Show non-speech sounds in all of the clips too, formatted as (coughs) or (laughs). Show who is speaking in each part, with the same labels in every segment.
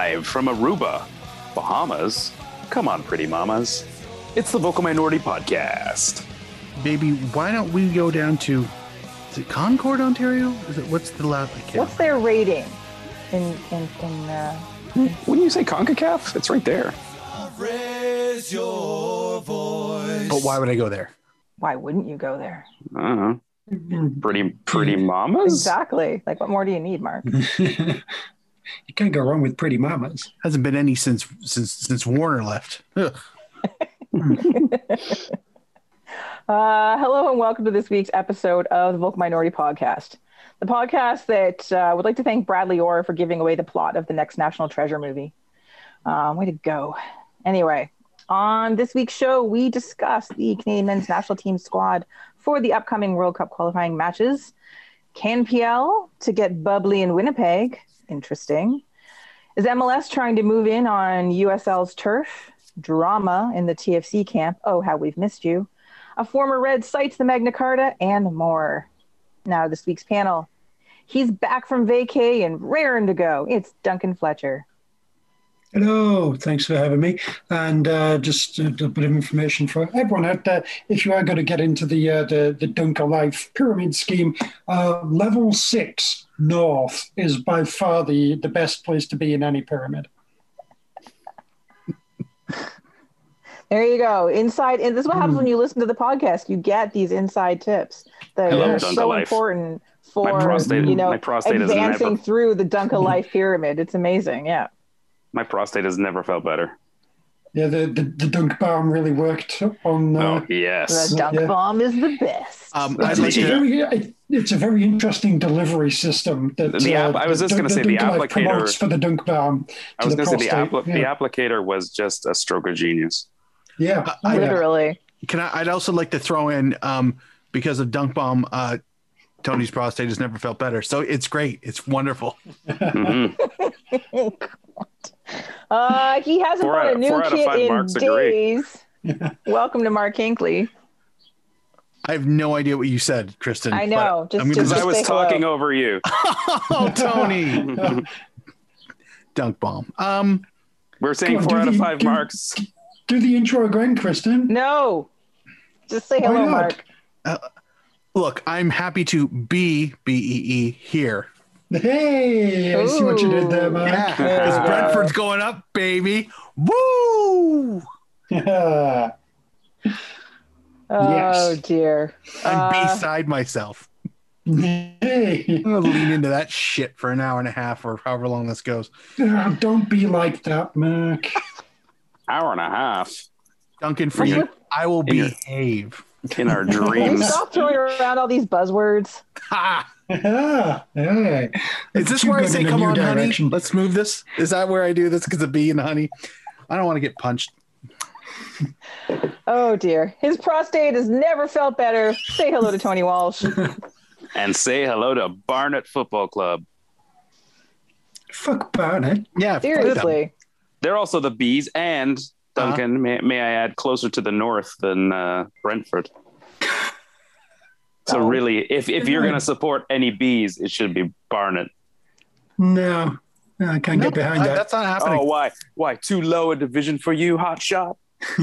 Speaker 1: Live from Aruba, Bahamas. Come on, pretty mamas. It's the Vocal Minority Podcast.
Speaker 2: Baby, why don't we go down to is it Concord, Ontario? Is it what's the last? I
Speaker 3: What's their rating in in in? Uh,
Speaker 1: When you say CONCACAF, it's right there.
Speaker 4: Raise your voice.
Speaker 2: But why would I go there?
Speaker 3: why wouldn't you go there?
Speaker 1: I don't know. Pretty, pretty (laughs) mamas?
Speaker 3: Exactly. Like, what more do you need, Mark? (laughs)
Speaker 5: you can't go wrong with pretty mamas.
Speaker 2: Hasn't been any since since since Warner left. (laughs)
Speaker 3: Uh, hello and welcome to this week's episode of the Vocal Minority Podcast, the podcast that uh, would like to thank Bradley Orr for giving away the plot of the next National Treasure movie. Um, way to go! Anyway, on this week's show, we discuss the Canadian men's national team squad for the upcoming World Cup qualifying matches. Can PL to get bubbly in Winnipeg? Interesting. Is MLS trying to move in on USL's turf? Drama in the TFC camp. Oh, how we've missed you a former Red cites the Magna Carta, and more. Now, this week's panel. He's back from vacay and raring to go. It's Duncan Fletcher.
Speaker 5: Hello, thanks for having me. And uh, just a, little bit of information for everyone out there. If you are going to get into the uh, the, the Dunker Life pyramid scheme, uh, level six north is by far the, the best place to be in any pyramid.
Speaker 3: There you go. Inside, and this is what happens when you listen to the podcast. You get these inside tips that
Speaker 1: I love
Speaker 3: are
Speaker 1: Dunker
Speaker 3: so
Speaker 1: Life.
Speaker 3: important for
Speaker 1: prostate,
Speaker 3: you know
Speaker 1: my prostate has
Speaker 3: advancing
Speaker 1: never,
Speaker 3: through the Dunker Life pyramid. It's amazing. Yeah.
Speaker 1: My prostate has never felt better.
Speaker 5: Yeah, the, the, the dunk bomb really worked on. Uh,
Speaker 1: Oh yes,
Speaker 3: The dunk
Speaker 5: yeah.
Speaker 3: bomb is the best.
Speaker 2: Um,
Speaker 1: That's
Speaker 2: I'd like
Speaker 5: it's, a very, it's a very interesting delivery system. That,
Speaker 1: The app-
Speaker 5: uh,
Speaker 1: I was just gonna say the
Speaker 5: Dunker
Speaker 1: applicator-
Speaker 5: promotes for the dunk bomb.
Speaker 1: I was
Speaker 5: the
Speaker 1: going to say the,
Speaker 5: prostate,
Speaker 1: appli- the applicator was just a stroke of genius.
Speaker 5: Yeah,
Speaker 2: I-
Speaker 5: oh.
Speaker 3: Literally.
Speaker 2: Can I? I'd also like to throw in um, because of Dunk Bomb. Uh, Tony's prostate has never felt better, so it's great. It's wonderful.
Speaker 1: Mhm. (laughs)
Speaker 3: Uh, he hasn't
Speaker 1: Four
Speaker 3: bought
Speaker 1: out
Speaker 3: a
Speaker 1: of-
Speaker 3: new
Speaker 1: four
Speaker 3: kit in
Speaker 1: marks
Speaker 3: days. (laughs) Welcome to Mark Hinkley.
Speaker 2: I have no idea what you said, Kristen.
Speaker 3: I know, just-
Speaker 2: I'm gonna
Speaker 1: Because
Speaker 3: just
Speaker 1: I was
Speaker 3: say hello.
Speaker 1: talking over you. (laughs)
Speaker 2: oh, Tony. (laughs) Dunk Bomb. Um,
Speaker 1: We're saying
Speaker 5: on,
Speaker 1: four
Speaker 5: do
Speaker 1: out of five
Speaker 5: do-
Speaker 1: marks.
Speaker 5: Do the intro again, Kristen.
Speaker 3: No. Just say
Speaker 5: Why
Speaker 3: hello,
Speaker 5: not?
Speaker 3: Mark.
Speaker 2: look, I'm happy to be B E E here.
Speaker 5: Hey, I see what you did there,
Speaker 3: Ooh.
Speaker 5: man.
Speaker 2: Yeah, (laughs) because
Speaker 3: Uh,
Speaker 2: Brentford's going up, baby. Woo!
Speaker 5: Yeah. (laughs)
Speaker 3: Oh
Speaker 5: Yes.
Speaker 3: dear.
Speaker 2: I'm
Speaker 3: Uh,
Speaker 2: beside myself.
Speaker 5: Hey,
Speaker 2: I'm gonna lean into that shit for an hour and a half or however long this goes.
Speaker 5: Ah, don't be like that, Mark.
Speaker 1: Hour and a half
Speaker 2: Duncan, for you, I will
Speaker 1: in your-
Speaker 2: behave.
Speaker 1: in our (laughs)
Speaker 3: Can you
Speaker 1: dreams.
Speaker 3: stop throwing around all these buzzwords?
Speaker 2: Ha!
Speaker 5: Yeah, hey.
Speaker 2: Is this
Speaker 5: Too
Speaker 2: where I
Speaker 5: good
Speaker 2: say, "Come on,
Speaker 5: direction."
Speaker 2: honey, let's move this"? Is that where I do this because of bee and honey? I don't want to get punched.
Speaker 3: Oh dear. His prostate has never felt better. Say hello to Tony Walsh. (laughs)
Speaker 1: and say hello to Barnet Football Club.
Speaker 5: Fuck Barnet.
Speaker 2: Yeah.
Speaker 3: Seriously.
Speaker 1: They're also the bees, and
Speaker 2: Uh-huh.
Speaker 1: Duncan, may, may I add, closer to the north than uh, Brentford. So
Speaker 3: Oh.
Speaker 1: really, if, if you're going to support any bees, it should be Barnet.
Speaker 5: No, no, I can't
Speaker 2: No,
Speaker 5: get behind
Speaker 2: I-
Speaker 5: that.
Speaker 2: that's not happening.
Speaker 1: Oh, why? Why? Too low a division for you, hot shot? (laughs)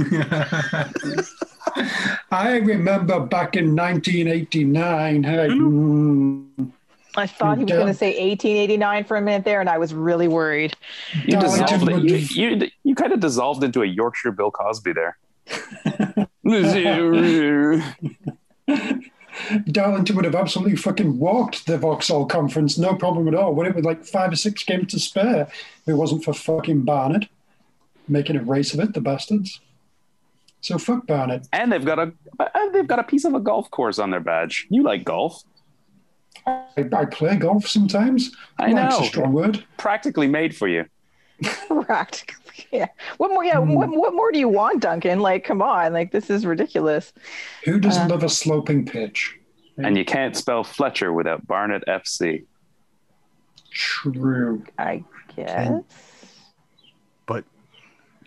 Speaker 5: I remember back in 1989. I, mm,
Speaker 3: I thought he was going to say 1889 for a minute there, and I was really worried.
Speaker 1: You dissolved. You, you, you kind of dissolved into a Yorkshire Bill Cosby there. (laughs) (laughs)
Speaker 5: Darlington would have absolutely fucking walked the Vauxhall conference, no problem at all. Would it with like five or six games to spare? If it wasn't for fucking Barnet making a race of it, the bastards. So fuck Barnet.
Speaker 1: and they've got a they've got a piece of a golf course on their badge. You like golf?
Speaker 5: I, I play golf sometimes.
Speaker 1: I
Speaker 5: Like's
Speaker 1: know.
Speaker 5: a strong word.
Speaker 1: Practically made for you. (laughs)
Speaker 3: Practically. Yeah. (laughs) What more? Yeah. What, what more do you want, Duncan? Like, come on. Like, this is ridiculous.
Speaker 5: Who doesn't
Speaker 3: Uh,
Speaker 5: love a sloping pitch?
Speaker 1: And you can't spell Fletcher without Barnet FC.
Speaker 5: True.
Speaker 3: I guess.
Speaker 2: but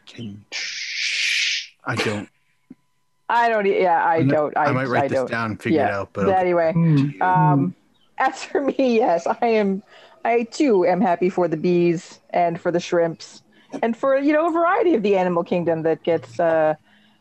Speaker 2: can I don't.
Speaker 3: I don't. Yeah, I
Speaker 2: not-
Speaker 3: don't. I,
Speaker 2: I might write
Speaker 3: I
Speaker 2: this
Speaker 3: don't.
Speaker 2: down and figure it out. But
Speaker 3: But anyway,
Speaker 5: Hmm.
Speaker 3: um, as for me, yes, I am. I too am happy for the bees and for the shrimps and for you know a variety of the animal kingdom that gets uh,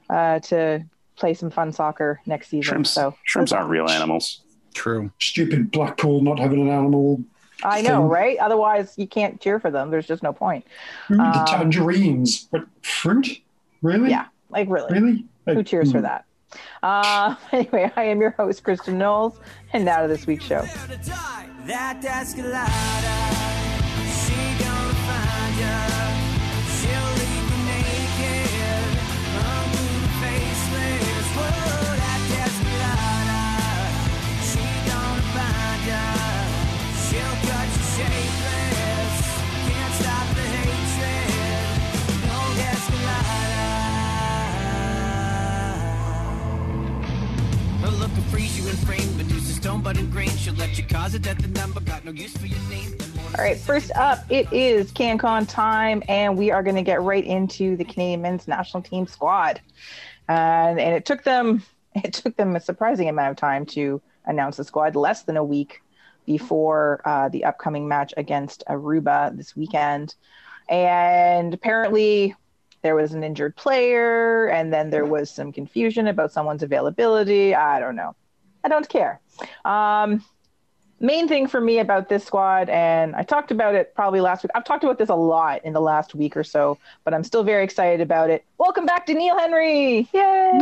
Speaker 3: uh, to play some fun soccer next season.
Speaker 1: Shrimps,
Speaker 3: So
Speaker 1: shrimps aren't real animals.
Speaker 2: True.
Speaker 5: Stupid Blackpool not having an animal.
Speaker 3: I know,
Speaker 5: thing.
Speaker 3: right? Otherwise, you can't cheer for them. There's just no point.
Speaker 5: Ooh, the
Speaker 3: Um,
Speaker 5: tangerines. But fruit? Really?
Speaker 3: Yeah, like really.
Speaker 5: Really?
Speaker 3: Who
Speaker 5: Like,
Speaker 3: cheers for
Speaker 5: hmm.
Speaker 3: that? Uh, (laughs) anyway, I am your host, Kristen Knowles, and now to this week's show. All right, first up, it is CanCon time, and we are going to get right into the Canadian men's national team squad. And, and it took them (laughs) it took them a surprising amount of time to announce the squad, less than a week before uh, the upcoming match against Aruba this weekend. And apparently, there was an injured player, and then there was some confusion about someone's availability. I don't know. I don't care. Um, main thing for me about this squad, and I talked about it probably last week. I've talked about this a lot in the last week or so, but I'm still very excited about it. Welcome back to Neil Henry! Yay!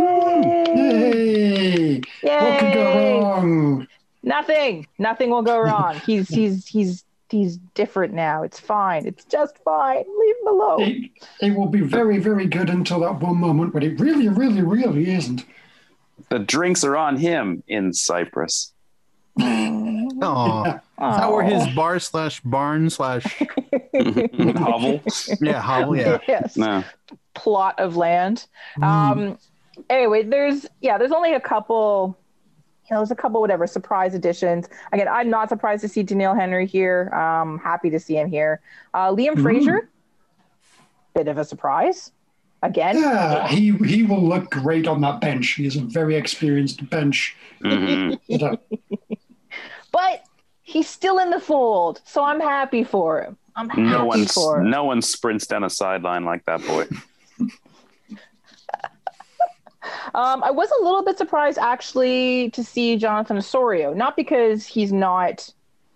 Speaker 5: Yay! What could go wrong?
Speaker 3: Nothing. Nothing will go wrong. He's he's he's he's different now. It's fine. It's just fine. Leave him alone.
Speaker 5: It, it will be very, very good until that one moment when it really, really, really isn't.
Speaker 1: The drinks are on him in Cyprus.
Speaker 2: Oh, (laughs) is that where his bar slash barn slash (laughs)
Speaker 1: Hovel.
Speaker 2: yeah hovel yeah
Speaker 3: yes.
Speaker 1: No.
Speaker 3: plot of land. Um, anyway, there's yeah, there's only a couple. You know, there's a couple whatever surprise additions. Again, I'm not surprised to see Doneil Henry here. Um, happy to see him here. Uh, Liam Fraser, bit of a surprise. Again,
Speaker 5: Yeah, he he will look great on that bench. He is a very experienced bench.
Speaker 1: Mhm.
Speaker 3: but he's still in the fold, so I'm happy for him. I'm happy
Speaker 1: No one,
Speaker 3: for him.
Speaker 1: no one sprints down a sideline like that boy. (laughs)
Speaker 3: Um, I was a little bit surprised actually to see Jonathan Osorio, not because he's not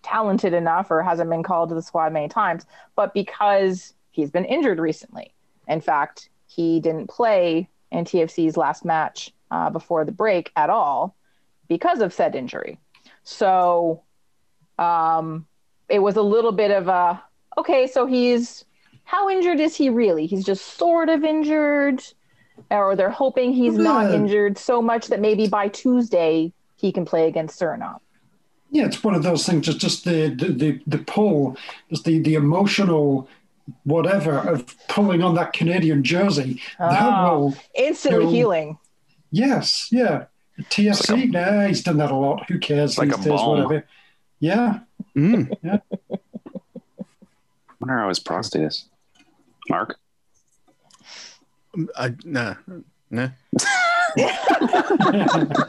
Speaker 3: talented enough or hasn't been called to the squad many times, but because he's been injured recently. In fact, he didn't play in TFC's last match uh, before the break at all because of said injury. So um, it was a little bit of a okay, so he's how injured is he really? He's just sort of injured or they're hoping he's not injured so much that maybe by Tuesday he can play against Suriname.
Speaker 5: Yeah, it's one of those things. Just just the the the, the pull, just the the emotional whatever of pulling on that Canadian jersey. That
Speaker 3: Oh.
Speaker 5: will
Speaker 3: Instantly
Speaker 5: No.
Speaker 3: healing.
Speaker 5: yes, yeah. TFC, nah, he's done that a lot. Who cares?
Speaker 1: like
Speaker 5: these
Speaker 1: a
Speaker 5: days,
Speaker 1: balm.
Speaker 5: whatever. Yeah,
Speaker 2: Mm.
Speaker 1: wonder how his prostate is. Mark?
Speaker 2: I, nah, nah. (laughs) (laughs)
Speaker 3: I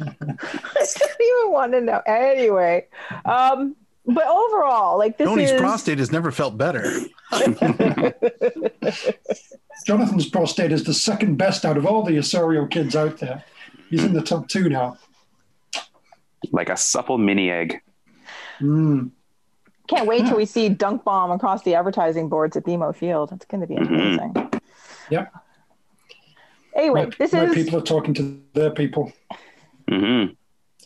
Speaker 3: don't even want to know. Anyway, um, but overall, like this
Speaker 2: Tony's
Speaker 3: is
Speaker 2: prostate has never felt better. (laughs)
Speaker 5: Jonathan's prostate is the second best out of all the Osorio kids out there. He's in the top two now.
Speaker 1: Like a supple mini egg.
Speaker 5: Mm.
Speaker 3: can't wait till we see dunk bomb across the advertising boards at BMO Field. It's going to be
Speaker 1: Mhm.
Speaker 3: amazing.
Speaker 5: Yep.
Speaker 3: Anyway,
Speaker 5: My,
Speaker 3: this
Speaker 5: my
Speaker 3: is
Speaker 5: people are talking to their people.
Speaker 1: hmm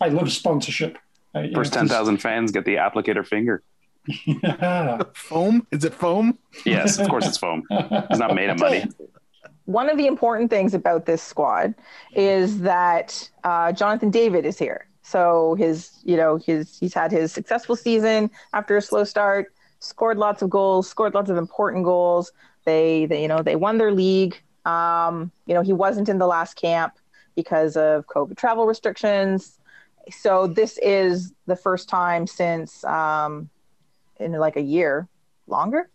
Speaker 5: I love sponsorship. I, you
Speaker 1: First
Speaker 5: know,
Speaker 1: 10,000 fans get the applicator finger.
Speaker 5: just- (laughs) (laughs)
Speaker 2: Foam? Is it foam?
Speaker 1: Yes, of course it's foam. It's not made of money. (laughs)
Speaker 3: one of the important things about this squad is that uh, Jonathan David is here. So his, you know, his he's had his successful season after a slow start, scored lots of goals, scored lots of important goals. They, they you know, they won their league. Um, you know, he wasn't in the last camp because of COVID travel restrictions. So this is the first time since um, in like a year, longer.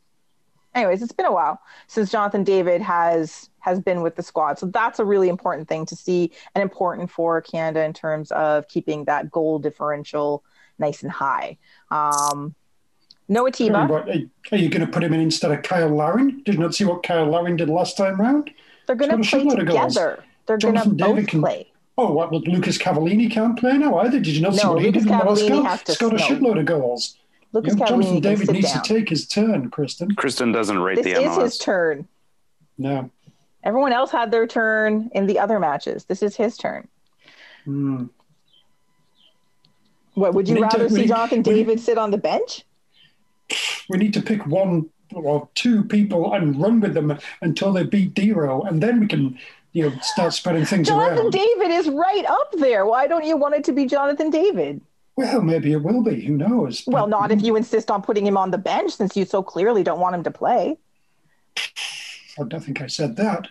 Speaker 3: Anyways, it's been a while since Jonathan David has has been with the squad. So that's a really important thing to see and important for Canada in terms of keeping that goal differential nice and high. Um, no
Speaker 5: Atiba. Are you going to put him in instead of Kyle Larin? Did you not see what Kyle Larin did last time round?
Speaker 3: They're going to
Speaker 5: He's got a
Speaker 3: play together. They're going to both
Speaker 5: can-
Speaker 3: play.
Speaker 5: Oh, what? Well, Lucas Cavallini can't play now either. Did you not see
Speaker 3: No,
Speaker 5: what he
Speaker 3: Lucas
Speaker 5: did in the last
Speaker 3: Cavallini
Speaker 5: goal?
Speaker 3: has to
Speaker 5: He's got a
Speaker 3: no.
Speaker 5: shitload of goals.
Speaker 3: Lucas
Speaker 5: Yeah, Jonathan
Speaker 3: Cavallini can
Speaker 5: David needs
Speaker 3: down.
Speaker 5: to take his turn, Kristen.
Speaker 1: Kristen doesn't rate
Speaker 3: This
Speaker 1: the MLS.
Speaker 3: This is his turn.
Speaker 5: No.
Speaker 3: Everyone else had their turn in the other matches. This is his turn.
Speaker 5: Hmm.
Speaker 3: What would you
Speaker 5: We need to-
Speaker 3: rather see
Speaker 5: need-
Speaker 3: Jonathan
Speaker 5: we-
Speaker 3: David sit on the bench?
Speaker 5: We need to pick one or two people and run with them until they beat Dero, and then we can, you know, start spreading things
Speaker 3: Jonathan
Speaker 5: around.
Speaker 3: David is right up there. Why don't you want it to be Jonathan David?
Speaker 5: Well, maybe it will be. Who knows?
Speaker 3: Well, not if you insist on putting him on the bench since you so clearly don't want him to play.
Speaker 5: I don't think I said that.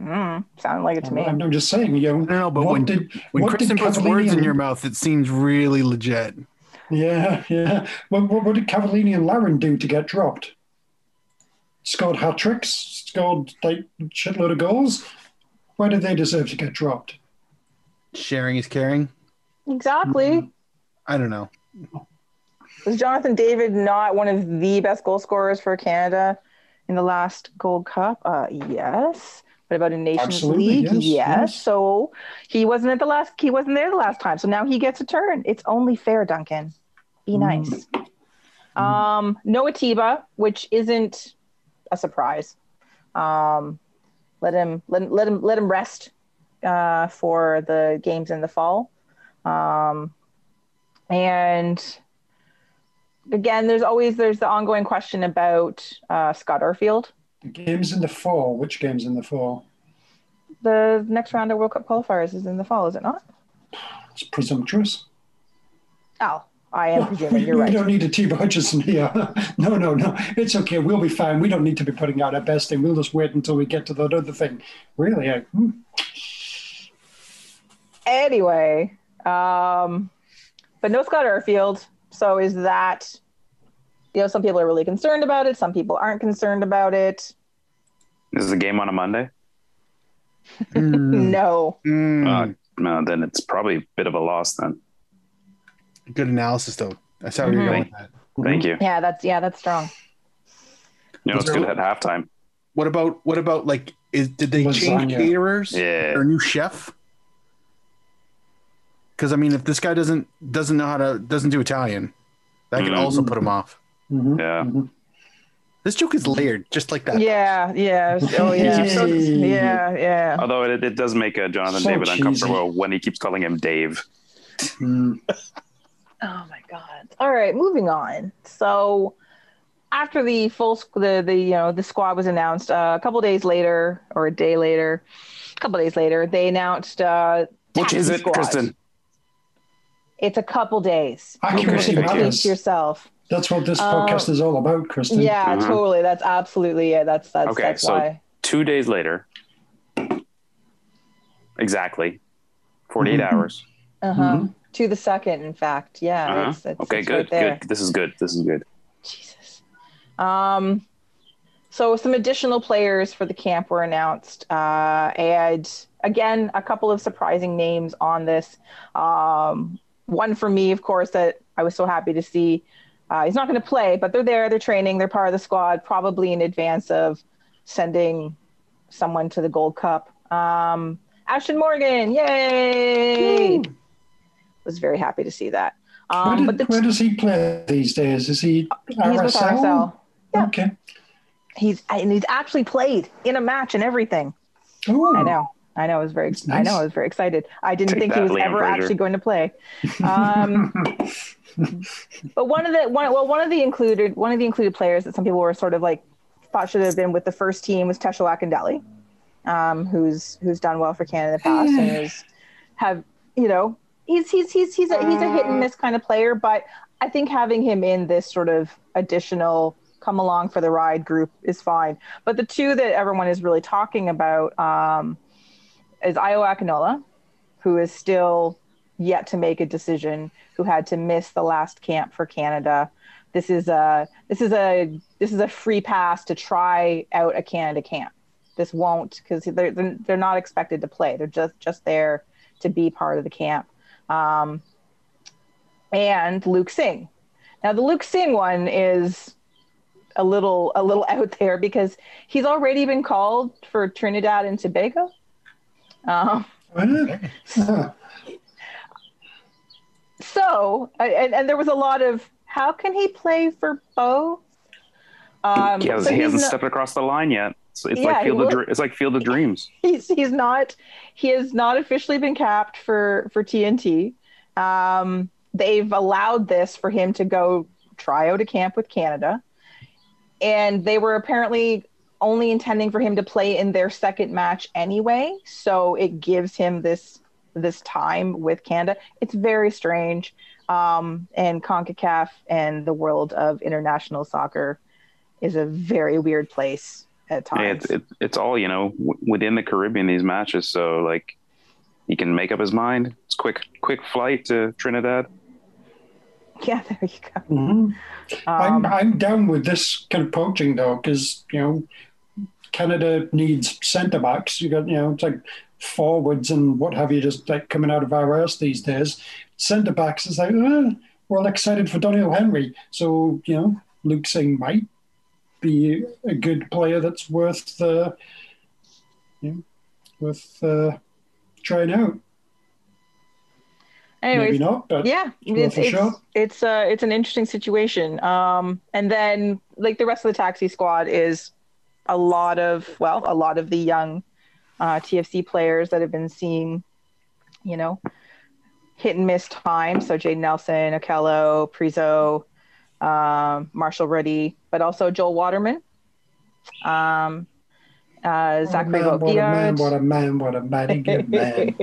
Speaker 3: Mm, sounded like it to me.
Speaker 5: I'm, I'm just saying, you know.
Speaker 2: I don't but when
Speaker 5: did,
Speaker 2: when
Speaker 5: what did
Speaker 2: puts
Speaker 5: Cavallini
Speaker 2: words in your mouth, it seems really legit.
Speaker 5: Yeah, yeah. What, what, what did Cavallini and Larin do to get dropped? Scored hat tricks, scored like shitload of goals. Why did they deserve to get dropped?
Speaker 2: Sharing is caring.
Speaker 3: Exactly.
Speaker 2: I don't know.
Speaker 3: Was Jonathan David not one of the best goal scorers for Canada in the last Gold Cup? Uh, yes. What about a Nations
Speaker 5: Absolutely,
Speaker 3: League?
Speaker 5: yes, yes.
Speaker 3: So he wasn't at the last. He wasn't there the last time. So now he gets a turn. It's only fair, Duncan. Be
Speaker 5: Mm.
Speaker 3: nice. Um, no Atiba, which isn't a surprise. Um, let him let, let him let him rest uh, for the games in the fall. Um, and again, there's always there's the ongoing question about uh, Scott Arfield.
Speaker 5: The games in the fall. Which games in the fall?
Speaker 3: The next round of World Cup qualifiers is in the fall, is it not?
Speaker 5: It's presumptuous.
Speaker 3: Oh, I am presuming you're
Speaker 5: we
Speaker 3: right.
Speaker 5: don't need Atiba Hutchinson here. no, no, no. It's okay. We'll be fine. We don't need to be putting out our best thing. We'll just wait until we get to that other thing. Really? I, hmm.
Speaker 3: Anyway, um, but no Scott Arfield. So is that you know some people are really concerned about it. Some people aren't concerned about it.
Speaker 1: Is the game on a Monday?
Speaker 2: Mm, (laughs)
Speaker 3: No.
Speaker 2: mm.
Speaker 1: Uh, no, then it's probably a bit of a loss then.
Speaker 2: Good analysis, though. I saw where you're going with that.
Speaker 1: Thank you.
Speaker 3: Yeah, that's yeah, that's strong.
Speaker 1: You know, it's
Speaker 2: Was
Speaker 1: good
Speaker 2: there-
Speaker 1: at halftime.
Speaker 2: What about what about like is did they change caterers
Speaker 1: Yeah.
Speaker 2: or new chef? Because I mean, if this guy doesn't doesn't know how to doesn't do Italian, that could
Speaker 1: Mhm.
Speaker 2: also put him off.
Speaker 5: Mhm,
Speaker 1: Yeah.
Speaker 5: mhm.
Speaker 2: This joke is layered, just like that.
Speaker 3: Yeah, yeah. (laughs) Oh yeah. So- yeah, yeah.
Speaker 1: Although it, it does make uh, Jonathan
Speaker 5: So
Speaker 1: David
Speaker 5: cheesy.
Speaker 1: uncomfortable when he keeps calling him Dave.
Speaker 5: Mm.
Speaker 3: Oh my god. All right, moving on. So after the full the the you know the squad was announced uh, a couple days later or a day later, a couple days later they announced uh
Speaker 1: Which is it,
Speaker 3: squad.
Speaker 1: Kristen?
Speaker 3: It's a couple days.
Speaker 5: Accuracy
Speaker 1: Okay, thank you.
Speaker 3: Keep
Speaker 5: matters.
Speaker 3: to yourself.
Speaker 5: That's what this
Speaker 3: Uh,
Speaker 5: podcast is all about, Kristen.
Speaker 3: Yeah,
Speaker 1: Mhm.
Speaker 3: totally. That's absolutely it. That's that's
Speaker 1: Okay,
Speaker 3: that's
Speaker 1: so-
Speaker 3: why.
Speaker 1: Two days later, exactly, 48
Speaker 5: Mhm.
Speaker 1: hours.
Speaker 3: Uh-huh.
Speaker 5: Mhm.
Speaker 3: To the second, in fact. Yeah.
Speaker 1: Uh-huh.
Speaker 3: It's, it's,
Speaker 1: Okay,
Speaker 3: it's
Speaker 1: good,
Speaker 3: right
Speaker 1: good. This is good. This is good.
Speaker 3: Jesus. Um, so some additional players for the camp were announced, uh, and again, a couple of surprising names on this. Um, one for me, of course, that I was so happy to see. Uh, he's not going to play, but they're there. They're training. They're part of the squad, probably in advance of sending someone to the Gold Cup. Um, Ashton Morgan, yay! Was very happy to see that.
Speaker 5: Where,
Speaker 3: Um,
Speaker 5: did-
Speaker 3: but the
Speaker 5: where does he play these days? Is he
Speaker 3: he's with RSL. Yeah.
Speaker 5: Okay.
Speaker 3: He's and he's actually played in a match and everything.
Speaker 5: Oh,
Speaker 3: I know. I know. I was very.
Speaker 5: That's
Speaker 3: I know. I was very excited. I didn't
Speaker 1: Take
Speaker 3: think he was
Speaker 1: Liam
Speaker 3: ever
Speaker 1: Fraser.
Speaker 3: actually going to play. Um, (laughs) but one of the one well one of the included one of the included players that some people were sort of like thought should have been with the first team was Tesho Akindele, um, who's who's done well for Canada in the past and (sighs) is have you know he's he's he's he's a, he's a hit and miss kind of player, but I think having him in this sort of additional come along for the ride group is fine. But the two that everyone is really talking about um, is Ayo Akinola, who is still yet to make a decision, who had to miss the last camp for Canada. This is a this is a this is a free pass to try out a Canada camp. This won't because they're they're not expected to play. They're just just there to be part of the camp. Um, and Luke Singh. Now the Luke Singh one is a little a little (laughs) out there because he's already been called for Trinidad and Tobago. Um, (laughs) so and, and there was a lot of how can he play for both? Um,
Speaker 1: he, has,
Speaker 3: but
Speaker 1: he hasn't
Speaker 3: not-
Speaker 1: stepped across the line yet. It's, it's
Speaker 3: Yeah,
Speaker 1: like Field of. It's like Field of Dreams. (laughs)
Speaker 3: he's he's not he has not officially been capped for for TNT. Um, they've allowed this for him to go try out a camp with Canada, and they were apparently only intending for him to play in their second match anyway. So it gives him this this time with Canada. It's very strange. Um, and CONCACAF and the world of international soccer is a very weird place at
Speaker 1: Yeah,
Speaker 3: times.
Speaker 1: it's it, it's all you know w- within the Caribbean these matches. So like he can make up his mind. It's quick quick flight to Trinidad. (laughs)
Speaker 3: yeah, there you go.
Speaker 5: mhm. I'm
Speaker 3: Um,
Speaker 5: I'm down with this kind of poaching though, because you know Canada needs centre backs. You got you know it's like forwards and what have you, just like coming out of our ass these days. Centre backs is like uh, we're all excited for Doneil Henry, so you know Luke Singh might be a good player that's worth you know, worth uh, trying out.
Speaker 3: anyways,
Speaker 5: Maybe not, but
Speaker 3: yeah, it's it's
Speaker 5: shot.
Speaker 3: it's uh it's an interesting situation. Um, and then like the rest of the taxi squad is a lot of well, a lot of the young uh, TFC players that have been seeing, you know, hit and miss time. So Jade Nelson, Okello, Priso, um, Marshall-Rutty, but also Joel Waterman, um, uh, Zachary
Speaker 5: what a man, what a man, what a mighty good (laughs) man.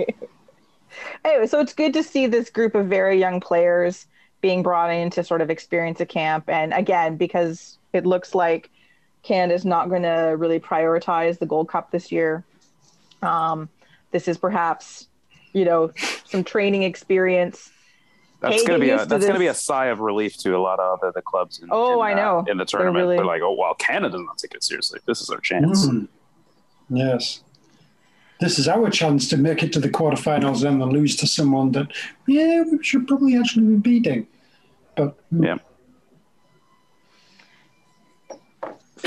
Speaker 3: anyway, so it's good to see this group of very young players being brought in to sort of experience a camp. And again, because it looks like Canada's not going to really prioritize the Gold Cup this year, um, this is perhaps, you know, some training experience.
Speaker 1: That's gonna be a that's gonna be a sigh of relief to a lot of the, the clubs. In,
Speaker 3: Oh,
Speaker 1: in,
Speaker 3: I know.
Speaker 1: in the
Speaker 3: They're
Speaker 1: tournament. They're, like, oh well, Canada's not taking it seriously. This is our chance.
Speaker 5: Mm. Yes. This is our chance to make it to the quarterfinals and then lose to someone that, yeah, we should probably actually be beating. But mm,
Speaker 1: Yeah.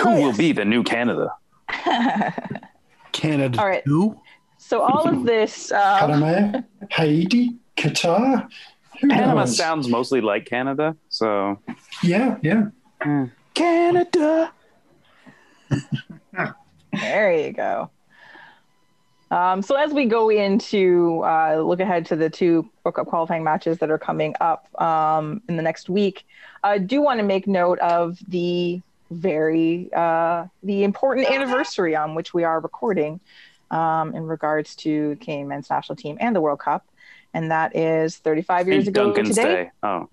Speaker 1: Who will be the new Canada? (laughs)
Speaker 2: Canada
Speaker 3: All right.
Speaker 2: too.
Speaker 3: So all of this, uh,
Speaker 5: Panama, Haiti, Qatar. Who
Speaker 1: Panama
Speaker 5: knows?
Speaker 1: sounds mostly like Canada, so
Speaker 5: Yeah, yeah.
Speaker 1: Canada.
Speaker 3: There you go. Um, so as we go into uh, look ahead to the two World Cup qualifying matches that are coming up um, in the next week, I do want to make note of the very uh, the important anniversary on which we are recording um, in regards to the Canadian men's national team and the World Cup, and that is 35 years
Speaker 1: St.
Speaker 3: ago
Speaker 1: Duncan's
Speaker 3: today,
Speaker 1: Day. Oh,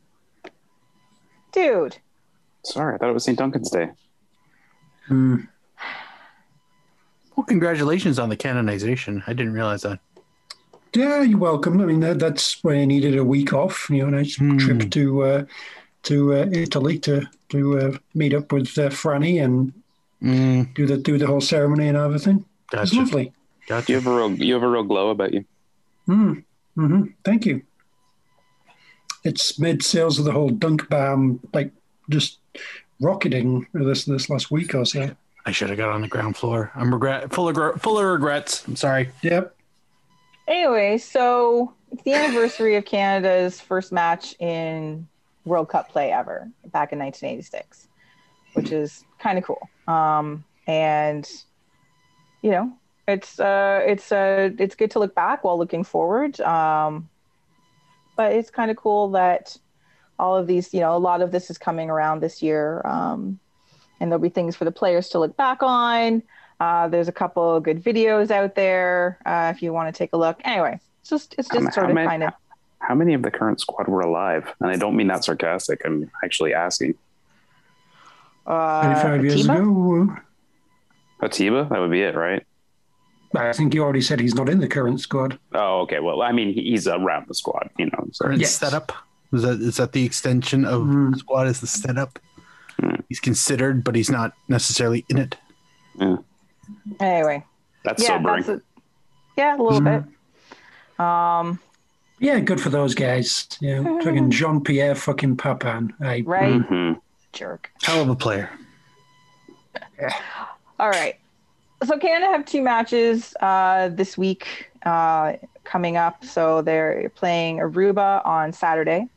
Speaker 3: dude.
Speaker 1: sorry, I thought it was St. Duncan's Day.
Speaker 2: Mm. Well, congratulations on the canonization. I didn't realize that.
Speaker 5: Yeah, you're welcome. I mean, that, that's why I needed a week off. You know, a nice
Speaker 2: Hmm.
Speaker 5: trip to uh, to uh, Italy to to uh, meet up with uh, Franny and
Speaker 2: Mm,
Speaker 5: do the do the whole ceremony and everything. It's
Speaker 2: gotcha.
Speaker 5: lovely.
Speaker 1: You have a real you have a real glow about you.
Speaker 5: Mm, hmm Thank you. It's made sales of the whole dunk balm like just rocketing this this last week or so.
Speaker 2: I should have got on the ground floor. I'm regret full of full of regrets. I'm sorry.
Speaker 5: Yep.
Speaker 3: Anyway, so it's the anniversary of Canada's first match in World Cup play ever back in 1986, which is kind of cool. Um, and you know, it's uh, it's uh, it's good to look back while looking forward. Um, but it's kind of cool that all of these, you know, a lot of this is coming around this year, um, and there'll be things for the players to look back on. Uh, there's a couple of good videos out there uh, if you want to take a look. Anyway, it's just it's just
Speaker 1: ma-
Speaker 3: sort
Speaker 1: how
Speaker 3: of
Speaker 1: many-
Speaker 3: kind of
Speaker 1: How many of the current squad were alive? And I don't mean that sarcastic. I'm actually asking.
Speaker 3: uh,
Speaker 5: Twenty five years
Speaker 3: Atiba?
Speaker 5: ago.
Speaker 1: Atiba, that would be it, right?
Speaker 5: I think you already said he's not in the current squad.
Speaker 1: Oh, okay. Well, I mean, he- he's around the squad, you know. So.
Speaker 2: Current
Speaker 5: Yes.
Speaker 2: setup. Is that is that the extension of
Speaker 5: Mm.
Speaker 2: the squad? Is the setup?
Speaker 1: Mm.
Speaker 2: He's considered, but he's not necessarily in it.
Speaker 3: Anyway,
Speaker 1: That's
Speaker 3: yeah,
Speaker 1: sobering.
Speaker 3: that's a, yeah, a little
Speaker 5: Mhm.
Speaker 3: bit. Um,
Speaker 5: Yeah, good for those guys. Yeah, (laughs) fucking Jean Pierre fucking Papin. I,
Speaker 3: Right?
Speaker 1: hmm
Speaker 3: Jerk.
Speaker 2: Hell of a player. Yeah.
Speaker 3: All right. So Canada have two matches uh, this week uh, coming up. So they're playing Aruba on Saturday,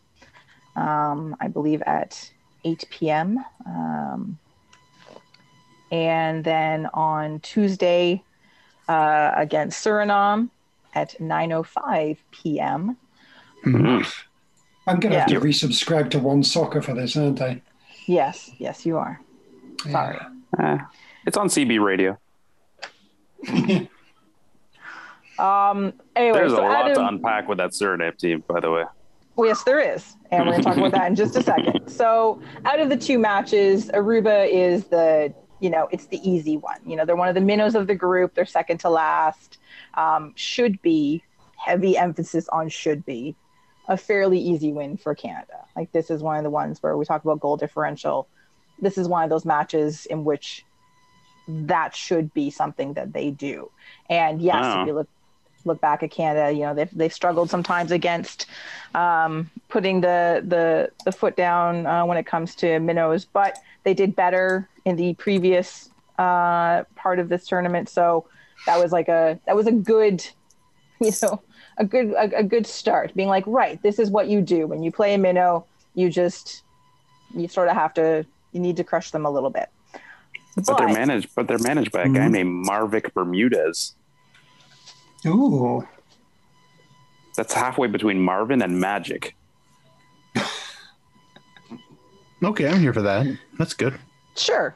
Speaker 3: um, I believe at 8 p.m. Um, and then on Tuesday uh, against Suriname at 9:05 p.m.
Speaker 1: hmm
Speaker 5: I'm going to have to resubscribe to One Soccer for this, aren't I?
Speaker 3: Yes, yes, you are. Sorry.
Speaker 1: Eh, it's on CB radio. (laughs)
Speaker 3: Um. Anyway,
Speaker 1: There's a
Speaker 3: so
Speaker 1: lot to unpack with that Suriname team, by the way.
Speaker 3: Well, yes, there is. And we're going to talk about that in just a second. (laughs) So, out of the two matches, Aruba is the, you know, it's the easy one. You know, they're one of the minnows of the group. They're second to last. Um, should be, heavy emphasis on should be, a fairly easy win for Canada. Like, this is one of the ones where we talk about goal differential. This is one of those matches in which that should be something that they do. And yes,
Speaker 1: Wow.
Speaker 3: if you look look back at Canada, you know, they've, they've struggled sometimes against um, putting the, the, the foot down uh, when it comes to minnows, but they did better in the previous uh, part of this tournament. So that was like a, that was a good, (laughs) you know, a good, a, a good start being like, right, this is what you do when you play a minnow, you just, you sort of have to, you need to crush them a little bit.
Speaker 1: But they're managed. But they're managed by a guy named Marvic Bermudez.
Speaker 5: Ooh.
Speaker 1: That's halfway between Marvin and Magic. (laughs)
Speaker 2: Okay, I'm here for that. That's good.
Speaker 3: Sure.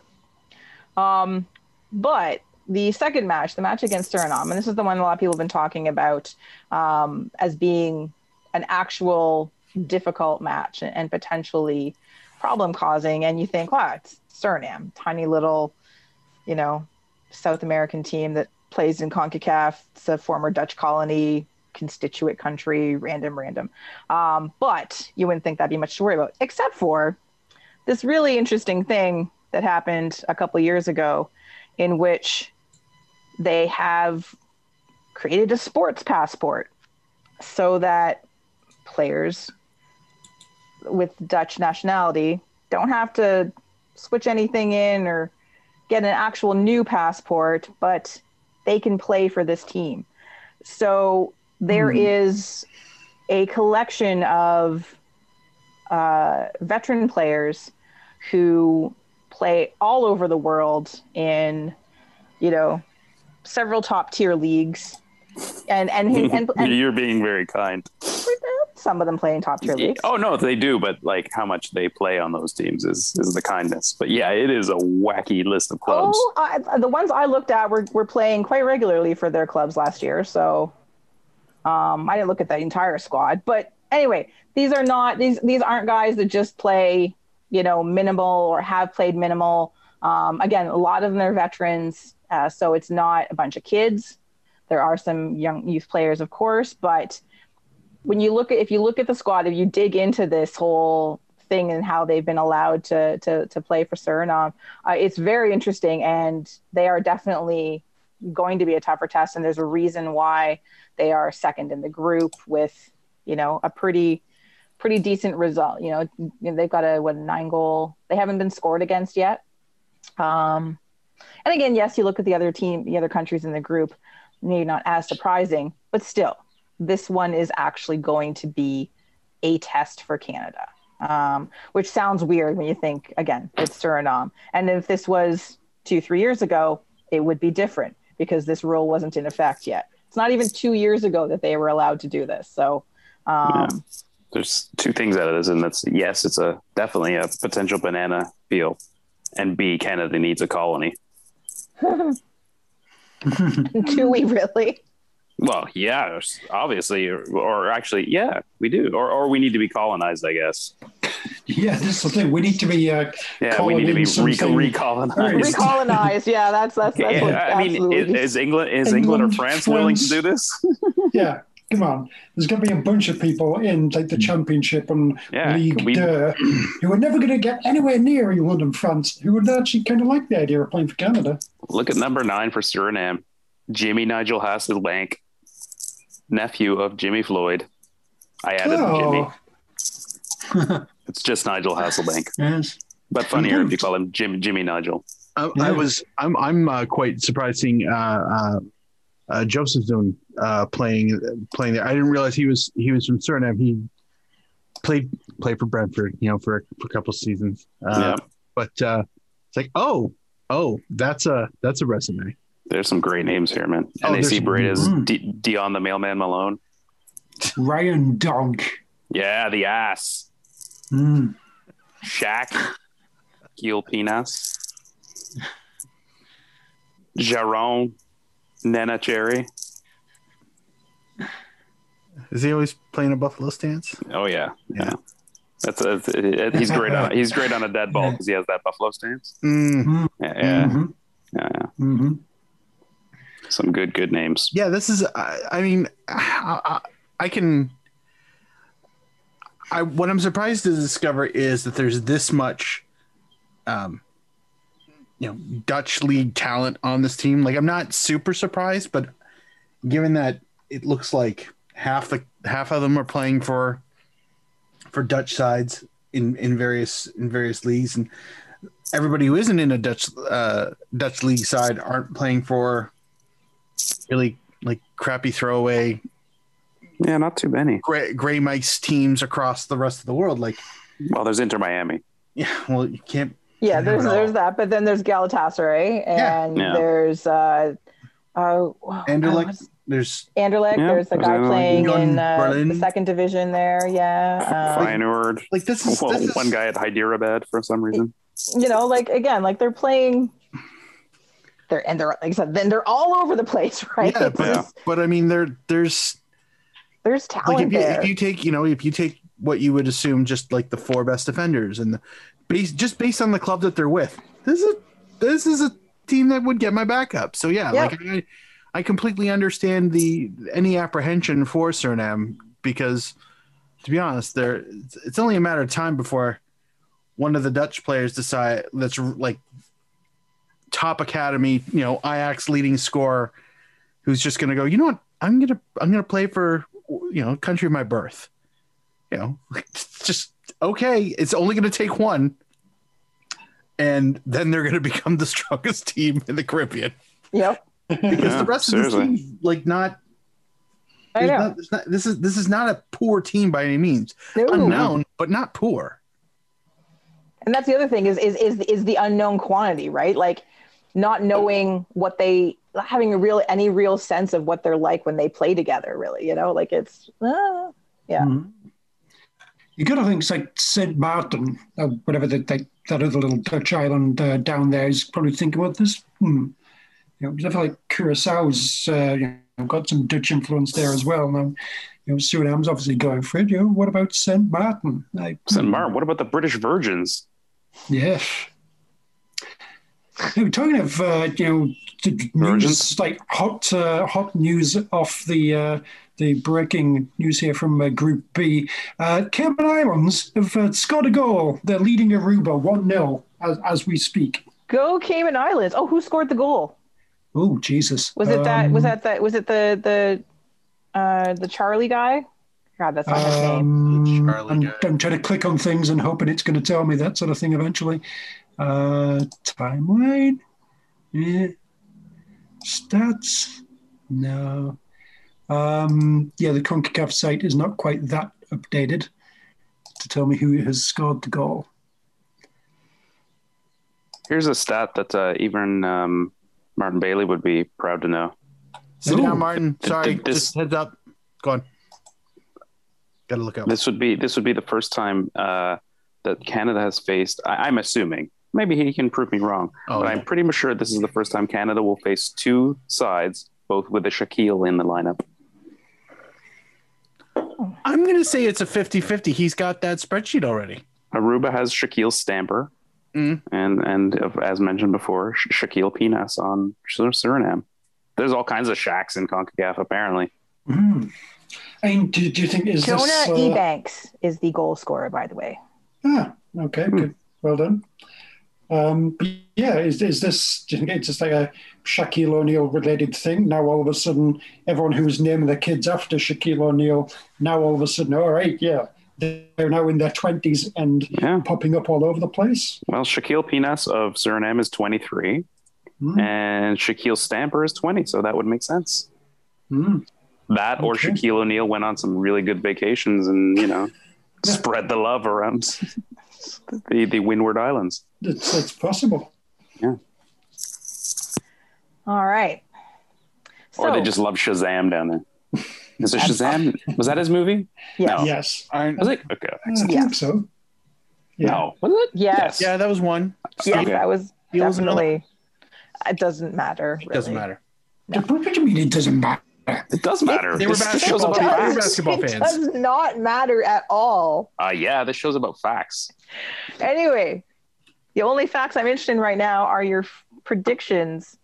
Speaker 3: Um, but the second match, the match against Suriname, and this is the one a lot of people have been talking about um, as being an actual difficult match and, and potentially problem causing. And you think, wow, it's Suriname, tiny little, you know, South American team that plays in CONCACAF. It's a former Dutch colony, constituent country, random, random. Um, but you wouldn't think that'd be much to worry about, except for this really interesting thing that happened a couple years ago in which they have created a sports passport so that players with Dutch nationality don't have to switch anything in or get an actual new passport, but they can play for this team. So there is a collection of uh, veteran players who play all over the world in, you know, several top tier leagues, and and, and, (laughs) and,
Speaker 1: You're being very kind.
Speaker 3: some of them play in top tier leagues.
Speaker 1: Oh no, they do, but like how much they play on those teams is is the kindness. But yeah, it is a wacky list of clubs.
Speaker 3: Oh, I, the ones I looked at were, were playing quite regularly for their clubs last year. So um, I didn't look at the entire squad, but anyway, these are not these these aren't guys that just play you know minimal or have played minimal. Um, again, a lot of them are veterans, uh, so it's not a bunch of kids. There are some young youth players, of course, but when you look at if you look at the squad, if you dig into this whole thing and how they've been allowed to to to play for Suriname, uh, it's very interesting, and they are definitely going to be a tougher test. And there's a reason why they are second in the group with you know a pretty pretty decent result. You know, they've got a what nine goal. They haven't been scored against yet. Um, and again, yes, you look at the other team, the other countries in the group, maybe not as surprising, but still, this one is actually going to be a test for Canada, um, which sounds weird when you think, again, it's Suriname. And if this was two, three years ago, it would be different because this rule wasn't in effect yet. It's not even two years ago that they were allowed to do this. So, um,
Speaker 1: There's two things out of this, and that's yes, it's a definitely a potential banana peel, and B, Canada needs a colony. (laughs) (laughs)
Speaker 3: do we really?
Speaker 1: Well, yeah, obviously, or, or actually, yeah, we do, or or we need to be colonized, I guess.
Speaker 5: Yeah, this is the thing. We need to be. Uh,
Speaker 1: Yeah, we need to be re-
Speaker 5: something.
Speaker 1: recolonized.
Speaker 3: Recolonized. Yeah, that's that's that's (laughs) what
Speaker 1: Yeah, I mean,
Speaker 3: absolutely.
Speaker 1: is, is England is England, or
Speaker 5: England,
Speaker 1: France, willing to do this? (laughs)
Speaker 5: yeah, come on. There's going to be a bunch of people in like the Championship and
Speaker 1: Yeah,
Speaker 5: League
Speaker 1: we-
Speaker 5: who are never going to get anywhere near England and France, who would actually kind of like the idea of playing for Canada.
Speaker 1: Look at number nine for Suriname, Jimmy Nigel Hasselbaink, nephew of Jimmy Floyd. I added
Speaker 5: Oh,
Speaker 1: Jimmy. (laughs) It's just Nigel Hasselbaink,
Speaker 5: yes.
Speaker 1: but funnier if you call him Jim, Jimmy Nigel.
Speaker 2: I,
Speaker 5: Yeah.
Speaker 2: I was I'm I'm uh, quite surprised seeing uh, uh, uh, Joseph Zoon uh, playing playing there. I didn't realize he was he was from Suriname. He played played for Brentford, you know, for, for a couple seasons. Uh,
Speaker 1: yeah,
Speaker 2: But uh, it's like, oh, oh, that's a that's a resume.
Speaker 1: there's some great names here, man.
Speaker 2: Oh,
Speaker 1: NAC
Speaker 2: there's-
Speaker 1: Breda's
Speaker 5: Mm.
Speaker 1: D- Dion the Mailman Malone.
Speaker 5: Ryan Donk.
Speaker 1: Yeah, the ass.
Speaker 5: Mm.
Speaker 1: Shaq. Gil Pinas. Jaron. Nana Cherry.
Speaker 2: Is he always playing a Buffalo stance?
Speaker 1: Oh yeah, yeah.
Speaker 2: Yeah.
Speaker 1: That's, that's it- he's great on he's great on a dead ball because he has that buffalo stance.
Speaker 2: Mm.
Speaker 1: Yeah, yeah,
Speaker 5: Mhm.
Speaker 1: yeah, yeah.
Speaker 5: Mhm.
Speaker 1: Some good good names.
Speaker 2: Yeah, this is. I, I mean, I, I, I can. I what I'm surprised to discover is that there's this much, um, you know, Dutch league talent on this team. Like, I'm not super surprised, but given that it looks like half the half of them are playing for for Dutch sides in in various in various leagues, and everybody who isn't in a Dutch uh, Dutch league side aren't playing for really like crappy throwaway
Speaker 1: Yeah, not too many.
Speaker 2: gray, gray mice teams across the rest of the world. Like,
Speaker 1: Well, there's Inter Miami.
Speaker 2: yeah, well, you can't.
Speaker 3: Yeah,
Speaker 2: Can't
Speaker 3: there's there's
Speaker 2: all.
Speaker 3: that, but then there's Galatasaray,
Speaker 2: Yeah.
Speaker 3: and
Speaker 1: Yeah.
Speaker 3: there's uh, uh,
Speaker 2: Anderlecht.
Speaker 3: What's-
Speaker 2: There's
Speaker 3: Anderlecht.
Speaker 1: Yeah,
Speaker 3: there's a guy
Speaker 1: Anderlecht.
Speaker 3: playing
Speaker 2: Union
Speaker 3: in uh, the second division there. Yeah, um,
Speaker 1: Feyenoord.
Speaker 2: like this is,
Speaker 1: Well,
Speaker 2: this is
Speaker 1: one guy at Hyderabad for some reason.
Speaker 3: you know, like again, like they're playing. They're and they're like I said, then they're all over the place, (laughs) right?
Speaker 2: Yeah, but,
Speaker 3: just-
Speaker 2: but I mean, there there's
Speaker 3: there's
Speaker 2: like
Speaker 3: talent
Speaker 2: if you,
Speaker 3: there.
Speaker 2: if you take you know if you take what you would assume just like the four best defenders and the base just based on the club that they're with, this is a this is a team that would get my backup. So yeah,
Speaker 3: Yeah.
Speaker 2: like I, I completely understand the any apprehension for Suriname because to be honest, there it's, only a matter of time before one of the Dutch players decide that's like top academy, you know, Ajax leading scorer, who's just going to go, you know what, I'm gonna I'm gonna play for you know country of my birth. You know, (laughs) just okay. It's only going to take one, and then they're going (laughs) to become the strongest team in the Caribbean
Speaker 3: yep,
Speaker 2: because
Speaker 1: Yeah,
Speaker 2: the rest
Speaker 1: seriously.
Speaker 2: of the team like not.
Speaker 3: I
Speaker 2: there's
Speaker 3: know.
Speaker 2: not- there's not- this is this is not a poor team by any means.
Speaker 3: No.
Speaker 2: Unknown, but not poor.
Speaker 3: and that's the other thing is is is is the unknown quantity, right? Like not knowing what they not having a real any real sense of what they're like when they play together. Really, you know, like it's uh, yeah.
Speaker 5: Mhm. You got to think like St. Martin, or whatever that that, that other little Dutch island uh, down there is probably thinking about this. Hmm. You know, because I feel like Curaçao's uh, you know, got some Dutch influence there as well. Now, you know, Suriname's obviously going for it. You know, what about St. Martin? Like,
Speaker 1: St. Martin. What about the British Virgins?
Speaker 5: Yes. Now, talking of uh, you know the
Speaker 1: Virgins?
Speaker 5: news like hot uh, hot news off the uh, the breaking news here from uh, Group B, uh, Cayman Islands have uh, scored a goal. They're leading Aruba one 0 as, as we speak.
Speaker 3: Go Cayman Islands. Oh, who scored the goal?
Speaker 5: Oh Jesus!
Speaker 3: Was it that? Was
Speaker 5: Um,
Speaker 3: that that? Was it the the uh the Charlie guy? God, that's not his name.
Speaker 5: Um,
Speaker 2: Charlie
Speaker 5: I'm,
Speaker 2: guy.
Speaker 5: I'm trying to click on things and hoping it's going to tell me that sort of thing eventually. Uh, timeline. Yeah. Stats. No. Um, yeah, the CONCACAF site is not quite that updated to tell me who has scored the goal.
Speaker 1: Here's a stat that uh, even um, Martin Bailey would be proud to know.
Speaker 2: Sit
Speaker 5: Ooh.
Speaker 2: down, Martin. Sorry,
Speaker 1: this-
Speaker 2: just heads up. Go on. Got to look up.
Speaker 1: This would be this would be the first time uh, that Canada has faced. I, I'm assuming. Maybe he can prove me wrong,
Speaker 2: Oh,
Speaker 1: but
Speaker 2: yeah.
Speaker 1: I'm pretty sure this is the first time Canada will face two sides, both with a Shaquille in the lineup.
Speaker 2: I'm going to say it's a 50 50. He's got that spreadsheet already.
Speaker 1: Aruba has Shaquille Stamper,
Speaker 2: Mm.
Speaker 1: and and as mentioned before, Sh- Shaquille Pinas on Sur- Suriname. There's all kinds of shacks in Concacaf apparently.
Speaker 5: And do, do you think is
Speaker 3: Jonah
Speaker 5: this? uh,
Speaker 3: Ebanks is the goal scorer, by the way.
Speaker 5: Ah, okay, good. Well done. Um, but yeah, is, is this do you think it's just like a Shaquille O'Neal related thing? Now all of a sudden, everyone who's naming their kids after Shaquille O'Neal, now all of a sudden, all right, yeah, they're now in their twenties and
Speaker 1: Yeah.
Speaker 5: popping up all over the place.
Speaker 1: Well, Shaquille Pinas of Suriname is 23,
Speaker 5: Mm,
Speaker 1: and Shaquille Stamper is 20, so that would make sense.
Speaker 5: mm.
Speaker 1: That or
Speaker 5: Okay.
Speaker 1: Shaquille O'Neal went on some really good vacations and you know (laughs) spread the love around (laughs) the the Windward Islands.
Speaker 5: It's, it's possible. Yeah.
Speaker 3: All right.
Speaker 1: or they just love Shazam down there. (laughs) Is it Shazam? Was that his movie?
Speaker 3: yes.
Speaker 1: No.
Speaker 5: Yes,
Speaker 2: Iron-
Speaker 1: Was it? Okay.
Speaker 5: I
Speaker 1: excellent.
Speaker 3: Yeah.
Speaker 5: think so. Yeah.
Speaker 1: No. Was it?
Speaker 3: Yes.
Speaker 2: yeah, that was one.
Speaker 3: Yes,
Speaker 1: Okay.
Speaker 3: that was
Speaker 2: Heels and
Speaker 3: definitely. It doesn't matter.
Speaker 2: It doesn't
Speaker 3: really.
Speaker 2: matter.
Speaker 5: What do you mean it doesn't matter?
Speaker 1: It does matter.
Speaker 2: They were
Speaker 1: This- this show's
Speaker 2: basketball
Speaker 1: about
Speaker 2: fans. They were
Speaker 1: facts.
Speaker 2: basketball
Speaker 3: it does not matter at all.
Speaker 1: Uh, yeah, this show's about facts.
Speaker 3: Anyway, the only facts I'm interested in right now are your f- predictions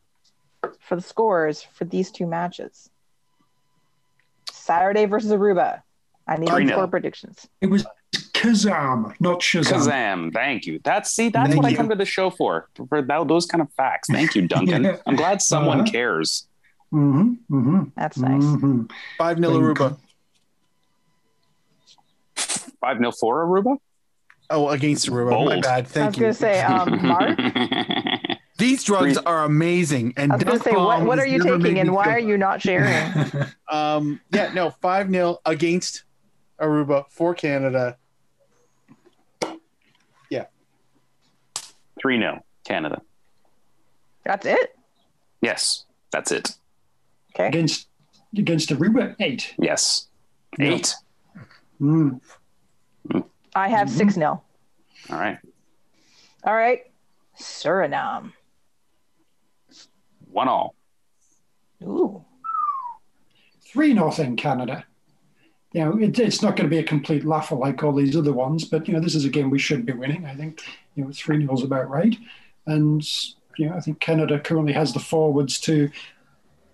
Speaker 3: for the scores for these two matches. Saturday versus Aruba. I need
Speaker 1: Three
Speaker 3: four predictions.
Speaker 5: It was Kazam, not Shazam.
Speaker 1: Kazam. Thank you. That's see, that's
Speaker 2: Thank
Speaker 1: what I come to the show for. For that, those kind of facts. Thank you, (laughs) Duncan.
Speaker 5: Yeah.
Speaker 1: I'm glad someone
Speaker 5: Uh-huh.
Speaker 1: cares.
Speaker 5: Mm-hmm, mm-hmm,
Speaker 3: That's nice.
Speaker 5: mm-hmm.
Speaker 2: Five nil Aruba.
Speaker 1: Five nil for Aruba.
Speaker 2: Oh, against Aruba. My
Speaker 1: Bold.
Speaker 2: bad.
Speaker 3: I was going to say, um, Mark. (laughs)
Speaker 2: These drugs
Speaker 1: Three-
Speaker 2: are amazing. And
Speaker 3: I was going
Speaker 2: Dunk
Speaker 3: to say, what, what are you taking and why
Speaker 2: feel-
Speaker 3: are you not sharing? (laughs)
Speaker 2: Um, yeah, no, five 0 against Aruba for Canada. Yeah.
Speaker 1: Three 0 Canada.
Speaker 3: That's it?
Speaker 1: Yes, that's it.
Speaker 3: Okay.
Speaker 5: against against Aruba, eight.
Speaker 1: Yes,
Speaker 2: Yeah.
Speaker 1: eight.
Speaker 5: Mm.
Speaker 3: I have
Speaker 2: Mm-hmm.
Speaker 3: 6 0.
Speaker 1: All right,
Speaker 3: All right. Suriname.
Speaker 1: One all.
Speaker 3: Ooh.
Speaker 5: Three nothing Canada. You know, it, it's not going to be a complete laugher like all these other ones, but you know, this is a game we should be winning. I think you know three nils about right, and you know, I think Canada currently has the forwards to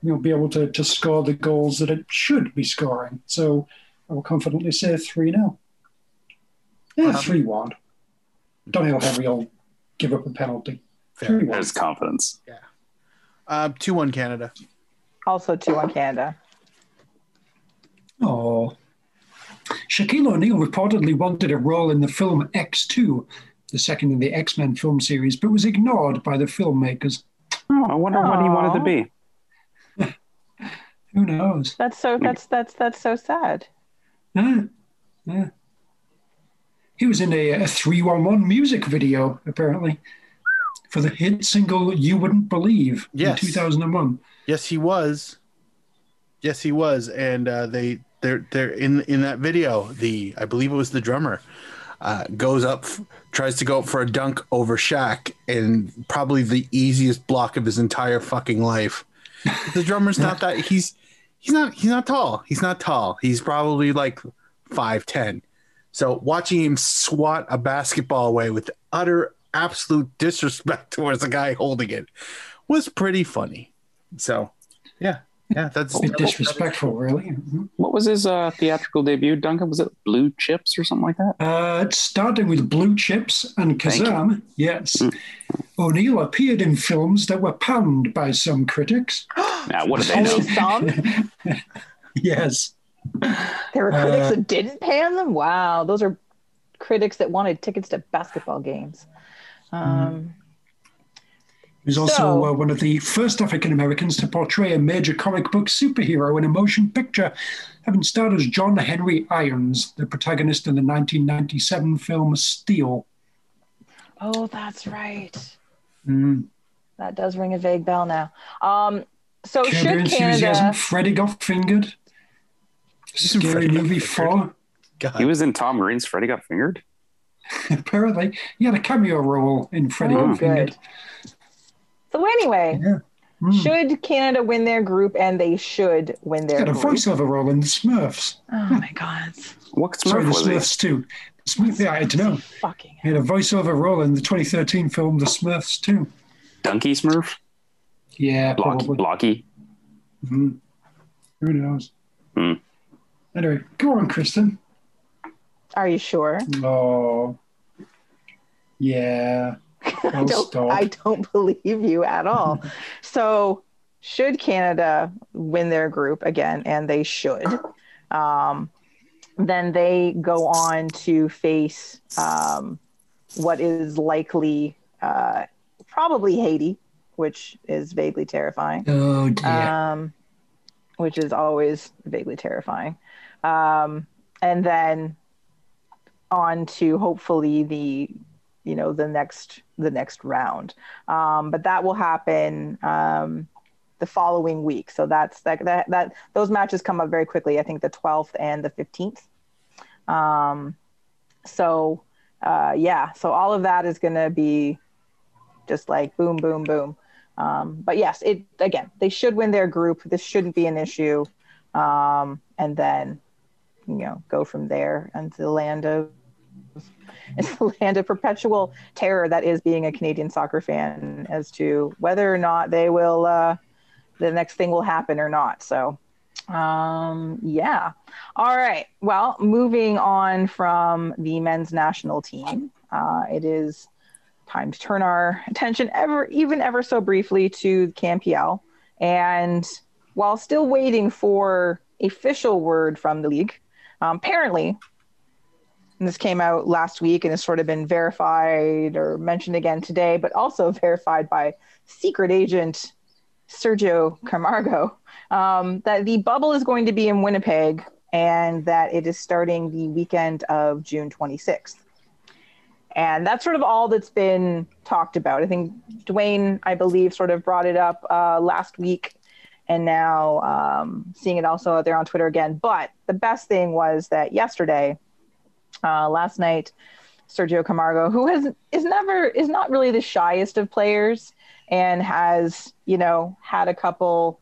Speaker 5: you know be able to to score the goals that it should be scoring. So I will confidently say three 0 Yeah,
Speaker 2: Uh-huh.
Speaker 5: three one. Doneil Henry will give up a penalty.
Speaker 2: Fair.
Speaker 5: Three one.
Speaker 1: There's confidence.
Speaker 2: Uh, two one Canada.
Speaker 3: Also 2 on Canada.
Speaker 5: Oh. Shaquille O'Neal reportedly wanted a role in the film X2, the second in the X Men film series, but was ignored by the filmmakers.
Speaker 1: Oh, I wonder what he wanted to be. (laughs)
Speaker 5: Who knows?
Speaker 3: That's so that's that's that's so sad.
Speaker 5: Yeah. yeah. He was in a, a 311 music video, apparently, for the hit single You Wouldn't Believe
Speaker 2: Yes.
Speaker 5: in 2001.
Speaker 2: Yes, he was. Yes, he was, and uh, they they're they're in in that video. The I believe it was the drummer uh, goes up, tries to go up for a dunk over Shaq, and probably the easiest block of his entire fucking life. The drummer's not that he's he's not he's not tall. He's not tall. He's probably like five ten. So watching him swat a basketball away with utter absolute disrespect (laughs) towards the guy holding it was pretty funny. So yeah, yeah, that's
Speaker 5: A bit disrespectful, really. Mhm.
Speaker 1: What was his uh, theatrical debut, Duncan? Was it Blue Chips or something like that?
Speaker 5: Uh, it started with Blue Chips and
Speaker 1: Thank you.
Speaker 5: Kazam. Yes. O'Neal appeared in films that were panned by some critics. (gasps)
Speaker 1: Now, what did they know? (laughs)
Speaker 5: Yes.
Speaker 3: There were critics
Speaker 5: Uh,
Speaker 3: that didn't pan them. Wow, those are critics that wanted tickets to basketball games. Um,
Speaker 5: He was also
Speaker 3: So-
Speaker 5: uh, one of the first African Americans to portray a major comic book superhero in a motion picture, having starred as John Henry Irons, the protagonist in the 1997 film Steel.
Speaker 3: oh, that's right.
Speaker 5: Mm.
Speaker 3: That does ring a vague bell now. Um, so
Speaker 5: Curb Your
Speaker 3: should
Speaker 5: Enthusiasm,
Speaker 3: Canada?
Speaker 5: Freddy got fingered.
Speaker 2: Isn't
Speaker 5: Scary
Speaker 2: Freddy
Speaker 5: movie 4.
Speaker 2: God.
Speaker 1: He was in Tom Green's Freddy Got Fingered. (laughs)
Speaker 5: Apparently, he had a cameo role in Freddy
Speaker 3: Oh,
Speaker 5: got fingered.
Speaker 3: good. So anyway,
Speaker 5: Yeah. Mm.
Speaker 3: should Canada win their group, and they should win their
Speaker 5: He had a
Speaker 3: group?
Speaker 5: voiceover role in The Smurfs.
Speaker 3: Oh my god!
Speaker 1: What
Speaker 5: Sorry, The
Speaker 1: was he?
Speaker 5: Smurfs too. The Smurf, yeah, I don't know.
Speaker 3: Fucking.
Speaker 5: He had a voiceover role in the 2013 film The Smurfs too.
Speaker 1: Donkey Smurf?
Speaker 5: Yeah,
Speaker 1: Blocky?
Speaker 5: probably.
Speaker 1: Blocky?
Speaker 5: Mhm. Who knows?
Speaker 1: Hmm.
Speaker 5: Anyway, go on, Kristen.
Speaker 3: Are you sure?
Speaker 5: Oh, yeah. (laughs)
Speaker 3: I don't,
Speaker 5: stop.
Speaker 3: I don't (laughs) believe you at all. (laughs) so, should Canada win their group again, and they should, um, then they go on to face um, what is likely uh, probably Haiti, which is vaguely terrifying
Speaker 5: Oh dear.
Speaker 3: um, which is always vaguely terrifying. Um, and then on to hopefully the you know the next the next round. Um, but that will happen um, the following week. So that's that, that that those matches come up very quickly. I think the 12th and the 15th. Um, so uh, yeah, so all of that is going to be just like boom, boom, boom. Um, but yes, it again, they should win their group. This shouldn't be an issue. Um, and then, you know, go from there into the land of (laughs) it's the land of perpetual terror that is being a Canadian soccer fan as to whether or not they will uh, the next thing will happen or not. So um yeah all right well moving on from the men's national team uh it is time to turn our attention ever even ever so briefly to CanPL. And while still waiting for official word from the league, um, apparently, this came out last week and has sort of been verified or mentioned again today, but also (laughs) verified by secret agent Sergio Camargo, um, that the bubble is going to be in Winnipeg and that it is starting the weekend of June 26th and that's sort of all that's been talked about. I think Dwayne, I believe, sort of brought it up uh, last week, and now um, seeing it also out there on Twitter again. But the best thing was that yesterday, uh, last night, Sergio Camargo, who has is never is not really the shyest of players, and has you know had a couple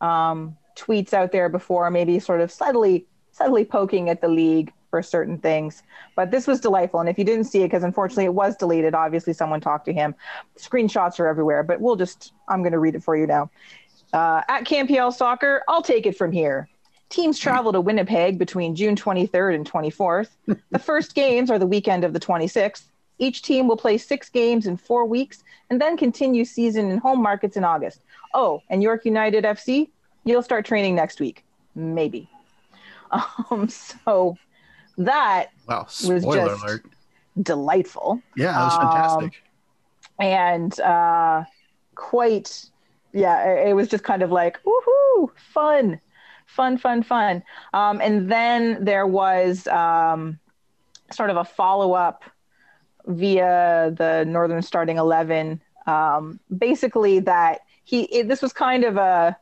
Speaker 3: um, tweets out there before, maybe sort of subtly subtly poking at the league for certain things. But this was delightful. And if you didn't see it, because unfortunately it was deleted, obviously someone talked to him. Screenshots are everywhere, but we'll just, I'm going to read it for you now. Uh, at CanPL Soccer, I'll take it from here. Teams travel to Winnipeg between June 23rd and 24th. (laughs) the first games are the weekend of the 26th. Each team will play six games in four weeks and then continue season in home markets in August. Oh, and York United FC, you'll start training next week. Maybe. (laughs) Um, so that
Speaker 2: Wow.
Speaker 3: Was just-
Speaker 2: alert.
Speaker 3: delightful
Speaker 2: Yeah, that was
Speaker 3: um,
Speaker 2: fantastic.
Speaker 3: and uh, quite, yeah, it, it was just kind of like, woohoo, fun, fun, fun, fun. Um, and then there was um, sort of a follow up via the Northern Starting 11. Um, basically, that he, it, this was kind of a,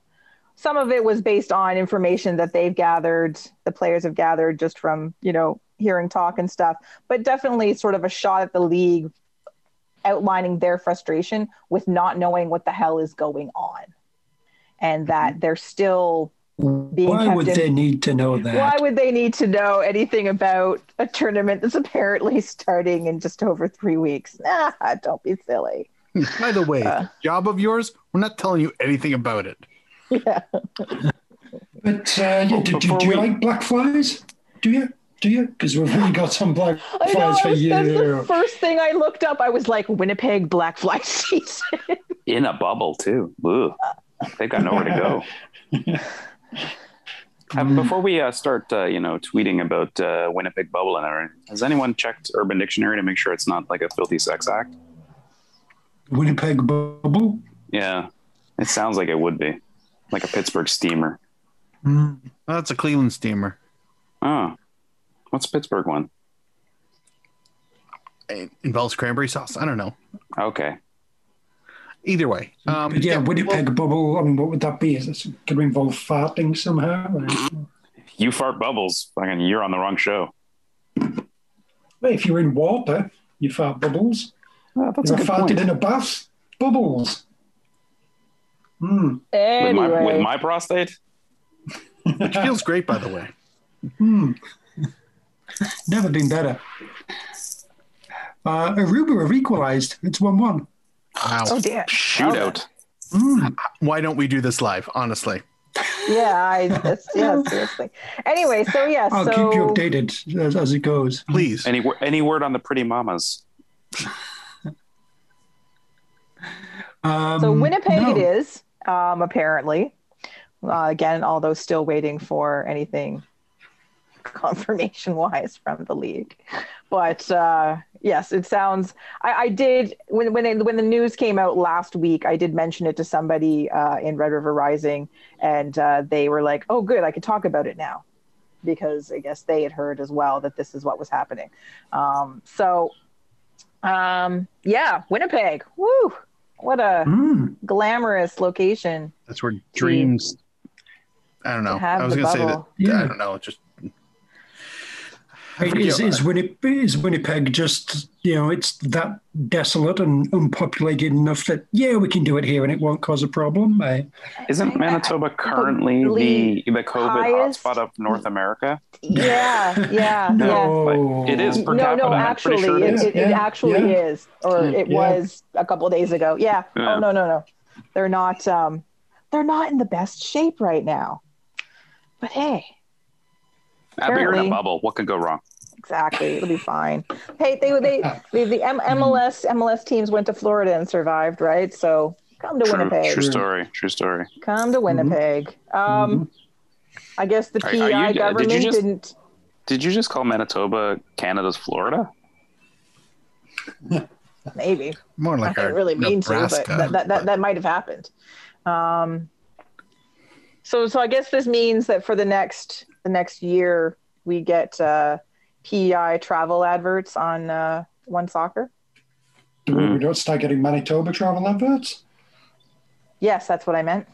Speaker 3: some of it was based on information that they've gathered, the players have gathered just from, you know, hearing talk and stuff, but definitely sort of a shot at the league outlining their frustration with not knowing what the hell is going on and that they're still being
Speaker 5: Why
Speaker 3: kept
Speaker 5: would
Speaker 3: in-
Speaker 5: they need to know that?
Speaker 3: why would they need to know anything about a tournament that's (laughs) apparently starting in just over three weeks nah don't be silly (laughs)
Speaker 2: By the way,
Speaker 3: uh,
Speaker 2: job of yours, we're not telling you anything about it. (laughs)
Speaker 3: yeah
Speaker 5: But uh,
Speaker 1: Well,
Speaker 5: do, do,
Speaker 1: before
Speaker 5: do you like black flies? Do you? Do you? Because we've really got some black (laughs)
Speaker 3: I know,
Speaker 5: flies for
Speaker 3: that's the
Speaker 5: you.
Speaker 3: first thing I looked up. I was like, Winnipeg Black Fly (laughs) season.
Speaker 1: in a bubble too. Ugh. They've got nowhere to go. Uh, (laughs) before we uh, start, uh, you know, tweeting about uh, Winnipeg bubble and everything, has anyone checked Urban Dictionary to make sure it's not like a filthy sex act?
Speaker 5: Winnipeg bubble.
Speaker 1: Yeah, it sounds like it would be, like a Pittsburgh steamer.
Speaker 5: Mm.
Speaker 2: That's a Cleveland steamer.
Speaker 1: Oh, what's Pittsburgh one?
Speaker 2: It involves cranberry sauce. I don't know.
Speaker 1: Okay,
Speaker 2: Either way. Um,
Speaker 5: But yeah,
Speaker 2: well,
Speaker 5: Winnipeg bubble. I mean, what would that be? Is this could it involve farting somehow?
Speaker 1: you fart bubbles. Fucking, you're on the wrong show.
Speaker 5: Well, if you're in water, you fart bubbles.
Speaker 1: Oh, that's
Speaker 5: If
Speaker 1: a
Speaker 5: I
Speaker 1: good
Speaker 5: farted
Speaker 1: point.
Speaker 5: in a bath, bubbles. Hmm.
Speaker 1: With my,
Speaker 3: anyway,
Speaker 1: with my prostate.
Speaker 2: which feels great, by the way.
Speaker 5: Hmm. Never been better. Uh, Aruba have equalized. It's 1 1.
Speaker 2: Wow.
Speaker 3: oh dear,
Speaker 1: Shootout.
Speaker 5: Mm.
Speaker 2: Why don't we do this live? Honestly,
Speaker 3: yeah, I that's, yeah, (laughs) seriously. Anyway, so yeah,
Speaker 5: I'll
Speaker 3: so
Speaker 5: keep you updated as, as it goes.
Speaker 2: please.
Speaker 1: Any wo- any word on the pretty mamas?
Speaker 5: Um,
Speaker 3: So Winnipeg
Speaker 5: no.
Speaker 3: it is, um, apparently. Uh, again, although still waiting for anything (laughs) confirmation wise from the league. But uh, yes, it sounds. I, I did when when they, when the news came out last week. I did mention it to somebody uh, in Red River Rising, and uh, they were like, "Oh, good, I can talk about it now," because I guess they had heard as well that this is what was happening. Um, so, um, yeah, Winnipeg. Woo! What a
Speaker 5: Mm.
Speaker 3: glamorous location.
Speaker 2: That's where dreams. I don't know. I was gonna say that.
Speaker 3: bubble.
Speaker 5: Yeah.
Speaker 2: I don't know. Just I
Speaker 5: Is,
Speaker 2: forget
Speaker 5: is. Winnipeg, is Winnipeg just, you know, it's that desolate and unpopulated enough that, yeah, we can do it here and it won't cause a problem? I,
Speaker 1: Isn't Manitoba currently the the COVID
Speaker 3: highest-
Speaker 1: hotspot of North America?
Speaker 3: Yeah, yeah, yeah. (laughs)
Speaker 5: no.
Speaker 1: But it is per
Speaker 3: no,
Speaker 1: capita.
Speaker 3: no,
Speaker 1: I'm
Speaker 3: actually,
Speaker 1: sure it
Speaker 3: it,
Speaker 1: is.
Speaker 3: it, it
Speaker 5: Yeah,
Speaker 3: actually
Speaker 5: yeah.
Speaker 3: is, or it
Speaker 5: Yeah.
Speaker 3: was a couple of days ago. Yeah.
Speaker 1: Yeah.
Speaker 3: Oh no, no, no. They're not. Um, they're not in the best shape right now. But hey,
Speaker 1: Ah, but you're in a bubble. What could go wrong?
Speaker 3: exactly, it'll be fine. Hey, they they the, the M- MLS MLS teams went to Florida and survived, right? So come to
Speaker 1: True,
Speaker 3: Winnipeg.
Speaker 1: true story. True story.
Speaker 3: Come to Winnipeg. Um, I guess the
Speaker 1: Are- are
Speaker 3: PEI
Speaker 1: you- did you
Speaker 3: government
Speaker 1: just-
Speaker 3: didn't.
Speaker 1: Did you just call Manitoba Canada's Florida? (laughs)
Speaker 3: Maybe.
Speaker 2: more
Speaker 3: I
Speaker 2: like
Speaker 3: didn't
Speaker 2: our
Speaker 3: really mean
Speaker 2: Nebraska.
Speaker 3: to, but that that, that, that might have happened. Um, so so I guess this means that for the next the next year we get uh, PEI travel adverts on uh, One Soccer.
Speaker 5: Do we, we don't start getting Manitoba travel adverts?
Speaker 3: Yes, that's what I meant.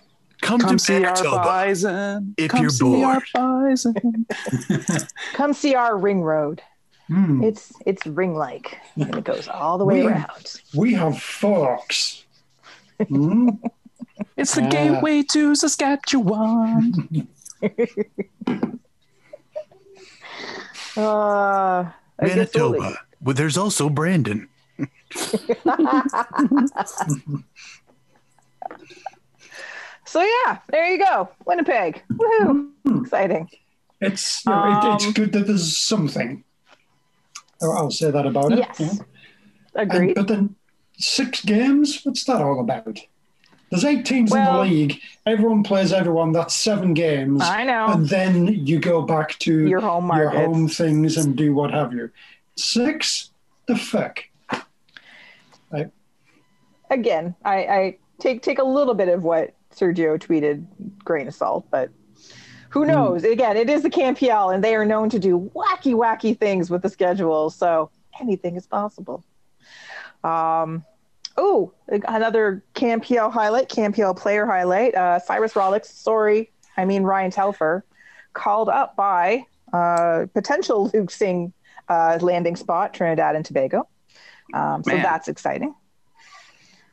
Speaker 2: Come,
Speaker 1: Come
Speaker 2: to
Speaker 1: see our bison.
Speaker 2: if
Speaker 1: Come
Speaker 2: you're
Speaker 1: see our bison. (laughs)
Speaker 3: Come see our ring road.
Speaker 5: Hmm.
Speaker 3: It's it's ring like and it goes all the way
Speaker 5: We-
Speaker 3: around.
Speaker 5: We have forks. Hmm? (laughs)
Speaker 1: It's the
Speaker 5: Yeah.
Speaker 1: gateway to Saskatchewan. (laughs) (laughs)
Speaker 3: Uh, I guess we'll leave.
Speaker 2: Manitoba. Well, there's also Brandon. (laughs)
Speaker 3: So yeah, there you go, Winnipeg. Woohoo! Exciting.
Speaker 5: It's, you know, it, it's
Speaker 3: Um,
Speaker 5: good that there's something. I'll say that about it.
Speaker 3: Yes,
Speaker 5: yeah. And,
Speaker 3: agreed.
Speaker 5: but then six games, what's that all about? There's eight teams
Speaker 3: Well-
Speaker 5: in the league. Everyone plays everyone. That's seven games.
Speaker 3: I know.
Speaker 5: And then you go back to
Speaker 3: Your home
Speaker 5: your home things and do what have you. Six? The fuck?
Speaker 3: again, I, I take take a little bit of what Sergio tweeted, grain of salt, but who knows? Again, it is the CanPL, and they are known to do wacky, wacky things with the schedule. So anything is possible. Um, oh, another CanPL highlight, CanPL player highlight. Uh, Cyrus Rollocks, sorry, I mean Ryan Telfer, called up by uh, potential (laughs) Luke Singh uh, landing spot, Trinidad and Tobago. Um, so
Speaker 1: Man.
Speaker 3: that's exciting.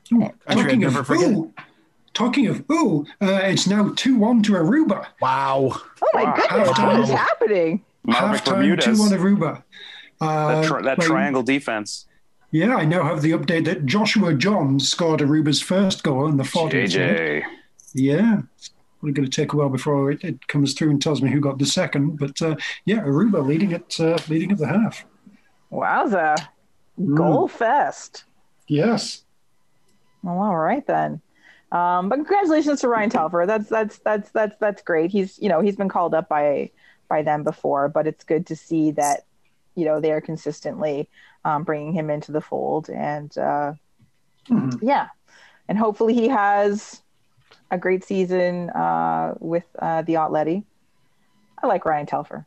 Speaker 2: Country I'd
Speaker 5: talking of
Speaker 2: forget.
Speaker 5: ooh, talking of ooh, uh, it's now two one to Aruba.
Speaker 2: Wow.
Speaker 3: Oh my
Speaker 1: Wow.
Speaker 3: goodness, what
Speaker 5: Wow.
Speaker 3: is happening?
Speaker 1: Marvick
Speaker 5: Halftime
Speaker 1: Bermudez.
Speaker 5: two one Aruba.
Speaker 1: That,
Speaker 5: Uh,
Speaker 1: tri- that
Speaker 5: like,
Speaker 1: triangle defense.
Speaker 5: Yeah, I now have the update that Joshua John scored Aruba's first goal in the 40th.
Speaker 1: JJ.
Speaker 5: Yeah. It's probably going to take a while before it, it comes through and tells me who got the second. But uh, yeah, Aruba leading at uh, leading at the half.
Speaker 3: Wowza.
Speaker 5: Mm.
Speaker 3: Goal fest.
Speaker 5: Yes.
Speaker 3: Well, all right then. Um, but congratulations to Ryan Telfer. That's that's that's that's that's great. He's you know he's been called up by by them before, but it's good to see that you know they are consistently um, bringing him into the fold, and uh,
Speaker 5: Mhm.
Speaker 3: yeah, and hopefully he has a great season uh, with uh, the Atleti. I like Ryan Telfer.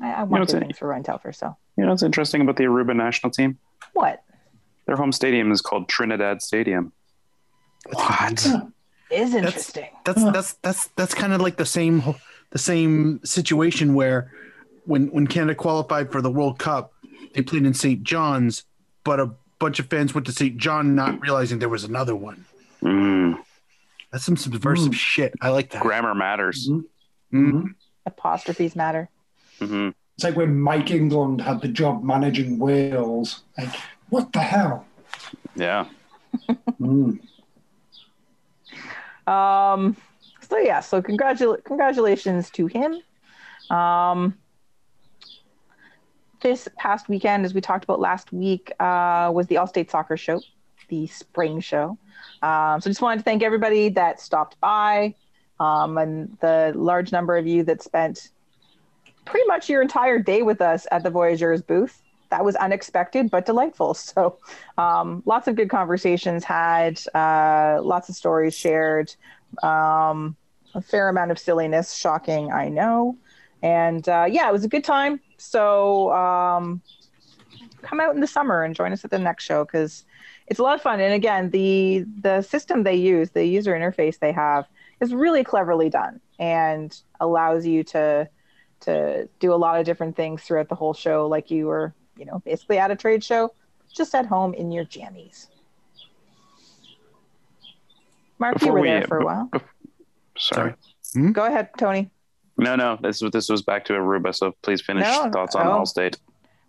Speaker 3: I, I want
Speaker 1: it's
Speaker 3: good
Speaker 1: a-
Speaker 3: things for Ryan Telfer. So
Speaker 1: You know what's interesting about the Aruba national team?
Speaker 3: what
Speaker 1: Their home stadium is called Trinidad Stadium.
Speaker 2: What?
Speaker 3: is interesting?
Speaker 2: That's that's that's that's kind of like the same the same situation where when when Canada qualified for the World Cup, they played in St. John's, but a bunch of fans went to St. John not realizing there was another one.
Speaker 1: Mm,
Speaker 2: That's some subversive
Speaker 5: Mm.
Speaker 2: shit. I like that.
Speaker 1: grammar matters.
Speaker 2: Mm.
Speaker 3: Apostrophes matter.
Speaker 1: hmm
Speaker 5: It's like when Mike England had the job managing Wales. Like, what the hell?
Speaker 1: Yeah. (laughs)
Speaker 5: Mm.
Speaker 3: Um, so yeah, so congratul- congratulations to him. Um, this past weekend, as we talked about last week, uh, was the All State Soccer Show the spring show. Um, so just wanted to thank everybody that stopped by um, and the large number of you that spent pretty much your entire day with us at the Voyageurs booth. That was unexpected but delightful. (laughs) So, um, lots of good conversations had, uh, lots of stories shared, um, a fair amount of silliness. Shocking, I know. And uh, yeah, it was a good time. So, um, come out in the summer and join us at the next show because it's a lot of fun. And again, the the system they use, the user interface they have, is really cleverly done and allows you to to do a lot of different things throughout the whole show, like you were, you know, basically at a trade show, just at home in your jammies. Mark,
Speaker 1: Before
Speaker 3: you were
Speaker 1: we-
Speaker 3: there for a while.
Speaker 1: Sorry.
Speaker 3: Go ahead, Tony.
Speaker 1: No, no. This was this was back to Aruba. So please finish
Speaker 3: No,
Speaker 1: thoughts on
Speaker 3: oh.
Speaker 1: Allstate.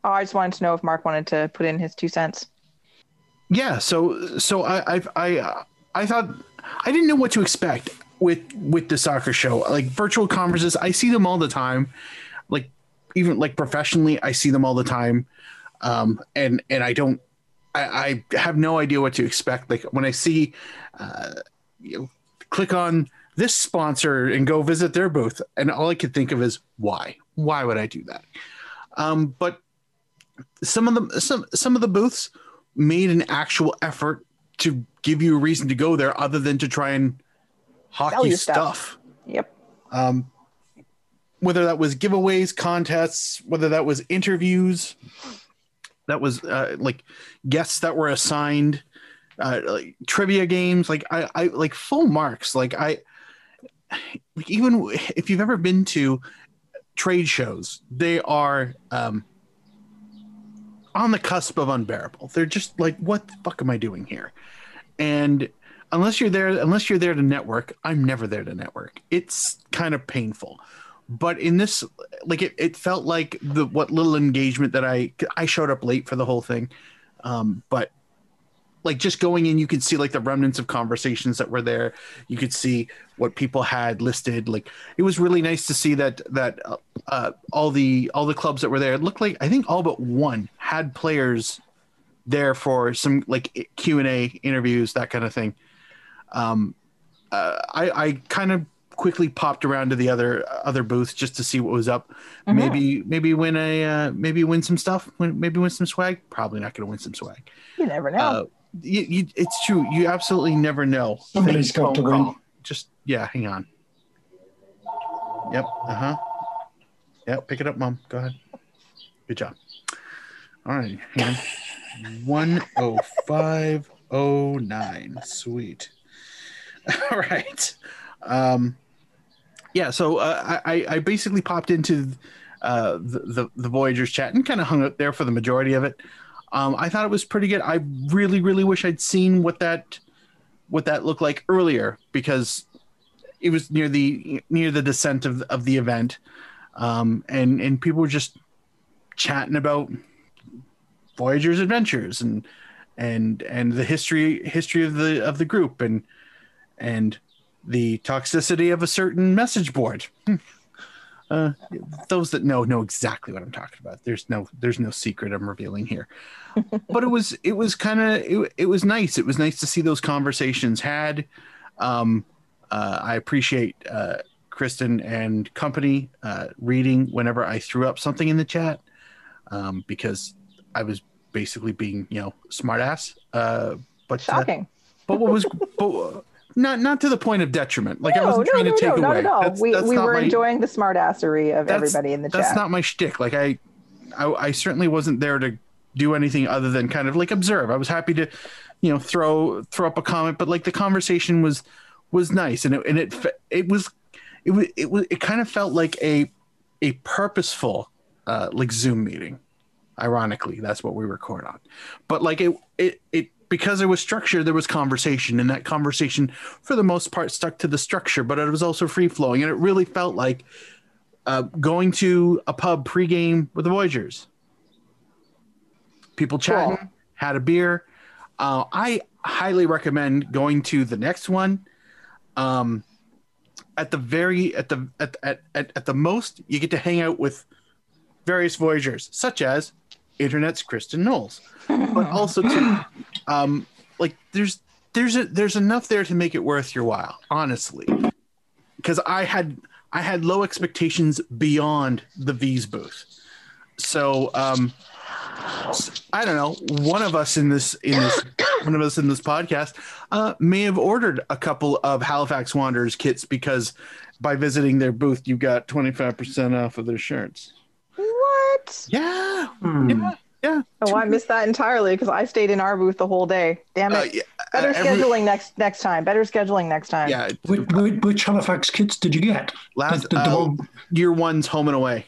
Speaker 3: Oh, I just wanted to know if Mark wanted to put in his two cents.
Speaker 2: Yeah, so so I I I, uh, I thought I didn't know what to expect with with the soccer show. Like virtual conferences, I see them all the time. Like even like professionally, I see them all the time. Um, and and I don't I, I have no idea what to expect. Like when I see uh, you know, click on this sponsor and go visit their booth, and all I could think of is why? Why would I do that? Um, but some of the some some of the booths made an actual effort to give you a reason to go there other than to try and hockey
Speaker 3: you
Speaker 2: stuff.
Speaker 3: stuff. Yep.
Speaker 2: Um, whether that was giveaways, contests, whether that was interviews, that was uh, like guests that were assigned, uh, like trivia games, like I, I like full marks. Like I, like even if you've ever been to trade shows, they are um, on the cusp of unbearable. They're just like, what the fuck am I doing here? And unless you're there, unless you're there to network, I'm never there to network. It's kind of painful. But in this, like it, it felt like the what little engagement that I I showed up late for the whole thing, um, but like just going in, you could see like the remnants of conversations that were there. You could see what people had listed. Like it was really nice to see that that uh, uh, all the all the clubs that were there. It looked like I think all but one had players there for some like Q and A interviews, that kind of thing. Um, uh, I I kind of quickly popped around to the other other booths just to see what was up.
Speaker 3: Mhm.
Speaker 2: Maybe maybe win a uh, maybe win some stuff. Win, maybe win some swag. Probably not going to win some swag.
Speaker 3: You never know.
Speaker 2: Uh, you, you, it's true. You absolutely never know.
Speaker 5: Somebody's got to win.
Speaker 2: Just yeah, hang on. Yep. Uh huh. Yep. Pick it up, mom. Go ahead. Good job. All right. Hang on. One oh five oh nine. Sweet. (laughs) All right. Um. Yeah. So uh, I I basically popped into uh the the, the Voyageurs chat and kind of hung out there for the majority of it. Um, I thought it was pretty good. I really, really wish I'd seen what that what that looked like earlier because it was near the near the descent of of the event, um, and and people were just chatting about Voyager's adventures and and and the history history of the of the group and and the toxicity of a certain message board. Uh, those that know know exactly what I'm talking about. There's no there's no secret I'm revealing here. (laughs) but it was it was kind of it, it was nice. It was nice to see those conversations had. Um, uh, I appreciate uh, Kristen and company uh, reading whenever I threw up something in the chat um, because I was basically being you know smartass. Uh, but uh,
Speaker 3: Shocking.
Speaker 2: but what was (laughs) but not not to the point of detriment. Like I wasn't
Speaker 3: no,
Speaker 2: trying
Speaker 3: no,
Speaker 2: to take
Speaker 3: no,
Speaker 2: away.
Speaker 3: not at all.
Speaker 2: That's-
Speaker 3: we
Speaker 2: that's
Speaker 3: we were
Speaker 2: my-
Speaker 3: enjoying the smartassery of everybody in the chat.
Speaker 2: that's not my shtick. Like I, I, I certainly wasn't there to do anything other than kind of like observe. I was happy to, you know, throw throw up a comment, but like the conversation was was nice, and it and it it was it was it was it kind of felt like a a purposeful uh, like Zoom meeting. Ironically, that's what we record on, but like it it it because it was structure, there was conversation, and that conversation for the most part stuck to the structure, but it was also free flowing, and it really felt like uh, going to a pub pregame with the Voyageurs. People chatting,
Speaker 3: Cool.
Speaker 2: had a beer. Uh, I highly recommend going to the next one. Um, at the very at the at, at, at, at the most, you get to hang out with various Voyageurs, such as Internet's Kristen Knowles, but (laughs) also to um, like there's there's a, there's enough there to make it worth your while, honestly. Because I had I had low expectations beyond the V's booth, so um, I don't know. One of us in this in this (coughs) one of us in this podcast uh, may have ordered a couple of Halifax Wanderers kits because by visiting their booth, you got twenty five percent off of their shirts.
Speaker 3: What?
Speaker 2: Yeah,
Speaker 5: Hmm.
Speaker 2: yeah, yeah.
Speaker 3: Oh, I missed that entirely because I stayed in our booth the whole day. Damn
Speaker 2: Uh,
Speaker 3: it.
Speaker 2: yeah,
Speaker 3: Better
Speaker 2: uh, every-
Speaker 3: scheduling next next time. Better scheduling next time.
Speaker 2: Yeah,
Speaker 5: Which, which, which Halifax kits did you get?
Speaker 2: last
Speaker 5: The- the- the
Speaker 2: uh,
Speaker 5: one-
Speaker 2: year one's home and away.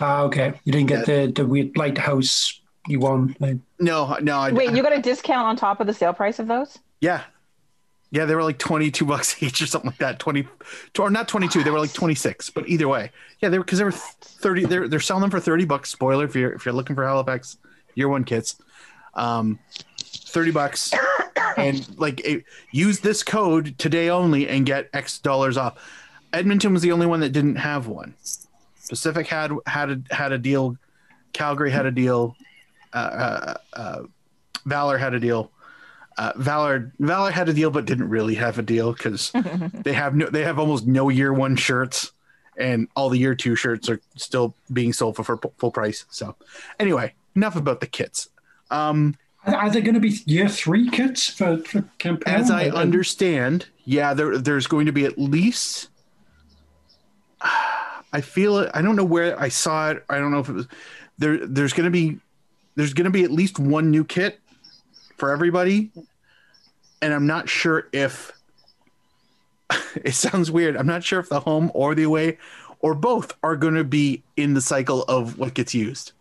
Speaker 5: Ah, okay. You didn't get the, the weird lighthouse you won.
Speaker 2: No, no, I
Speaker 3: Wait, you got a discount on top of the sale price of those?
Speaker 2: yeah, yeah. They were like twenty two bucks (laughs) each or something like that. Twenty, or not twenty two. They were like twenty six. But either way, yeah, they were because they were thirty. They're they're selling them for thirty bucks. Spoiler if you're if you're looking for Halifax year one kits, um, thirty bucks, and like it, use this code today only and get X dollars off. Edmonton was the only one that didn't have one. Pacific had had a had a deal. Calgary had a deal. Uh, uh, uh, Valor had a deal. Uh, Valor Valor had a deal, but didn't really have a deal because (laughs) they have no they have almost no year one shirts, and all the year two shirts are still being sold for, for full price. So, anyway, enough about the kits. Um,
Speaker 5: are are there going to be year three kits for, for campaign?
Speaker 2: as I understand, yeah, there there's going to be at least. (sighs) I feel it. I don't know where I saw it. I don't know if it was there. There's going to be there's going to be at least one new kit for everybody, and I'm not sure if (laughs) it sounds weird. I'm not sure if the home or the away or both are going to be in the cycle of what gets used.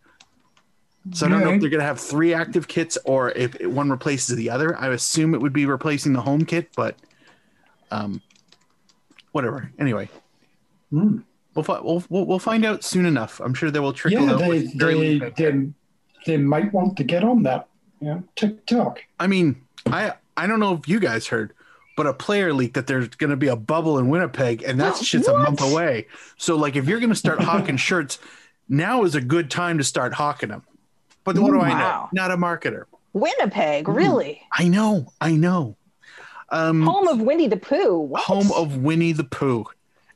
Speaker 2: So I don't know if they're going to have three active kits or if one replaces the other. I assume it would be replacing the home kit, but um, whatever. Anyway,
Speaker 5: Hmm.
Speaker 2: we'll, we'll we'll we'll find out soon enough. I'm sure they will trickle
Speaker 5: Yeah,
Speaker 2: out.
Speaker 5: they, they, they, they might want to get on that. Yeah, TikTok.
Speaker 2: I mean, I I don't know if you guys heard, but a player leaked that there's going to be a bubble in Winnipeg, and that's (gasps) shit's a month away. So like, if you're going to start (laughs) hawking shirts, now is a good time to start hawking them. But what do I know? Not a marketer.
Speaker 3: Winnipeg, really?
Speaker 2: I know. I know. Um,
Speaker 3: Home of Winnie the Pooh. What?
Speaker 2: home of Winnie the Pooh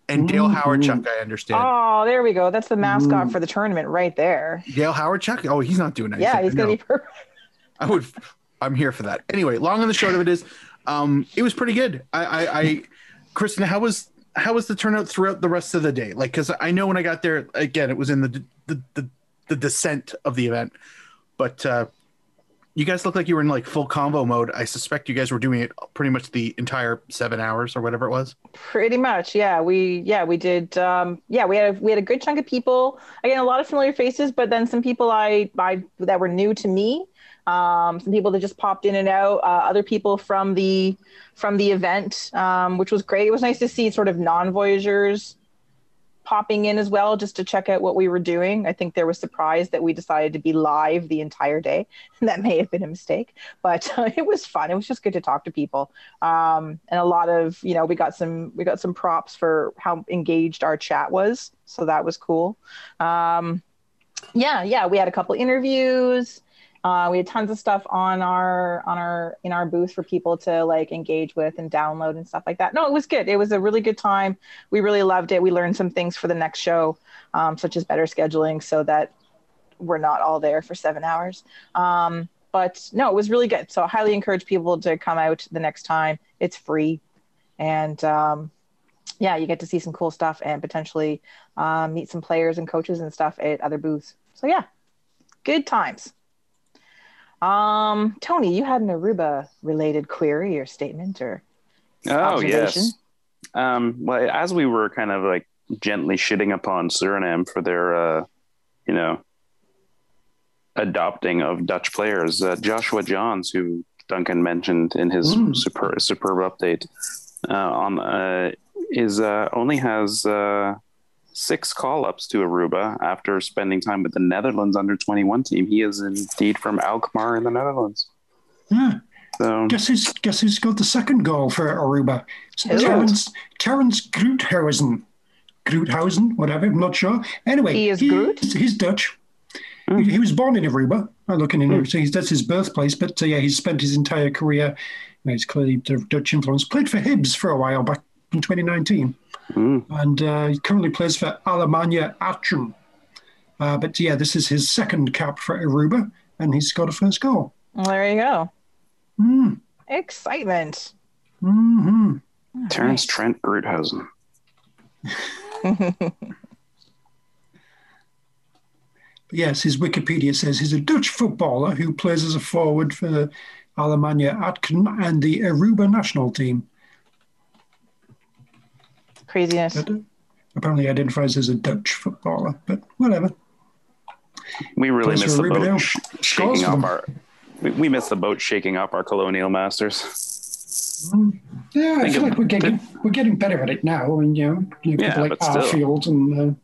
Speaker 2: and Dale. Hawerchuk. I understand.
Speaker 3: Oh, there we go. That's the mascot for the tournament right there.
Speaker 2: Dale Hawerchuk. Oh, he's not doing anything.
Speaker 3: Yeah, he's
Speaker 2: No.
Speaker 3: gonna be perfect.
Speaker 2: I would. I'm here for that. Anyway, long and the short of it is, um, it was pretty good. I, I, I Kristen, how was how was the turnout throughout the rest of the day? Like, because I know when I got there, again, it was in the the the, the descent of the event, but uh, you guys look like you were in like full combo mode. I suspect you guys were doing it pretty much the entire seven hours or whatever it was.
Speaker 3: Pretty much, yeah. We yeah we did. Um, yeah, we had a, we had a good chunk of people. Again, a lot of familiar faces, but then some people I I that were new to me. Um, some people that just popped in and out. Uh, other people from the from the event, um, which was great. It was nice to see sort of non-voyagers popping in as well, just to check out what we were doing. I think there was surprise that we decided to be live the entire day. (laughs) that may have been a mistake, but uh, (laughs) it was fun. It was just good to talk to people um, and a lot of you know we got some we got some props for how engaged our chat was so that was cool um, yeah yeah we had a couple interviews uh, we had tons of stuff on our on our in our booth for people to like engage with and download and stuff like that no it was good it was a really good time we really loved it we learned some things for the next show um, such as better scheduling so that we're not all there for seven hours um, but no, it was really good. So I highly encourage people to come out the next time. It's free, and um, yeah, you get to see some cool stuff and potentially um, meet some players and coaches and stuff at other booths. So yeah, good times. Um, Tony, you had an Aruba related query or statement or
Speaker 1: Oh yes. Um, well, as we were kind of like gently shitting upon Suriname for their, uh, you know, adopting of Dutch players, uh, Joshua Johns, who Duncan mentioned in his
Speaker 5: Mm.
Speaker 1: super, superb update, uh, on uh, is uh, only has uh, six call ups to Aruba after spending time with the Netherlands under twenty one team. He is indeed from Alkmaar in the Netherlands.
Speaker 5: Yeah.
Speaker 1: So
Speaker 5: Guess who's, guess who's got the second goal for Aruba? Terence, Terence Groothusen. Groothusen, whatever, I'm not sure. Anyway,
Speaker 3: He is Groot?
Speaker 5: He's, he's Dutch. Hmm. He, he was born in Aruba. I'm looking in here, hmm. so he's, that's his birthplace. But uh, yeah, he's spent his entire career. You know, he's clearly Dutch influence. Played for Hibs for a while back in 2019,
Speaker 1: Mm.
Speaker 5: and uh, he currently plays for Alemannia Aachen. Uh, but yeah, this is his second cap for Aruba, and he's got a first goal.
Speaker 3: Well, there you go.
Speaker 5: Mm.
Speaker 3: Excitement.
Speaker 5: hmm
Speaker 1: Terrence Trent Groothusen. (laughs)
Speaker 5: Yes, his Wikipedia says he's a Dutch footballer who plays as a forward for Alemannia Aachen and the Aruba national team.
Speaker 3: Craziness.
Speaker 5: But uh, apparently identifies as a Dutch footballer, but whatever.
Speaker 1: We really
Speaker 5: miss
Speaker 1: missed
Speaker 5: for
Speaker 1: the
Speaker 5: Aruba
Speaker 1: boat sh- shaking
Speaker 5: for
Speaker 1: off
Speaker 5: them.
Speaker 1: our. We, we missed the boat shaking up our colonial masters.
Speaker 5: Yeah, I
Speaker 1: Think
Speaker 5: feel like we're getting we're getting better at it now. I mean, you know, you know
Speaker 1: Yeah,
Speaker 5: like
Speaker 1: but still.
Speaker 5: Arfield and uh,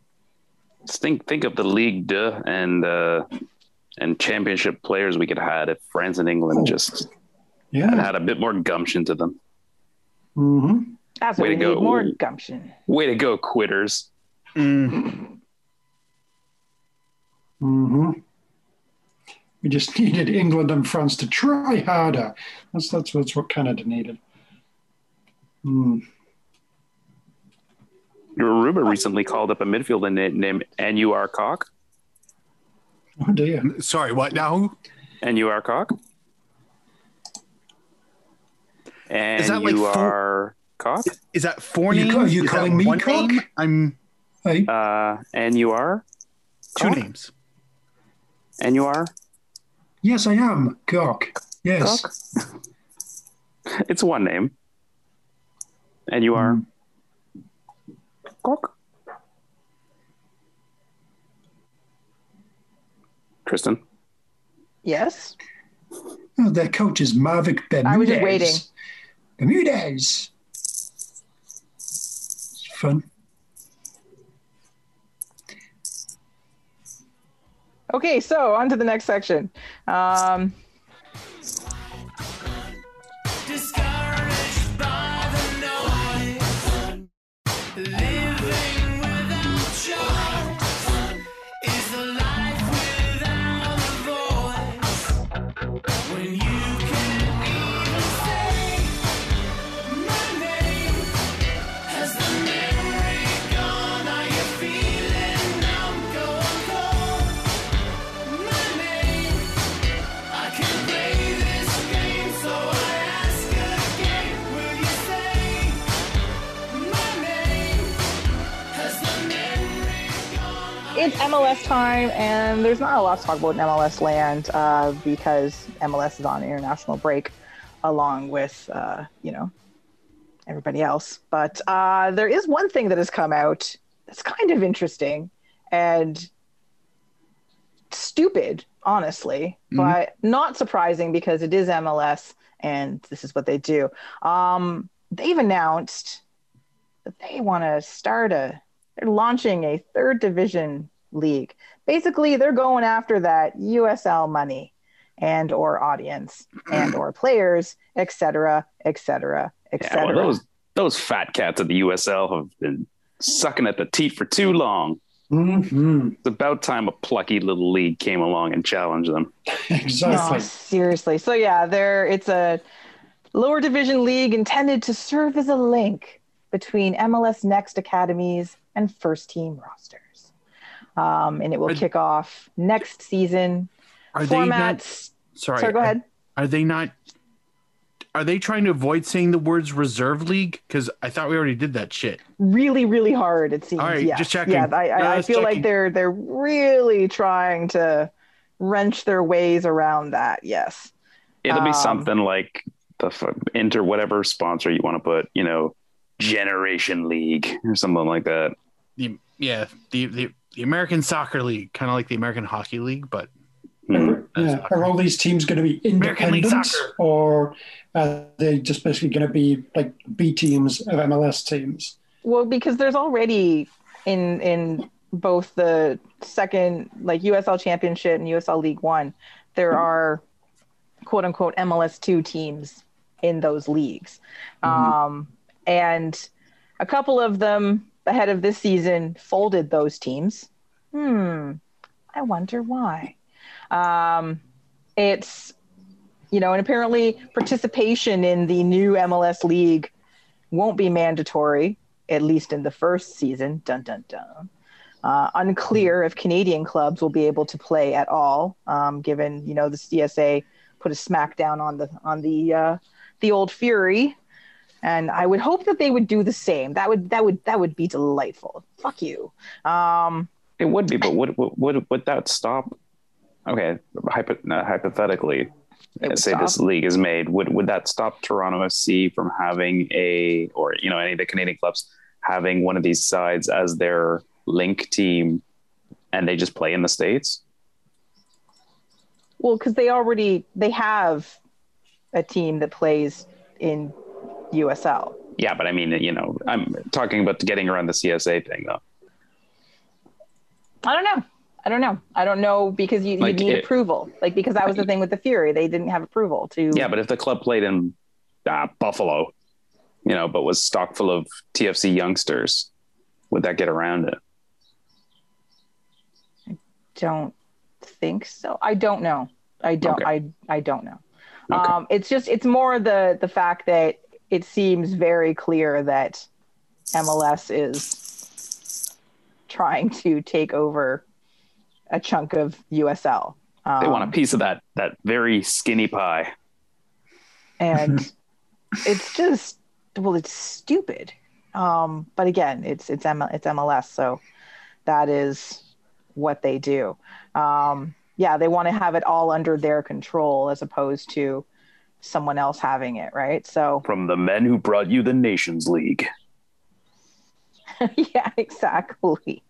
Speaker 1: think think of the League de and uh, and championship players we could have had if France and England
Speaker 5: Oh.
Speaker 1: just had
Speaker 5: yeah.
Speaker 1: had a bit more gumption to them.
Speaker 5: hmm
Speaker 3: That's what
Speaker 1: Way
Speaker 3: we
Speaker 1: to go.
Speaker 3: need. More gumption.
Speaker 1: Way to go, quitters!
Speaker 2: Mm.
Speaker 5: hmm We just (laughs) needed England and France to try harder. That's that's that's what Canada needed. Mm.
Speaker 1: Aruba recently called up a midfielder named Annuar Kock.
Speaker 5: Oh dear.
Speaker 2: Sorry, what now?
Speaker 1: Annuar Kock. And
Speaker 2: Is that like
Speaker 1: you
Speaker 2: full-
Speaker 1: are Cock?
Speaker 2: Is that four
Speaker 5: You
Speaker 2: names?
Speaker 5: call- you
Speaker 2: Is
Speaker 5: calling me cock?
Speaker 2: name? I'm
Speaker 5: Hey,
Speaker 1: Uh, N.U.R.
Speaker 2: two
Speaker 1: Cock?
Speaker 2: names.
Speaker 1: are.
Speaker 5: yes, I am cock. Yes.
Speaker 1: Cock. (laughs) it's one name. N.U.R.
Speaker 5: Mm.
Speaker 1: Cock. Kristen?
Speaker 3: Yes.
Speaker 5: Oh, their coach is Marvick Bermudez.
Speaker 3: I was waiting.
Speaker 5: Bermudez. Fun.
Speaker 3: Okay, so on to the next section. Um, MLS time, and there's not a lot to talk about in MLS land uh, because MLS is on international break, along with uh, you know everybody else. But uh, there is one thing that has come out that's kind of interesting and stupid, honestly, but not surprising because it is MLS and this is what they do. Um, they've announced that they want to start a they're launching a third division league. Basically, they're going after that USL money and or audience (clears throat) and or players, et cetera, et cetera, et
Speaker 1: Yeah, well, those those fat cats at the USL have been sucking at the teat for too long.
Speaker 5: hmm
Speaker 1: It's about time a plucky little league came along and challenged them.
Speaker 5: Exactly.
Speaker 3: No, seriously. So yeah, there it's a lower division league intended to serve as a link between MLS Next academies and first team rosters. Um, and it will
Speaker 2: Are-
Speaker 3: kick off next season.
Speaker 2: Are they not?
Speaker 3: Formats.
Speaker 2: Sorry,
Speaker 3: Sorry, go ahead.
Speaker 2: Are they not? Are they trying to avoid saying the words reserve league? Because I thought we already did that shit.
Speaker 3: really really hard it seems
Speaker 2: All right,
Speaker 3: yeah
Speaker 2: just checking.
Speaker 3: yeah i,
Speaker 2: No,
Speaker 3: I, I
Speaker 2: just
Speaker 3: feel like they're they're really trying to wrench their ways around that yes
Speaker 1: It'll be
Speaker 3: Um,
Speaker 1: something like the f- enter whatever sponsor you want to put, you know, Generation League or something like that.
Speaker 2: The yeah, the the, the American Soccer League, kind of like the American Hockey League, but
Speaker 1: Hmm.
Speaker 5: Yeah. Are all these teams going to be independent, or are they just basically going to be like B teams of MLS teams?
Speaker 3: well because there's already in in both the second like usl championship and usl league one there are quote unquote mls2 teams in those leagues um and a couple of them ahead of this season folded those teams hmm i wonder why Um, it's you know, and apparently participation in the new MLS league won't be mandatory, at least in the first season. Dun dun dun. Uh, unclear if Canadian clubs will be able to play at all, um, given you know the CSA put a smackdown on the on the uh, the old Fury, and I would hope that they would do the same. That would that would that would be delightful. Fuck you. Um,
Speaker 1: It would be, but would would would, that stop? Okay, hypo, hypothetically, say this league is made, would would that stop Toronto FC from having a, or you know, any of the Canadian clubs having one of these sides as their link team, and they just play in the states?
Speaker 3: Well, because they already they have a team that plays in USL.
Speaker 1: Yeah, but I mean, you know, I'm talking about getting around the CSA thing though.
Speaker 3: I don't know. I don't know. I don't know because you,
Speaker 1: Like
Speaker 3: you need
Speaker 1: it-
Speaker 3: approval. Like because that was the thing with the Fury, they didn't have approval to.
Speaker 1: Yeah, but if the club played in uh, Buffalo, you know, but was stocked full of TFC youngsters, would that get around it?
Speaker 3: I don't think so. I don't know. I don't.
Speaker 1: Okay.
Speaker 3: I I don't know.
Speaker 1: Okay.
Speaker 3: Um, it's just it's more the the fact that it seems very clear that MLS is trying to take over a chunk of USL. Um,
Speaker 1: They want a piece of that that very skinny pie.
Speaker 3: and (laughs) it's just well, it's stupid. Um, but again, it's it's M- it's MLS, so that is what they do. Um, yeah, they want to have it all under their control as opposed to someone else having it, right? So
Speaker 1: From the men who brought you the Nations League. (laughs)
Speaker 3: yeah, exactly.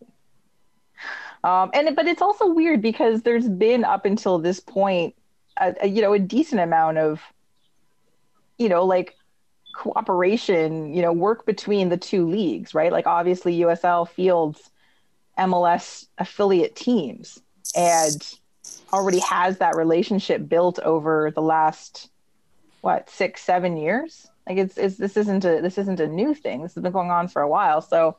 Speaker 3: Um, and but it's also weird because there's been up until this point, a, a, you know, a decent amount of, you know, like cooperation, you know, work between the two leagues, right? Like obviously USL fields MLS affiliate teams and already has that relationship built over the last what six seven years? Like it's, it's this isn't a this isn't a new thing. This has been going on for a while so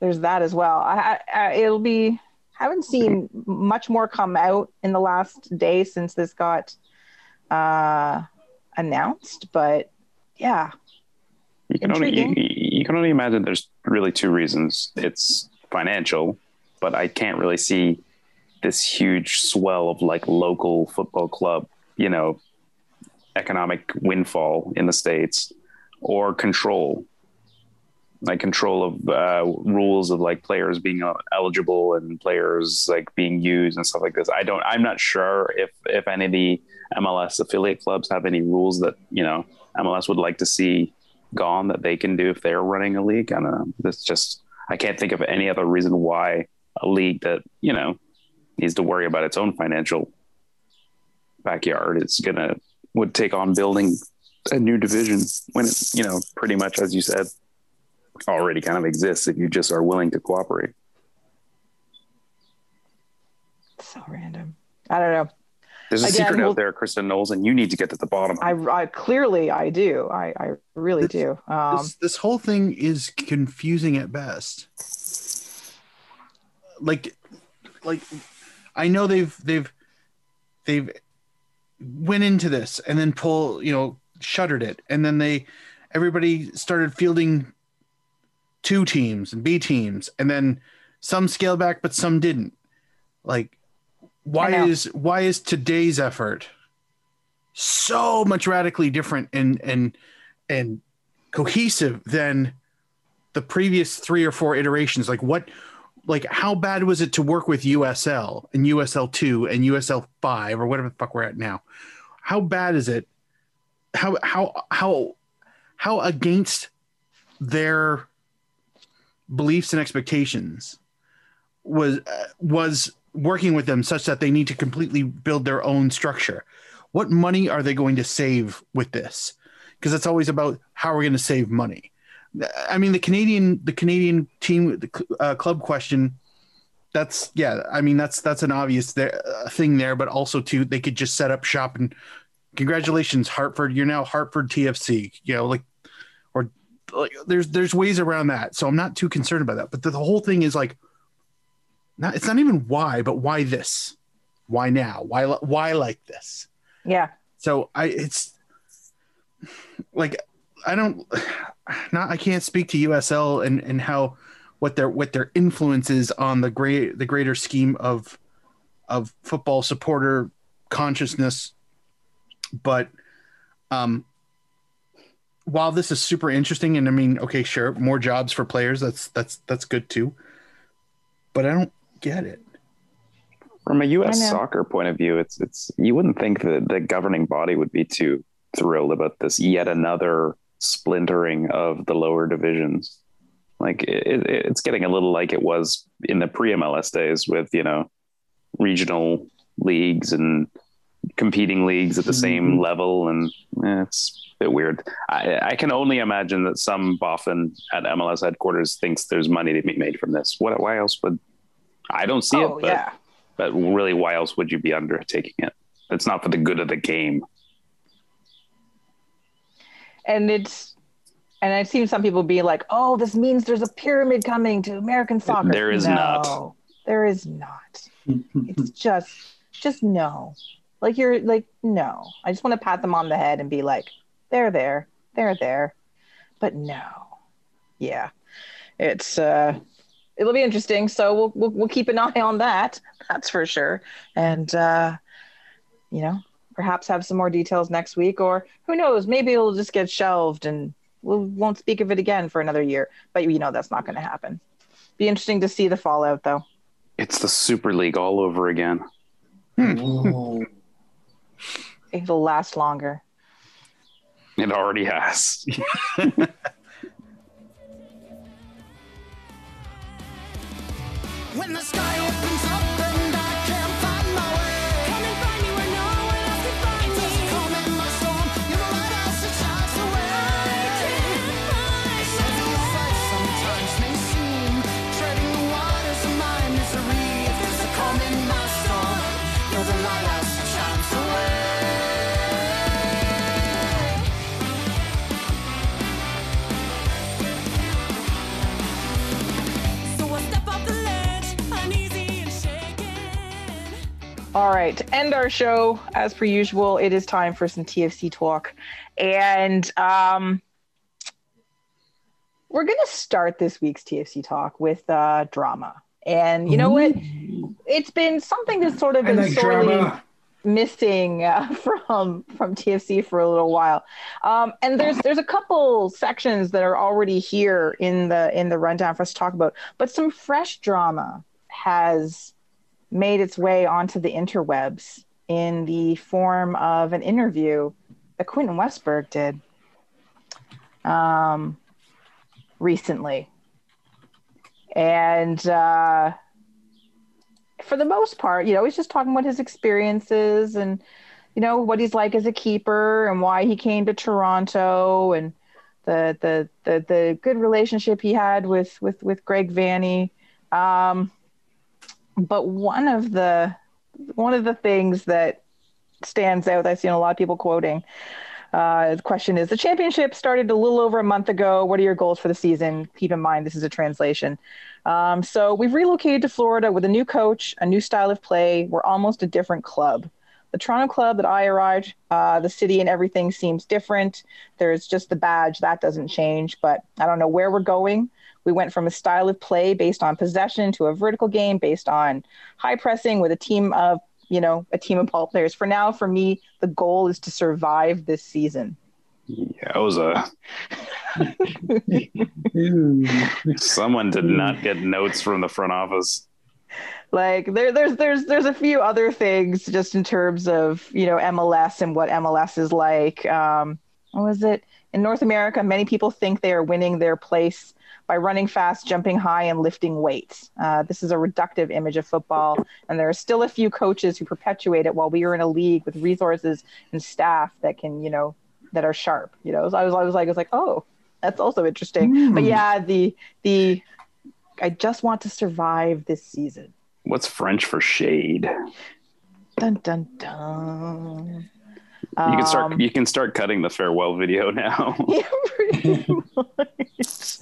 Speaker 3: there's that as well. I, I, it'll be haven't seen much more come out in the last day since this got uh announced but yeah.
Speaker 1: You can only you, you can only imagine there's really two reasons. It's financial, but I can't really see this huge swell of like local football club, you know, economic windfall in the states or control like control of uh, rules of like players being uh, eligible and players like being used and stuff like this. I don't. I'm not sure if if any of the MLS affiliate clubs have any rules that you know MLS would like to see gone that they can do if they're running a league. I don't know. That's just I can't think of any other reason why a league that you know needs to worry about its own financial backyard is gonna would take on building a new division when it you know pretty much as you said already kind of exists if you just are willing to cooperate.
Speaker 3: so random i don't know
Speaker 1: There's a
Speaker 3: Again,
Speaker 1: secret
Speaker 3: we'll-
Speaker 1: out there, Kristen Knowles, and you need to get to the bottom. of it.
Speaker 3: I, I clearly I do. I, I really
Speaker 2: This-
Speaker 3: do. Um,
Speaker 2: this, this whole thing is confusing at best. Like, like, I know they've they've they've went into this and then pull you know shuttered it. And then they everybody started fielding two teams and B teams and then some scaled back but some didn't. Like, why is why is today's effort so much radically different and and and cohesive than the previous three or four iterations? Like what like how bad was it to work with usl and usl 2 and usl 5 or whatever the fuck we're at now? How bad is it? How how how how against their beliefs and expectations was uh, was working with them such that they need to completely build their own structure? What money are they going to save with this? Because it's always about how we're going to save money i mean the canadian the canadian team the uh, club question that's yeah i mean that's that's an obvious there, uh, thing there but also too they could just set up shop and congratulations hartford you're now hartford tfc you know like or like there's there's ways around that so i'm not too concerned about that but the, the whole thing is like not it's not even why but why this Why now? Why why like this?
Speaker 3: Yeah.
Speaker 2: So I it's like I don't not I can't speak to USL and and how what their what their influence is on the great the greater scheme of of football supporter consciousness. But um while this is super interesting and I mean okay sure more jobs for players that's that's that's good too. But I don't get it.
Speaker 1: From a U.S. Soccer point of view, it's it's you wouldn't think that the governing body would be too thrilled about this yet another splintering of the lower divisions. Like it, it, it's getting a little like it was in the pre-MLS days with you know regional leagues and competing leagues at the same level, and eh, it's a bit weird. I, I can only imagine that some boffin at MLS headquarters thinks there's money to be made from this. What? Why else would? I don't see
Speaker 3: oh
Speaker 1: it, but
Speaker 3: yeah.
Speaker 1: but really, why else would you be undertaking it? It's not for the good of the game.
Speaker 3: And it's and I've seen some people be like, "Oh, this means there's a pyramid coming to American soccer."
Speaker 1: There is
Speaker 3: no,
Speaker 1: not.
Speaker 3: There is not. (laughs) It's just, just no. Like you're like no. I just want to pat them on the head and be like, "They're there, they're there," but no. Yeah, it's uh, it'll be interesting. So we'll we'll, we'll keep an eye on that. That's for sure. And uh, you know, perhaps have some more details next week, or who knows, maybe it'll just get shelved and we won't speak of it again for another year. But you know that's not going to happen. Be interesting to see the fallout, though.
Speaker 1: It's the Super League all over again.
Speaker 5: Oh. (laughs)
Speaker 3: It'll last longer.
Speaker 1: It already has. (laughs)
Speaker 4: When the sky opens
Speaker 3: All right, to end our show, as per usual, it is time for some TFC talk. And um, we're going to start this week's TFC talk with uh, drama. And you know what? It's been something that's sort of been
Speaker 5: like
Speaker 3: sorely
Speaker 5: drama.
Speaker 3: missing uh, (laughs) from from TFC for a little while. Um, and there's there's a couple sections that are already here in the in the rundown for us to talk about, but some fresh drama has made its way onto the interwebs in the form of an interview that Quentin Westberg did um, recently. And uh, for the most part, you know, he's just talking about his experiences and, you know, what he's like as a keeper and why he came to Toronto and the the the, the good relationship he had with with with Greg Vanney. Um, but one of the one of the things that stands out, I've seen a lot of people quoting. Uh, the question is: The championship started a little over a month ago. What are your goals for the season? Keep in mind this is a translation. Um, so we've relocated to Florida with a new coach, a new style of play. We're almost a different club. The Toronto club that I arrived, uh, the city and everything seems different. There's just the badge that doesn't change, but I don't know where we're going. We went from a style of play based on possession to a vertical game based on high pressing with a team of, you know, a team of ball players. For now, for me, the goal is to survive this season.
Speaker 1: Yeah, it was a (laughs) someone did not get notes from the front office.
Speaker 3: like there there's there's there's a few other things just in terms of you know MLS and what MLS is like um what was it in North America many people think they are winning their place by running fast jumping high and lifting weights. Uh, this is a reductive image of football and there are still a few coaches who perpetuate it while we are in a league with resources and staff that can you know that are sharp you know? So I was I was like I was like oh that's also interesting. But yeah the the I just want to survive this season.
Speaker 1: What's French for shade?
Speaker 3: Dun dun dun.
Speaker 1: You can start.
Speaker 3: Um,
Speaker 1: You can start cutting the farewell video now. (laughs)
Speaker 3: yeah, pretty (laughs) much.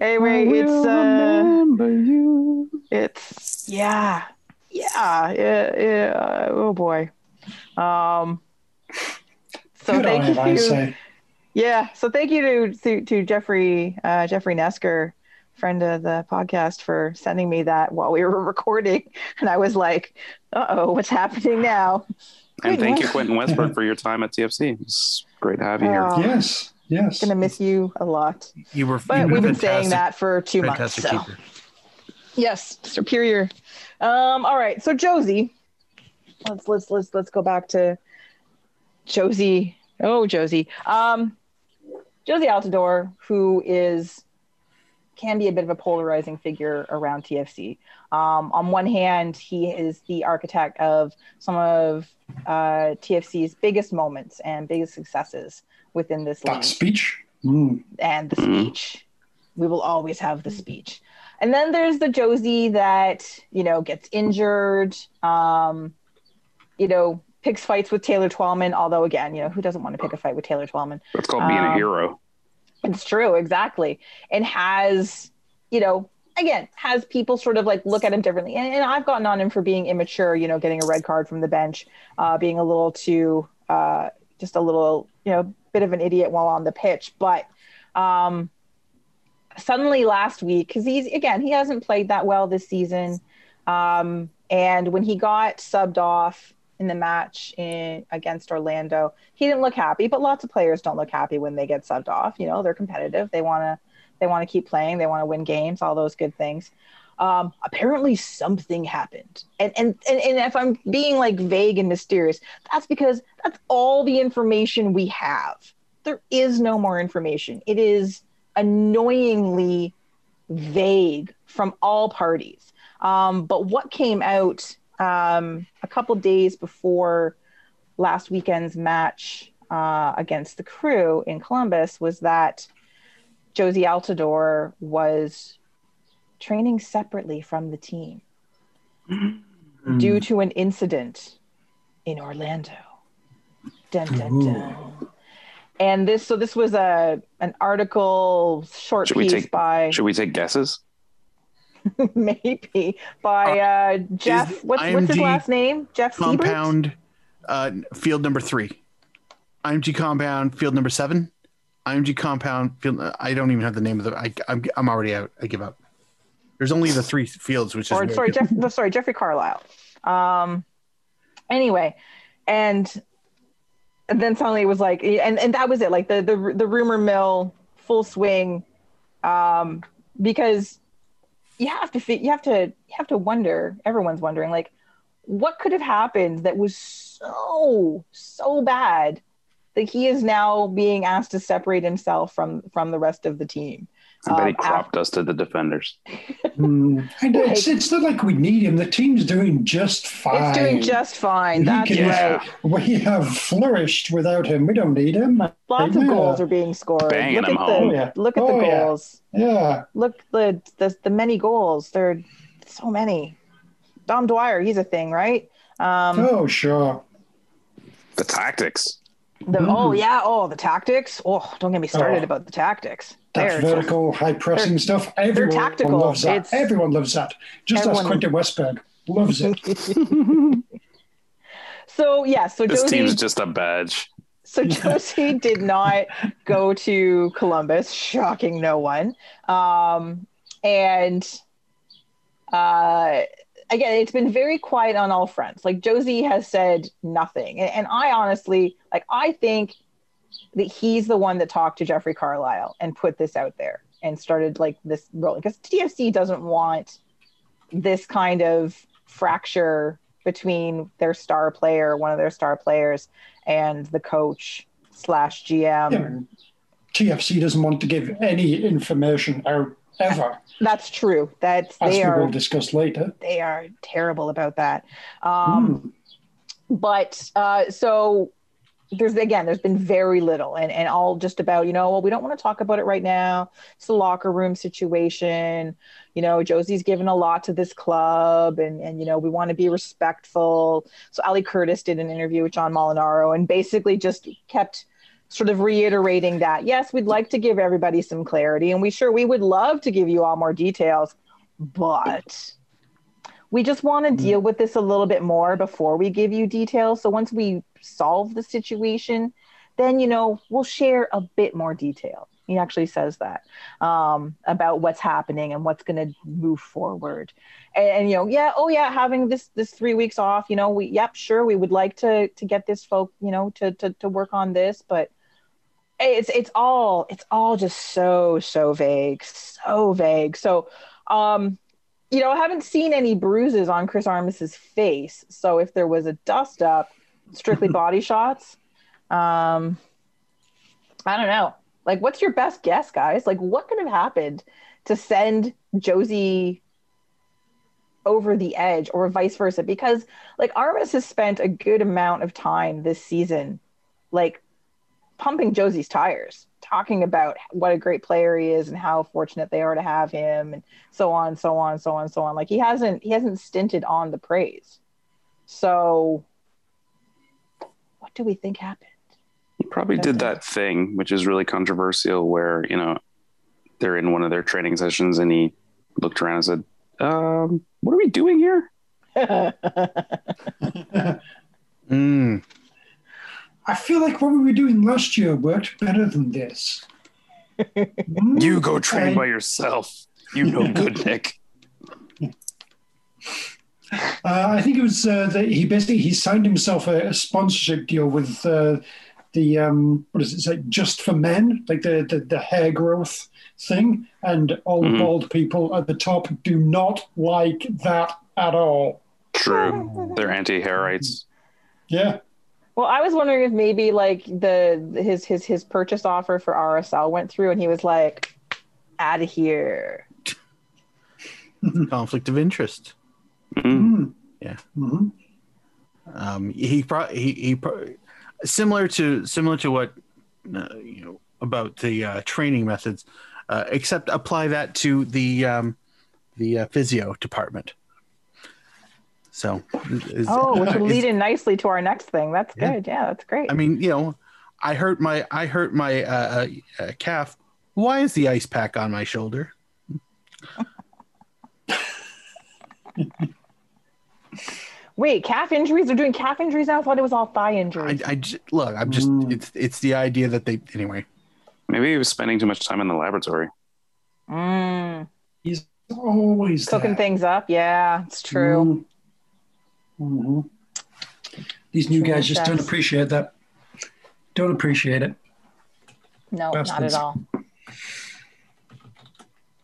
Speaker 3: Anyway, it's uh,
Speaker 1: Remember you.
Speaker 3: it's yeah, yeah. yeah, yeah, yeah. Oh boy. Um, so
Speaker 5: Good
Speaker 3: thank
Speaker 5: on him, I
Speaker 3: you.
Speaker 5: say.
Speaker 3: Yeah. So thank you to to, to Jeffrey uh, Jeffrey Nesker, friend of the podcast, for sending me that while we were (laughs) recording, and I was like, "Uh oh, what's happening now?"
Speaker 1: And thank you, Quentin Westberg, for your (laughs) time at TFC. It's great to have you here.
Speaker 5: Yes, yes.
Speaker 3: Gonna miss you a lot,
Speaker 2: You were.
Speaker 3: but
Speaker 2: you were
Speaker 3: we've been saying that for two months. So.
Speaker 2: keeper.
Speaker 3: Yes, superior. Um, all right, so Jozy, let's let's let's let's go back to Jozy. Oh, Jozy. Um, Jozy Altidore, who is can be a bit of a polarizing figure around TFC. Um, on one hand, he is the architect of some of uh, TFC's biggest moments and biggest successes within this league
Speaker 5: That speech. Mm.
Speaker 3: and the
Speaker 1: Mhm.
Speaker 3: speech. We will always have the speech. And then there's the Jozy that, you know, gets injured, um, you know, picks fights with Taylor Twellman. Although, again, you know, who doesn't want to pick a fight with Taylor Twellman?
Speaker 1: That's called being a
Speaker 3: Um,
Speaker 1: hero.
Speaker 3: It's true, exactly. And has, you know, again, has people sort of like look at him differently. And, and I've gotten on him for being immature, you know, getting a red card from the bench, uh, being a little too, uh, just a little, you know, bit of an idiot while on the pitch. But um, suddenly last week, because he's, again, he hasn't played that well this season. Um, and when he got subbed off in the match in, against Orlando, he didn't look happy. But lots of players don't look happy when they get subbed off. You know, they're competitive. They want to they want to keep playing. They want to win games. All those good things. Um, apparently, something happened, and, and and and if I'm being like vague and mysterious, that's because that's all the information we have. There is no more information. It is annoyingly vague from all parties. Um, but what came out um, a couple days before last weekend's match uh, against the crew in Columbus was that Jozy Altidore was training separately from the team
Speaker 2: Mm.
Speaker 3: due to an incident in Orlando. Dun, dun, dun. And this, so this was a an article, short
Speaker 1: Should we
Speaker 3: piece
Speaker 1: take-
Speaker 3: by
Speaker 1: Should we take guesses? (laughs)
Speaker 3: maybe by uh, Jeff. What's, what's his last name? Jeff
Speaker 2: compound uh, field number three img compound field number seven img compound field i don't even have the name of the I, I'm, I'm already out i give up there's only the three fields which is
Speaker 3: or sorry, Jeff. Sorry, Jeffrey Carlisle. Um, anyway, and, and then suddenly it was like, and and that was it. Like the the the rumor mill full swing, um, because you have to you have to you have to wonder. Everyone's wondering like, what could have happened that was so so bad that he is now being asked to separate himself from from the rest of the team.
Speaker 1: I bet he
Speaker 3: Um,
Speaker 1: crop dusted the defenders.
Speaker 5: Mm. And it's, it's not like we need him. The team's doing just fine.
Speaker 3: It's doing just fine. That's
Speaker 5: can-
Speaker 3: right.
Speaker 5: We have flourished without him. We don't need him.
Speaker 3: Lots of goals are being scored.
Speaker 1: Banging
Speaker 3: look
Speaker 1: them
Speaker 3: at
Speaker 1: home.
Speaker 3: the
Speaker 5: Yeah.
Speaker 3: look at
Speaker 5: Oh,
Speaker 3: the
Speaker 5: yeah.
Speaker 3: goals.
Speaker 5: Yeah.
Speaker 3: Look the, the the many goals. There are so many. Dom Dwyer, he's a thing, right? Um,
Speaker 5: Oh, sure.
Speaker 1: The tactics.
Speaker 3: The,
Speaker 5: Mm.
Speaker 3: Oh yeah. Oh, the tactics. Oh, don't get me started
Speaker 5: Oh.
Speaker 3: about the tactics.
Speaker 5: That
Speaker 3: They're-
Speaker 5: vertical high pressing stuff. Everyone
Speaker 3: tactical.
Speaker 5: loves that.
Speaker 3: It's-
Speaker 5: Everyone loves that. Just as
Speaker 3: Everyone-
Speaker 5: Quentin Westberg loves it. (laughs)
Speaker 3: so yeah. So
Speaker 1: This
Speaker 3: Jozy.
Speaker 1: team's just a badge.
Speaker 3: So (laughs) Jozy did not go to Columbus, shocking no one. Um, and uh, again, it's been very quiet on all fronts. Like Jozy has said nothing, and, and I honestly, like, I think that he's the one that talked to Jeffrey Carlisle and put this out there and started like this rolling because TFC doesn't want this kind of fracture between their star player, one of their star players, and the coach slash GM.
Speaker 5: Yeah. TFC doesn't want to give any information out ever, (laughs)
Speaker 3: That's true. That's
Speaker 5: as
Speaker 3: they
Speaker 5: we
Speaker 3: are
Speaker 5: will discuss later.
Speaker 3: they are terrible about that. Um,
Speaker 5: Mm.
Speaker 3: But uh, so there's again, there's been very little, and and all just about you know, well, we don't want to talk about it right now. It's a locker room situation. You know, Jozy's given a lot to this club, and and you know, we want to be respectful. So Ali Curtis did an interview with John Molinaro, and basically just kept sort of reiterating that yes, we'd like to give everybody some clarity, and we sure we would love to give you all more details, but we just want to deal with this a little bit more before we give you details. So once we solve the situation, then you know we'll share a bit more detail. He actually says that um, about what's happening and what's going to move forward. And, and you know, yeah, oh yeah, having this this three weeks off, you know, we yep, sure, we would like to to get this folk, you know, to to to work on this, but it's it's all it's all just so so vague, so vague. So, um, you know, I haven't seen any bruises on Chris Armas's face. So if there was a dust up, strictly (laughs) body shots. Um, I don't know. Like, what's your best guess, guys? Like, what could have happened to send Jozy over the edge, or vice versa? Because like Armis has spent a good amount of time this season, like pumping Jozy's tires, talking about what a great player he is and how fortunate they are to have him, and so on, so on, so on, so on. Like he hasn't he hasn't stinted on the praise. So, what do we think happened?
Speaker 1: He probably did that thing, which is really controversial, where you know they're in one of their training sessions, and he looked around and said, um, "What are we doing here?" (laughs)
Speaker 2: Mm.
Speaker 5: I feel like what we were doing last year worked better than this. Mm, (laughs)
Speaker 1: You go train
Speaker 5: I-
Speaker 1: by yourself. You know (laughs) good, Nick.
Speaker 5: Uh, I think it was uh, that he basically he signed himself a, a sponsorship deal with uh, the um, what is it say just for men like the, the the hair growth thing and all
Speaker 1: Mhm.
Speaker 5: bald people at the top do not like that at all.
Speaker 1: True. They're anti-hairites.
Speaker 5: Yeah,
Speaker 3: Well, I was wondering if maybe like the his his his purchase offer for RSL went through, and he was like, "Out of here." (laughs)
Speaker 2: Conflict of interest.
Speaker 1: Mm.
Speaker 5: Mm.
Speaker 2: Yeah.
Speaker 5: Mhm.
Speaker 2: Um, he pro- he he pro- similar to similar to what uh, you know about the uh, training methods, uh, except apply that to the um, the uh, physio department. So, is-
Speaker 3: Oh, which would (laughs)
Speaker 2: is-
Speaker 3: lead in nicely to our next thing. That's
Speaker 2: Yeah.
Speaker 3: good. Yeah, that's great.
Speaker 2: I mean, you know, I hurt my I hurt my uh, uh, uh, calf. Why is the ice pack on my shoulder? (laughs)
Speaker 3: Wait, calf injuries? They're doing calf injuries now. I thought it was all thigh injuries.
Speaker 2: I,
Speaker 3: injuries.
Speaker 2: I j- look. I'm just.
Speaker 5: Mm.
Speaker 2: It's it's the idea that they anyway.
Speaker 1: Maybe he was spending too much time in the laboratory.
Speaker 3: Mm,
Speaker 5: he's always
Speaker 3: cooking
Speaker 5: there.
Speaker 3: things up. Yeah, it's true.
Speaker 5: Mm. Mhm. These new guys just don't appreciate that. Don't appreciate it.
Speaker 3: No,
Speaker 5: Bastards.
Speaker 3: not at all.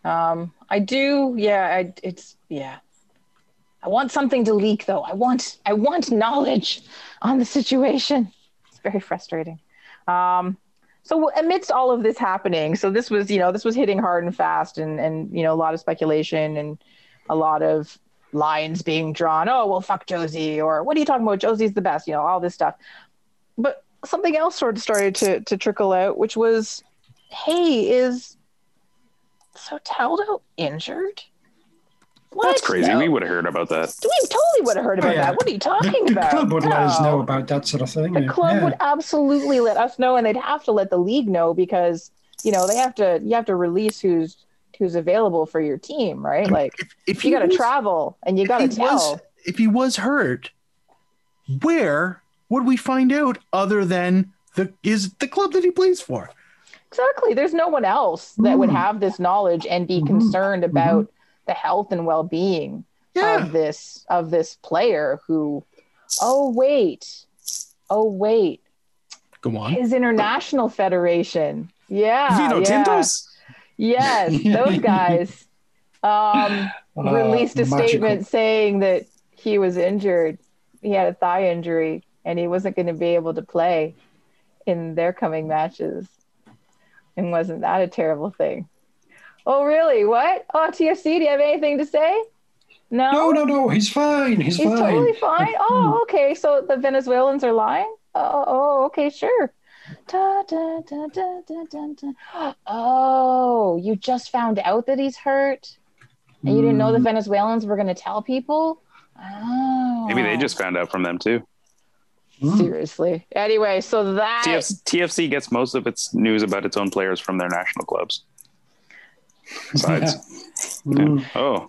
Speaker 3: Um, I do. Yeah, I, it's yeah. I want something to leak, though. I want I want knowledge on the situation. It's very frustrating. Um, so amidst all of this happening, so this was you know this was hitting hard and fast, and and you know a lot of speculation and a lot of lines being drawn. Oh well, fuck Jozy, or what are you talking about? Jozy's the best. You know all this stuff. But something else sort of started to to trickle out, which was, hey, is Soteldo injured? What?
Speaker 1: That's crazy.
Speaker 3: No.
Speaker 1: We would have heard about that.
Speaker 3: We totally would have heard about
Speaker 5: Oh, yeah.
Speaker 3: that. What are you talking
Speaker 5: the
Speaker 3: about?
Speaker 5: The club would let us know about that sort of thing.
Speaker 3: The
Speaker 5: yeah.
Speaker 3: club
Speaker 5: Yeah.
Speaker 3: would absolutely let us know, and they'd have to let the league know because you know they have to. You have to release who's who's available for your team, right? Like
Speaker 2: If, if
Speaker 3: you got to travel and you got to
Speaker 2: he was-
Speaker 3: tell.
Speaker 2: if he was hurt, where would we find out other than the is the club that he plays for?
Speaker 3: Exactly. There's no one else that would
Speaker 5: Mm.
Speaker 3: have this knowledge and be
Speaker 5: Mhm.
Speaker 3: concerned about the health and well-being
Speaker 2: Yeah,
Speaker 3: of this of this player who oh wait. Oh wait.
Speaker 2: go on.
Speaker 3: His international federation. Yeah.
Speaker 1: Vino
Speaker 3: yeah.
Speaker 1: Tintos.
Speaker 3: Yes, (laughs) those guys um (laughs)
Speaker 5: Uh,
Speaker 3: released a
Speaker 5: magical.
Speaker 3: statement saying that he was injured. He had a thigh injury and he wasn't going to be able to play in their coming matches. And wasn't that a terrible thing? Oh, really? What? Oh, TFC, do you have anything to say? No,
Speaker 5: No, no, no. He's fine. He's,
Speaker 3: he's
Speaker 5: fine.
Speaker 3: totally fine. (laughs) Oh, okay. So the Venezuelans are lying? Oh, oh okay, sure. Da, da, da, da, da, da, da. Oh, you just found out that he's hurt? And you didn't know the
Speaker 5: Mm.
Speaker 3: Venezuelans were going to tell people? Oh.
Speaker 1: Maybe they just found out from them too.
Speaker 5: Mm.
Speaker 3: Seriously. Anyway, so that.
Speaker 1: TF- TFC gets most of its news about its own players from their national clubs. Besides,
Speaker 5: Mm.
Speaker 1: oh,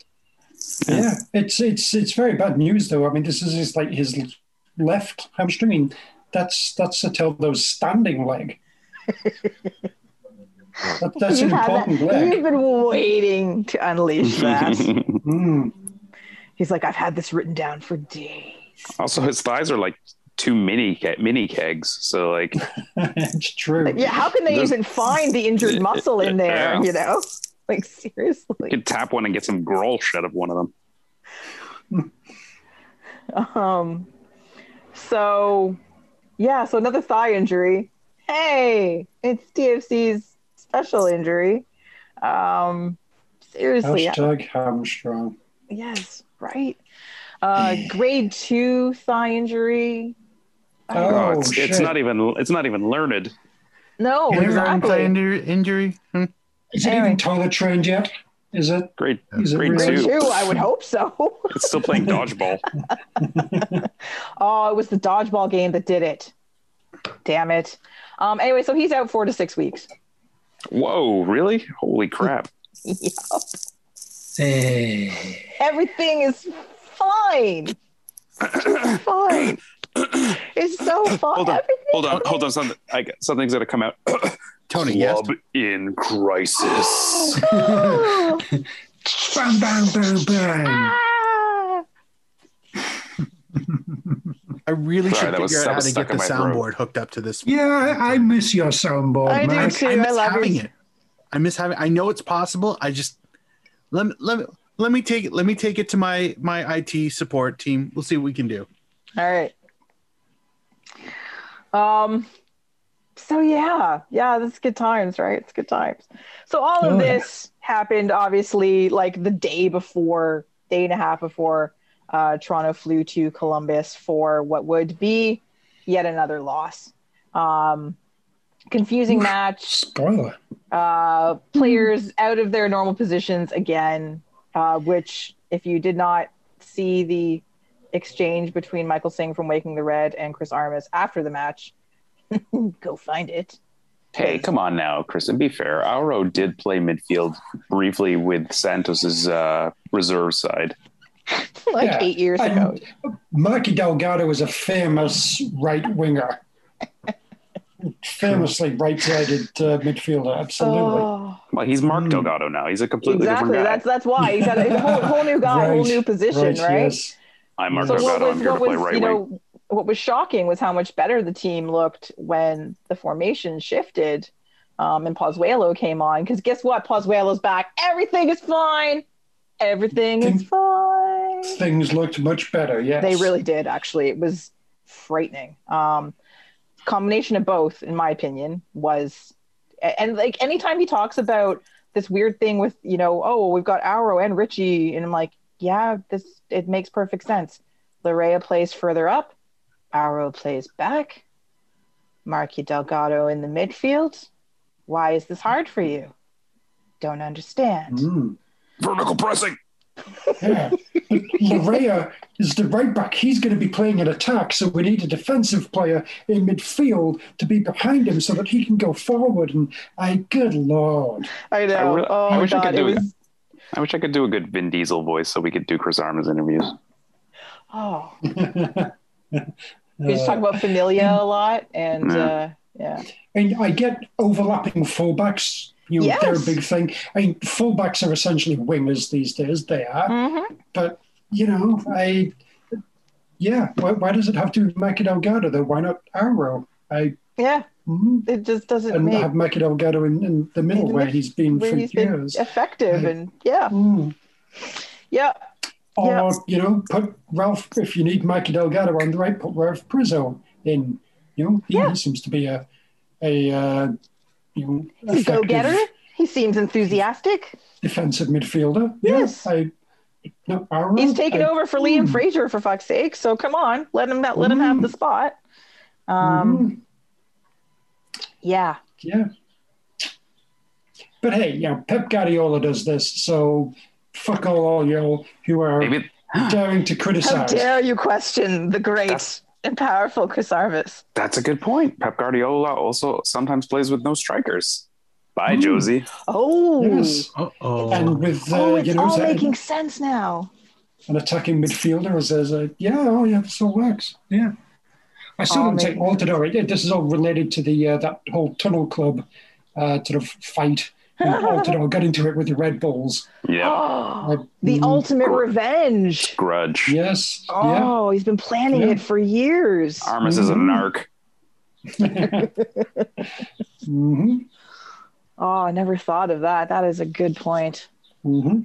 Speaker 5: Yeah, it's it's it's very bad news though. I mean, this is just like his left hamstring. I mean, that's that's Soteldo's standing leg. (laughs) That, that's an
Speaker 3: You've
Speaker 5: important
Speaker 3: that-
Speaker 5: leg.
Speaker 3: You've been waiting to unleash (laughs) that.
Speaker 5: Mm.
Speaker 3: He's like, I've had this written down for days.
Speaker 1: also, his thighs are like two mini ke- mini kegs. So like, (laughs)
Speaker 5: it's true.
Speaker 3: Yeah, how can they
Speaker 1: There's-
Speaker 3: even find the injured muscle in there?
Speaker 1: Yeah.
Speaker 3: You know, like
Speaker 1: you
Speaker 3: seriously.
Speaker 1: could tap one and get some grolsch out of one of them.
Speaker 3: Um, so yeah, so another thigh injury. Hey, it's TFC's special injury. Um, seriously,
Speaker 5: Hashtag hamstrung.
Speaker 3: yes, right. Uh, (sighs) grade two thigh injury.
Speaker 5: Oh,
Speaker 1: Oh, it's, it's not even it's not even learned.
Speaker 3: No,
Speaker 5: Yeah,
Speaker 3: exactly.
Speaker 2: Injury, injury. Hmm.
Speaker 5: Is it
Speaker 3: Anyway.
Speaker 5: even toilet trained yet? Is it?
Speaker 1: Grade
Speaker 5: Is it
Speaker 1: grade?
Speaker 3: Grade
Speaker 1: two.
Speaker 3: two, I would hope so. (laughs)
Speaker 1: It's still playing dodgeball. (laughs)
Speaker 3: Oh, it was the dodgeball game that did it. Damn it. Um, anyway, so he's out four to six weeks.
Speaker 1: Whoa, really? Holy crap! (laughs)
Speaker 3: Yep.
Speaker 5: Eh.
Speaker 3: Everything is fine. Fine. (clears throat) It's so fun.
Speaker 1: Hold on,
Speaker 3: Everything-
Speaker 1: hold on, hold on. Something, I got, something's gonna come out. (clears throat)
Speaker 2: Tony, yes.
Speaker 1: Club in crisis. (laughs)
Speaker 5: Bam, bam, bam, bam.
Speaker 3: ah.
Speaker 2: I really
Speaker 1: Sorry,
Speaker 2: should
Speaker 1: that was-
Speaker 2: figure out how to get the
Speaker 1: in my throat.
Speaker 2: soundboard hooked up to this.
Speaker 5: Yeah, I, I miss your soundboard,
Speaker 3: I do too.
Speaker 2: I miss
Speaker 3: I love
Speaker 2: having
Speaker 3: yours.
Speaker 2: it. I miss having. I know it's possible. I just let me let me let me take it. Let me take it to my my IT support team. We'll see what we can do.
Speaker 3: All right. Um. So yeah, yeah, that's good times, right? It's good times. So all of
Speaker 5: Oh, yeah.
Speaker 3: this happened obviously like the day before, day and a half before uh, Toronto flew to Columbus for what would be yet another loss. Um, confusing match.
Speaker 5: Spoiler.
Speaker 3: uh, players out of their normal positions again, uh, which, if you did not see the exchange between Michael Singh from Waking the Red and Chris Armas after the match, (laughs) go find it.
Speaker 1: Hey, come on now, Kristen. Be fair. Auro did play midfield briefly with Santos's uh, reserve side. (laughs)
Speaker 3: like
Speaker 5: Yeah,
Speaker 3: eight years ago.
Speaker 5: and Mikey Delgado was a famous right winger. (laughs) Famously right-sided uh, midfielder, absolutely.
Speaker 3: Oh,
Speaker 1: Well, he's Mark
Speaker 5: Mm.
Speaker 1: Delgado now. He's a completely
Speaker 3: exactly.
Speaker 1: different guy.
Speaker 3: That's that's why he's got a whole, whole new guy, whole new position, right?
Speaker 5: Yes.
Speaker 1: I'm Mark
Speaker 3: so what
Speaker 1: Delgado.
Speaker 3: was,
Speaker 1: I'm here
Speaker 3: what
Speaker 1: to play right
Speaker 3: you
Speaker 1: wing.
Speaker 3: What was shocking was how much better the team looked when the formation shifted um, and Pozuelo came on. Because guess what? Pozuelo's back. Everything is fine. Everything is fine.
Speaker 5: Things looked much better, yes.
Speaker 3: They really did. Actually, it was frightening. Um, combination of both, in my opinion, was and, and like anytime he talks about this weird thing with you know, oh, we've got Auro and Richie, and I'm like, yeah, this it makes perfect sense. Laryea plays further up, Auro plays back, Marky Delgado in the midfield. Why is this hard for you? Don't understand.
Speaker 5: Mm,
Speaker 1: Vertical pressing.
Speaker 5: yeah. (laughs) Laryea is the right back. He's going to be playing an attack, so we need a defensive player in midfield to be behind him so that he can go forward. And I, good lord.
Speaker 3: I know.
Speaker 1: re-
Speaker 3: oh
Speaker 1: I wish I could do it.
Speaker 3: was.
Speaker 1: I wish I could do a good Vin Diesel voice so we could do Chris Armas interviews.
Speaker 3: Oh, (laughs) we just talk about Familia a lot, and
Speaker 1: Yeah.
Speaker 3: uh, yeah,
Speaker 5: And I get overlapping fullbacks. You know,
Speaker 3: Yes.
Speaker 5: they're a big thing. I mean, fullbacks are essentially wingers these days. They are.
Speaker 3: Mhm.
Speaker 5: But, you know, I, yeah, why, why does it have to be Mikey Delgado, though? Why not Auro? I,
Speaker 3: yeah,
Speaker 5: mm,
Speaker 3: it just doesn't
Speaker 5: and
Speaker 3: make
Speaker 5: have Mikey Delgado in, in the middle
Speaker 3: In the
Speaker 5: where he's been
Speaker 3: where
Speaker 5: for
Speaker 3: he's been
Speaker 5: years.
Speaker 3: effective,
Speaker 5: Yeah.
Speaker 3: and yeah,
Speaker 5: Mm.
Speaker 3: yeah,
Speaker 5: Or,
Speaker 3: Yeah.
Speaker 5: you know, put Ralph, if you need Mikey Delgado on the right, put Ralph Priso in. You know, he
Speaker 3: Yeah.
Speaker 5: seems to be a, a uh, you know,
Speaker 3: go-getter. He seems enthusiastic.
Speaker 5: defensive midfielder.
Speaker 3: Yes.
Speaker 5: Yeah, I, no, Auro,
Speaker 3: He's taken
Speaker 5: I-
Speaker 3: over for Liam
Speaker 5: mm.
Speaker 3: Fraser for fuck's sake. So come on, let him let him have
Speaker 5: Mm.
Speaker 3: the spot. Um,
Speaker 5: Mhm.
Speaker 3: yeah,
Speaker 5: Yeah. But hey, you know, Pep Guardiola does this, so fuck all, all y'all who are
Speaker 1: Maybe
Speaker 5: daring to criticize.
Speaker 3: how dare you question the great
Speaker 1: That's-
Speaker 3: and powerful Chris Armas?
Speaker 1: that's a good point. Pep Guardiola also sometimes plays with no strikers. Bye,
Speaker 5: Hmm.
Speaker 1: Jozy.
Speaker 3: Oh,
Speaker 5: Yes.
Speaker 2: Uh oh.
Speaker 5: And with, uh,
Speaker 3: oh, it's
Speaker 5: you know,
Speaker 3: all
Speaker 5: that-
Speaker 3: making sense now.
Speaker 5: an attacking midfielder as, as a yeah, oh yeah, this all works. Yeah. I still
Speaker 3: Oh,
Speaker 5: don't take
Speaker 3: maybe-
Speaker 5: Altidore. Yeah, this is all related to the uh, that whole tunnel club uh, sort of fight. And Altidore got into it with the Red Bulls.
Speaker 1: Yeah. (gasps)
Speaker 5: Like,
Speaker 3: the
Speaker 5: mm,
Speaker 3: ultimate
Speaker 1: Gr-
Speaker 3: revenge.
Speaker 1: Grudge.
Speaker 5: Yes. Yeah.
Speaker 3: Oh, he's been planning
Speaker 5: Yeah.
Speaker 3: it for years.
Speaker 1: Armas is a narc.
Speaker 5: hmm (laughs)
Speaker 3: Oh, I never thought of that. That is a good point.
Speaker 5: hmm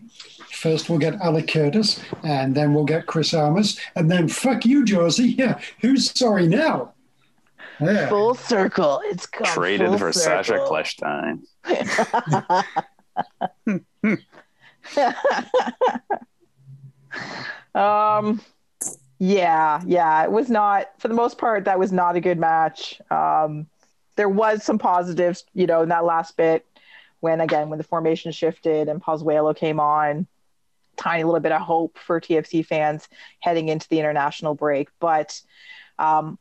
Speaker 5: First, we'll get Alec Curtis, and then we'll get Chris Armas, and then fuck you, Jozy. (laughs) Yeah, who's sorry now? Yeah.
Speaker 3: Full circle. It's come
Speaker 1: Traded for
Speaker 3: circle.
Speaker 1: Sacha Kljestan. (laughs)
Speaker 3: Um, yeah, yeah, it was not for the most part. That was not a good match. Um, there was some positives, you know, in that last bit when again when the formation shifted and Pozuelo came on. Tiny little bit of hope for TFC fans heading into the international break, but um,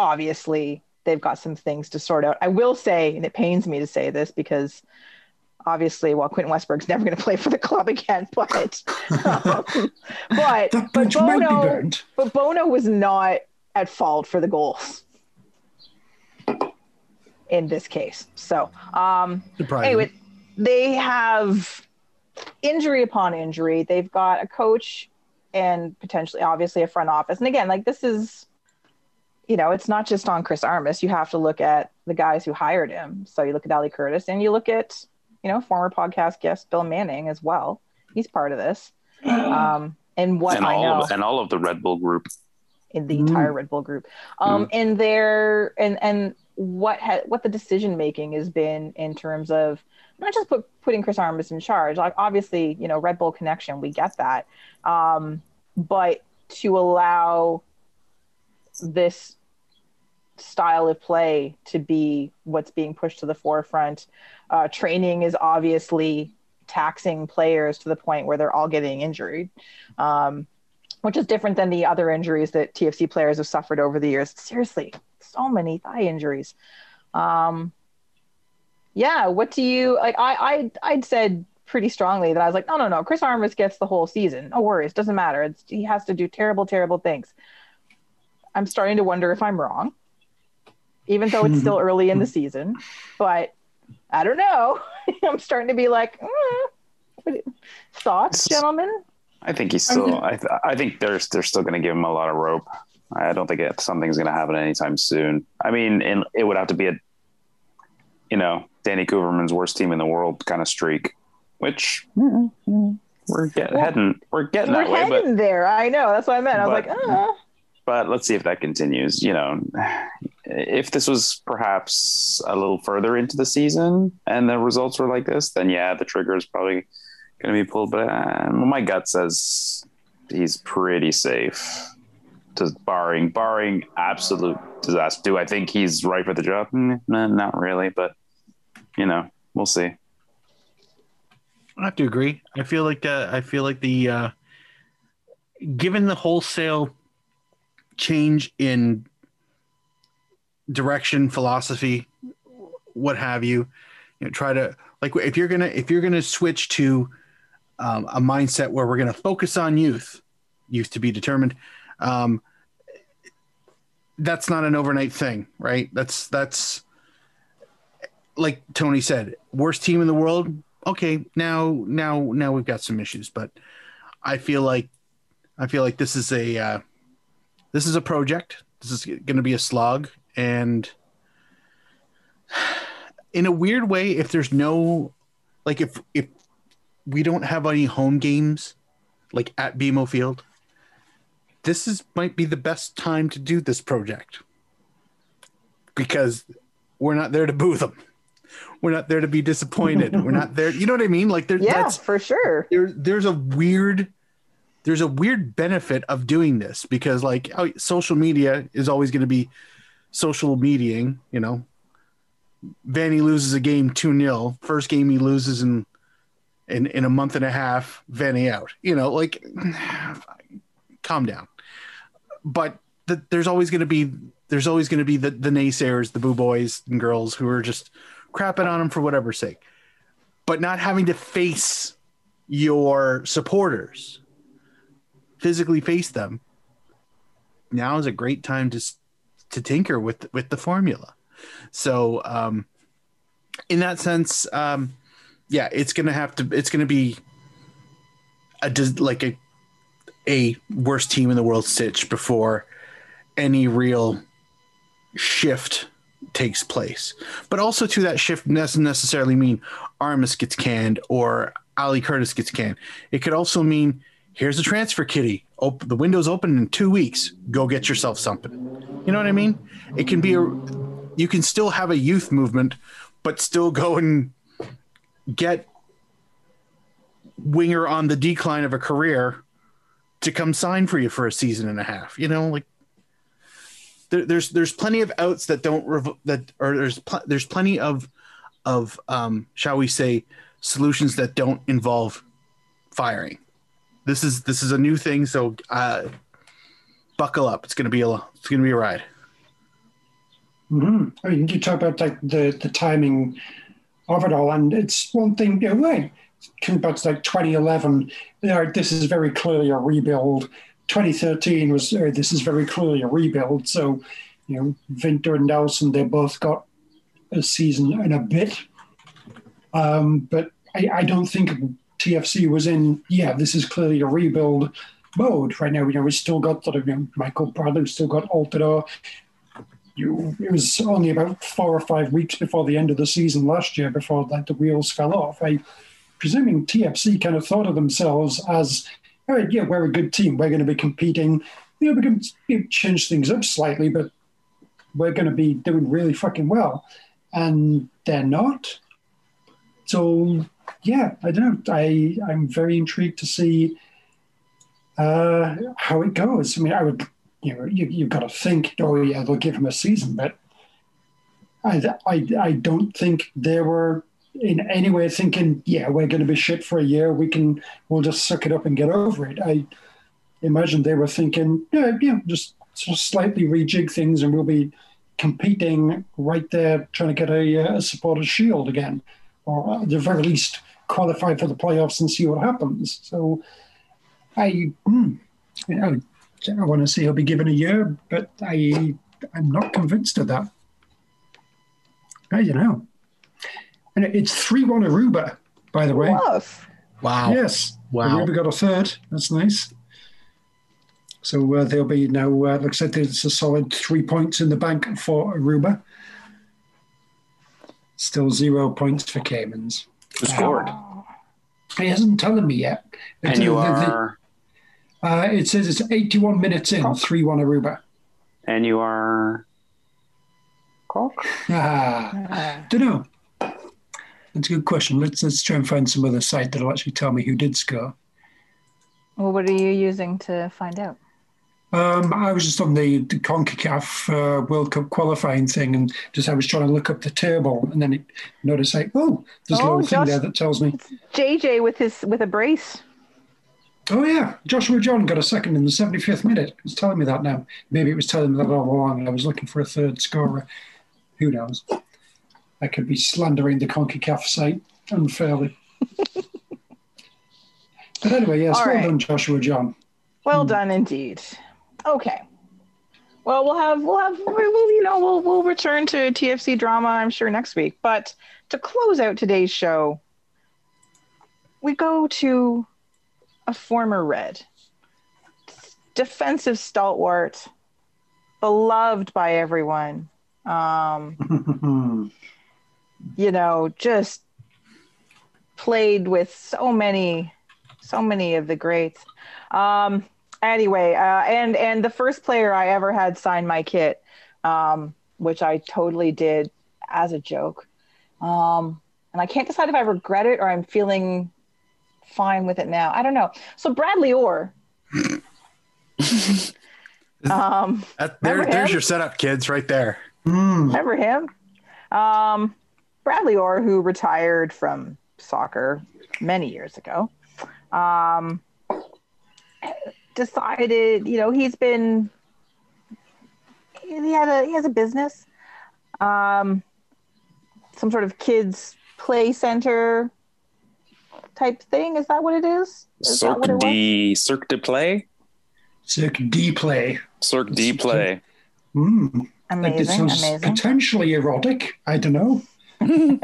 Speaker 3: obviously they've got some things to sort out. I will say, and it pains me to say this because obviously, well, Quentin Westberg's never going to play for the club again, (laughs) but um, but but
Speaker 5: bridge might be
Speaker 3: Bono, but Bono was not at fault for the goals in this case. So, um, anyway, they have injury upon injury. They've got a coach and potentially, obviously, a front office. And again, like this is, you know, it's not just on Chris Armas. You have to look at the guys who hired him. So you look at Ali Curtis and you look at, you know, former podcast guest Bill Manning as well. He's part of this. (clears throat) Um, and what
Speaker 1: and
Speaker 3: I
Speaker 1: all
Speaker 3: know
Speaker 1: of, and all of the Red Bull group.
Speaker 3: in the entire Red Bull group. Um, and their and and what ha- what the decision making has been in terms of not just put, putting Chris Armas in charge. Like obviously, you know, Red Bull connection, we get that, um, but to allow this style of play to be what's being pushed to the forefront. Uh, training is obviously taxing players to the point where they're all getting injured. Um, which is different than the other injuries that TFC players have suffered over the years. Seriously, so many thigh injuries. Um, yeah, what do you like? I I I'd said pretty strongly that I was like, no, no, no. Chris Armas gets the whole season. No worries, doesn't matter. It's, he has to do terrible, terrible things. I'm starting to wonder if I'm wrong, even though it's still early in the (laughs) season. But I don't know. (laughs) I'm starting to be like, mm, thoughts, gentlemen?
Speaker 1: I think he's still. I, th- I think they're they're still going to give him a lot of rope. I don't think it, something's going to happen anytime soon. I mean, and it would have to be a, you know, Danny Cooverman's worst team in the world kind of streak, which we're getting heading we're getting
Speaker 3: We're
Speaker 1: that way. But
Speaker 3: heading there. I know. That's what I meant. I was
Speaker 1: but-
Speaker 3: like, uh,
Speaker 1: but let's see if that continues. You know, if this was perhaps a little further into the season and the results were like this, then yeah, the trigger is probably going to be pulled. But uh, my gut says he's pretty safe, just barring barring absolute disaster. Do I think he's right for the job? Mm, no, not really, but you know, we'll see.
Speaker 2: I have to agree. I feel like uh, I feel like the uh, given the wholesale change in direction, philosophy, what have you, you know, try to like if you're gonna if you're gonna switch to um, a mindset where we're gonna focus on youth, youth to be determined. Um, that's not an overnight thing, right? That's that's like Tony said, worst team in the world. Okay, now now now we've got some issues, but I feel like I feel like this is a uh, this is a project. This is going to be a slog, and in a weird way, if there's no like if if we don't have any home games like at BMO Field, this is might be the best time to do this project because we're not there to boo them. We're not there to be disappointed. we're not there. You know what I mean? Like there,
Speaker 3: yeah,
Speaker 2: that's
Speaker 3: for sure.
Speaker 2: there. There's a weird, there's a weird benefit of doing this because like oh, social media is always going to be social mediaing. You know, Vanney loses a game two 0 First game he loses in in in a month and a half. Vanney out. You know, like (sighs) calm down. But the, there's always going to be there's always going to be the the naysayers, the boo boys and girls who are just crapping on him for whatever sake, but not having to face your supporters physically face them, now is a great time to to tinker with with the formula. So, um, in that sense, um, yeah, it's gonna have to. It's gonna be a like a a worst team in the world stitch before any real shift takes place. But also, to that shift doesn't necessarily mean Armas gets canned or Ali Curtis gets canned. It could also mean here's a transfer kitty. The window's open in two weeks. Go get yourself something. You know what I mean? It can be a. You can still have a youth movement, but still go and get winger on the decline of a career to come sign for you for a season and a half. You know, like there, there's there's plenty of outs that don't rev- that or there's pl- there's plenty of of um shall we say solutions that don't involve firing. This is this is a new thing, so uh, buckle up. It's gonna be a it's gonna be a ride.
Speaker 5: hmm I mean, you talk about like the the timing of it all, and it's one thing. You know, like, back to like 2011, you know, this is very clearly a rebuild. 2013 was uh, this is very clearly a rebuild. So, you know, Vinter and Nelsen, they both got a season and a bit. Um, but I, I don't think TFC was in. Yeah, this is clearly a rebuild mode right now. You know, we still got sort of you know, Michael Bradley, still got Altidore you, it was only about four or five weeks before the end of the season last year before like the wheels fell off. I presuming TFC kind of thought of themselves as, all right, yeah, we're a good team. We're going to be competing. You know, we can change things up slightly, but we're going to be doing really fucking well, and they're not. So yeah, I don't. I I'm very intrigued to see uh, how it goes. I mean, I would you know, you, you've got to think, oh, yeah, they'll give him a season. But I, I, I don't think they were in any way thinking, yeah, we're going to be shit for a year. We can, we'll just suck it up and get over it. I imagine they were thinking, yeah, yeah, just sort of slightly rejig things and we'll be competing right there, trying to get a, a shield again, or at the very least qualify for the playoffs and see what happens. So I, hmm, you know, I want to say he'll be given a year, but I I'm not convinced of that. I don't know. And it's three one Aruba, by the way.
Speaker 3: Woof.
Speaker 2: Wow.
Speaker 5: Yes.
Speaker 2: Wow.
Speaker 5: Aruba got a third. That's nice. So uh, they'll be now. Uh, looks like there's a solid three points in the bank for Aruba. Still zero points for Caymans.
Speaker 1: Who scored?
Speaker 5: He hasn't telling me yet.
Speaker 1: And you
Speaker 5: The- the-
Speaker 1: are
Speaker 5: Uh, it says it's 81 minutes in, 3 1 Aruba.
Speaker 1: and you are
Speaker 5: Ah, don't know. That's a good question. Let's let's try and find some other site that'll actually tell me who did score.
Speaker 3: Well, what are you using to find out?
Speaker 5: Um, I was just on the, the Concacaf uh, World Cup qualifying thing, and just I was trying to look up the table, and then it noticed like, oh, there's a
Speaker 3: Oh,
Speaker 5: little thing there that tells me,
Speaker 3: JJ with his with a brace.
Speaker 5: oh yeah, Joshua John got a second in the 75th minute. It's telling me that now. Maybe it was telling me that all along, and I was looking for a third scorer. Who knows? I could be slandering the Concacaf site unfairly. (laughs) but anyway, yes,
Speaker 3: All
Speaker 5: well
Speaker 3: right.
Speaker 5: done, Joshua John.
Speaker 3: Well done indeed. Okay. Well, we'll have we'll have we'll you know we'll we'll return to TFC drama I'm sure next week. But to close out today's show, we go to a former Red, defensive stalwart, beloved by everyone. Um, (laughs) you know, just played with so many, so many of the greats. Um, anyway, uh, and and the first player I ever had sign my kit, um, which I totally did as a joke, um, and I can't decide if I regret it or I'm feeling fine with it now. I don't know. So Bradley Orr. (laughs) um,
Speaker 2: That, there, there's
Speaker 3: him?
Speaker 2: your setup, kids, right there.
Speaker 5: Hmm.
Speaker 3: Remember him? Um, Bradley Orr, who retired from soccer many years ago, um, decided, you know, he's been he had a he has a business, um, some sort of kids play center type thing. Is that what it is? Is
Speaker 1: Cirque
Speaker 3: it was?
Speaker 1: de Cirque de Play.
Speaker 5: Cirque du Play.
Speaker 1: Cirque du Play.
Speaker 5: Mm. It
Speaker 3: Amazing,
Speaker 5: sounds
Speaker 3: amazing.
Speaker 5: potentially erotic. I don't know. (laughs)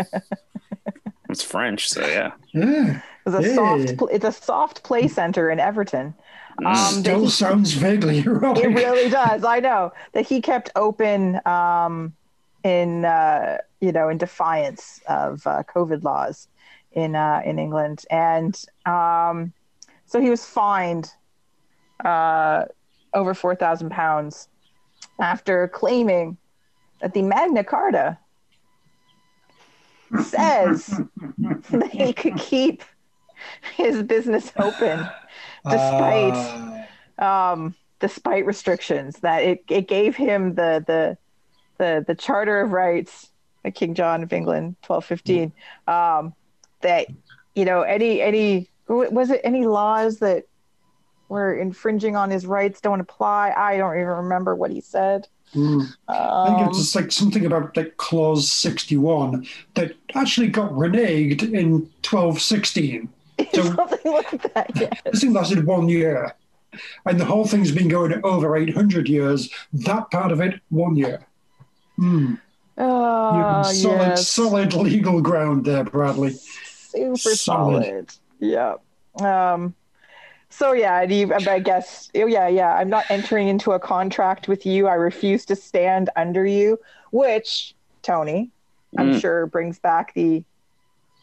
Speaker 1: It's French, so yeah.
Speaker 5: Yeah.
Speaker 3: It's a
Speaker 5: Hey.
Speaker 3: soft. pl- It's a soft play center in Everton. Um,
Speaker 5: Still
Speaker 3: he-
Speaker 5: sounds vaguely (laughs) erotic.
Speaker 3: it really does. I know that he kept open um, in uh, you know in defiance of uh, COVID laws in uh, in England, and um, so he was fined uh, over four thousand pounds after claiming that the Magna Carta says (laughs) that he could keep his business open despite
Speaker 5: Ah,
Speaker 3: um, despite restrictions that it, it gave him the the the the charter of rights King John of England 1215 um, that you know any any was it any laws that were infringing on his rights don't apply I don't even remember what he said
Speaker 5: mm. I think
Speaker 3: um,
Speaker 5: it's just like something about like clause 61 that actually got reneged in 1216. (laughs) So
Speaker 3: something like that yes.
Speaker 5: this thing lasted one year. And the whole thing's been going over 800 years. That part of it, one year. You're
Speaker 3: oh,
Speaker 5: solid,
Speaker 3: yes.
Speaker 5: solid legal ground there, Bradley.
Speaker 3: super
Speaker 5: Solid.
Speaker 3: solid. Yeah. Um. So yeah, and you, I guess oh, yeah, yeah. I'm not entering into a contract with you. I refuse to stand under you. Which Tony, I'm
Speaker 1: Mm.
Speaker 3: sure, brings back the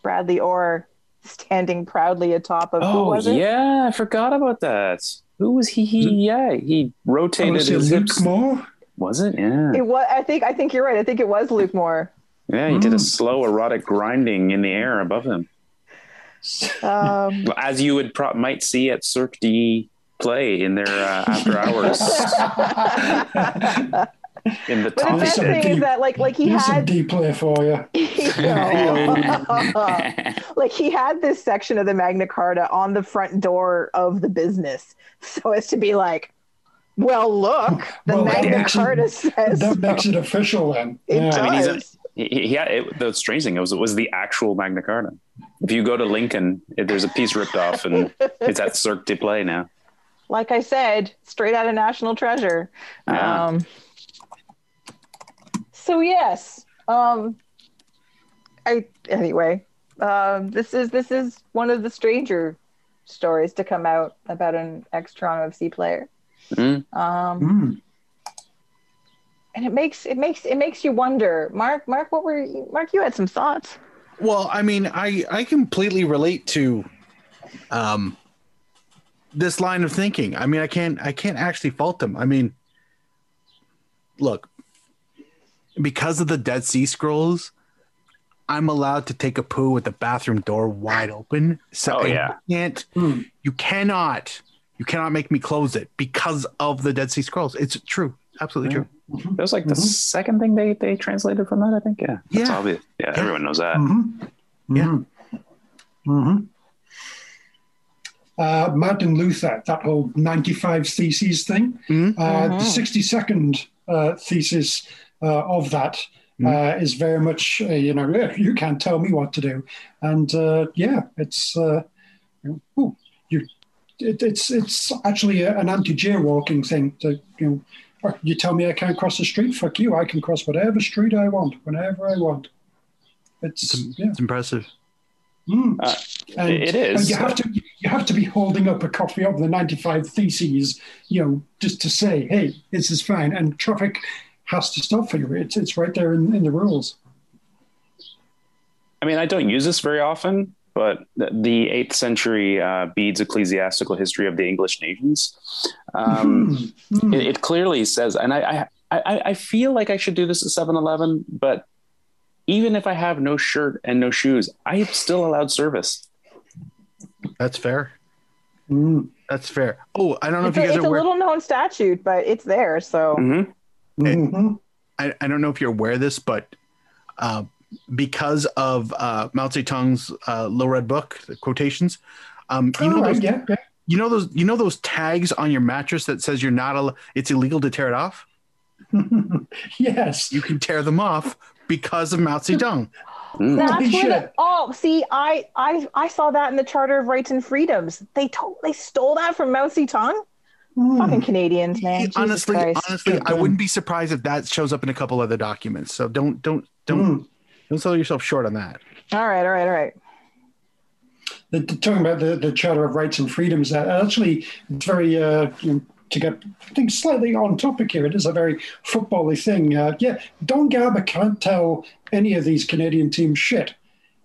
Speaker 3: Bradley Orr (laughs) standing proudly atop of who
Speaker 1: Oh
Speaker 3: was it?
Speaker 1: yeah, I forgot about that. Who was he? He yeah, he rotated
Speaker 5: want to say
Speaker 1: his
Speaker 5: Luke
Speaker 1: hips.
Speaker 5: Moore.
Speaker 1: Was it? Yeah,
Speaker 3: It was. I think. I think you're right. I think it was Luke Moore.
Speaker 1: yeah. He did a
Speaker 5: Mm.
Speaker 1: slow erotic grinding in the air above him,
Speaker 3: Um, (laughs)
Speaker 1: as you would pro- might see at Cirque du Play in their uh, after (laughs) hours in the
Speaker 3: but the best
Speaker 5: Awesome.
Speaker 3: thing is that like like he
Speaker 5: Here's some
Speaker 3: had
Speaker 5: deep play for you. (laughs)
Speaker 3: like he had this section of the Magna Carta on the front door of the business, so as to be like, well, look, the
Speaker 5: Well, that
Speaker 3: Magna
Speaker 5: makes it-
Speaker 3: Carta says
Speaker 5: That
Speaker 3: so.
Speaker 5: makes it official then.
Speaker 3: It
Speaker 5: Yeah.
Speaker 3: does.
Speaker 1: I mean, he's a- He, he had it, the strange thing it was it was the actual Magna Carta. If you go to Lincoln, it, there's a piece ripped off, and it's at Cirque du Play now.
Speaker 3: like I said, straight out of National Treasure.
Speaker 1: Yeah.
Speaker 3: Um, so yes, um, I anyway, um, this is this is one of the stranger stories to come out about an ex Toronto FC player.
Speaker 1: Mm.
Speaker 3: Um,
Speaker 5: Hmm.
Speaker 3: and it makes it makes it makes you wonder, Mark. Mark, what were you, Mark? You had some thoughts.
Speaker 2: Well, I mean, I I completely relate to um this line of thinking. I mean, I can't I can't actually fault them. I mean, look, because of the Dead Sea Scrolls, I'm allowed to take a poo with the bathroom door wide open. So
Speaker 1: Oh, yeah.
Speaker 2: you can't
Speaker 5: Hmm.
Speaker 2: you cannot you cannot make me close it because of the Dead Sea Scrolls. It's true. Absolutely true.
Speaker 1: That was like the
Speaker 5: Mhm.
Speaker 1: second thing they, they translated from that, I think. Yeah. That's
Speaker 2: Yeah.
Speaker 1: obvious. Yeah, everyone knows that.
Speaker 5: Mhm.
Speaker 2: Yeah.
Speaker 5: Mhm. Mhm. Uh, Martin Luther, that whole 95 theses thing,
Speaker 2: Mhm.
Speaker 5: uh, the 62nd uh, thesis uh, of that uh, is very much, uh, you know, "Eh, you can't tell me what to do. And uh, yeah, it's, uh, you, know, ooh, you it, it's it's actually a, an anti-jaywalking thing. To, you know, "Oh, you tell me I can't cross the street, fuck you. I can cross whatever street I want, whenever I want. It's,
Speaker 2: It's,
Speaker 5: yeah.
Speaker 2: it's impressive.
Speaker 5: Mm.
Speaker 1: Uh,
Speaker 5: And,
Speaker 1: it is.
Speaker 5: and you have to you have to be holding up a copy of the 95 theses, you know, just to say, hey, this is fine. And traffic has to stop for you. It's it's right there in, in the rules.
Speaker 1: I mean, I don't use this very often, but the, the 8th century uh, Bede's Ecclesiastical History of the English Nations, um,
Speaker 5: Hmm. Hmm.
Speaker 1: it, it clearly says, and I, I, I, I feel like I should do this at 7 Eleven, but even if I have no shirt and no shoes, I am still allowed service.
Speaker 2: That's fair.
Speaker 5: Hmm.
Speaker 2: That's fair. Oh, I don't know
Speaker 3: It's
Speaker 2: if
Speaker 3: a,
Speaker 2: you guys
Speaker 3: it's
Speaker 2: are
Speaker 3: a
Speaker 2: aware.
Speaker 3: little known statute, but it's there. So
Speaker 1: Mm-hmm.
Speaker 5: Mhm.
Speaker 2: I, I don't know if you're aware of this, but uh, because of uh, Mao Zedong's uh, Little Red Book the quotations, um, you
Speaker 5: Oh,
Speaker 2: know those,
Speaker 5: yeah, yeah.
Speaker 2: you know those, you know those tags on your mattress that says you're not, al- it's illegal to tear it off. (laughs)
Speaker 5: yes.
Speaker 2: You can tear them off because of Mao Zedong.
Speaker 1: Mm.
Speaker 3: that's
Speaker 5: Holy
Speaker 3: where the, oh, see, I, I I saw that in the Charter of Rights and Freedoms. They told they stole that from Mao Zedong.
Speaker 5: Hmm.
Speaker 3: Fucking Canadians, man. Jesus
Speaker 2: honestly,
Speaker 3: Christ.
Speaker 2: honestly, I wouldn't be surprised if that shows up in a couple other documents. So don't, don't, don't,
Speaker 5: Hmm.
Speaker 2: don't sell yourself short on that.
Speaker 3: All right, all right, all right.
Speaker 5: the, the- talking about the, the Charter of Rights and Freedoms, uh, actually, it's very, uh, you know, to get, things slightly on topic here, it is a very football thing. Uh, yeah, Don Garber can't tell any of these Canadian teams shit.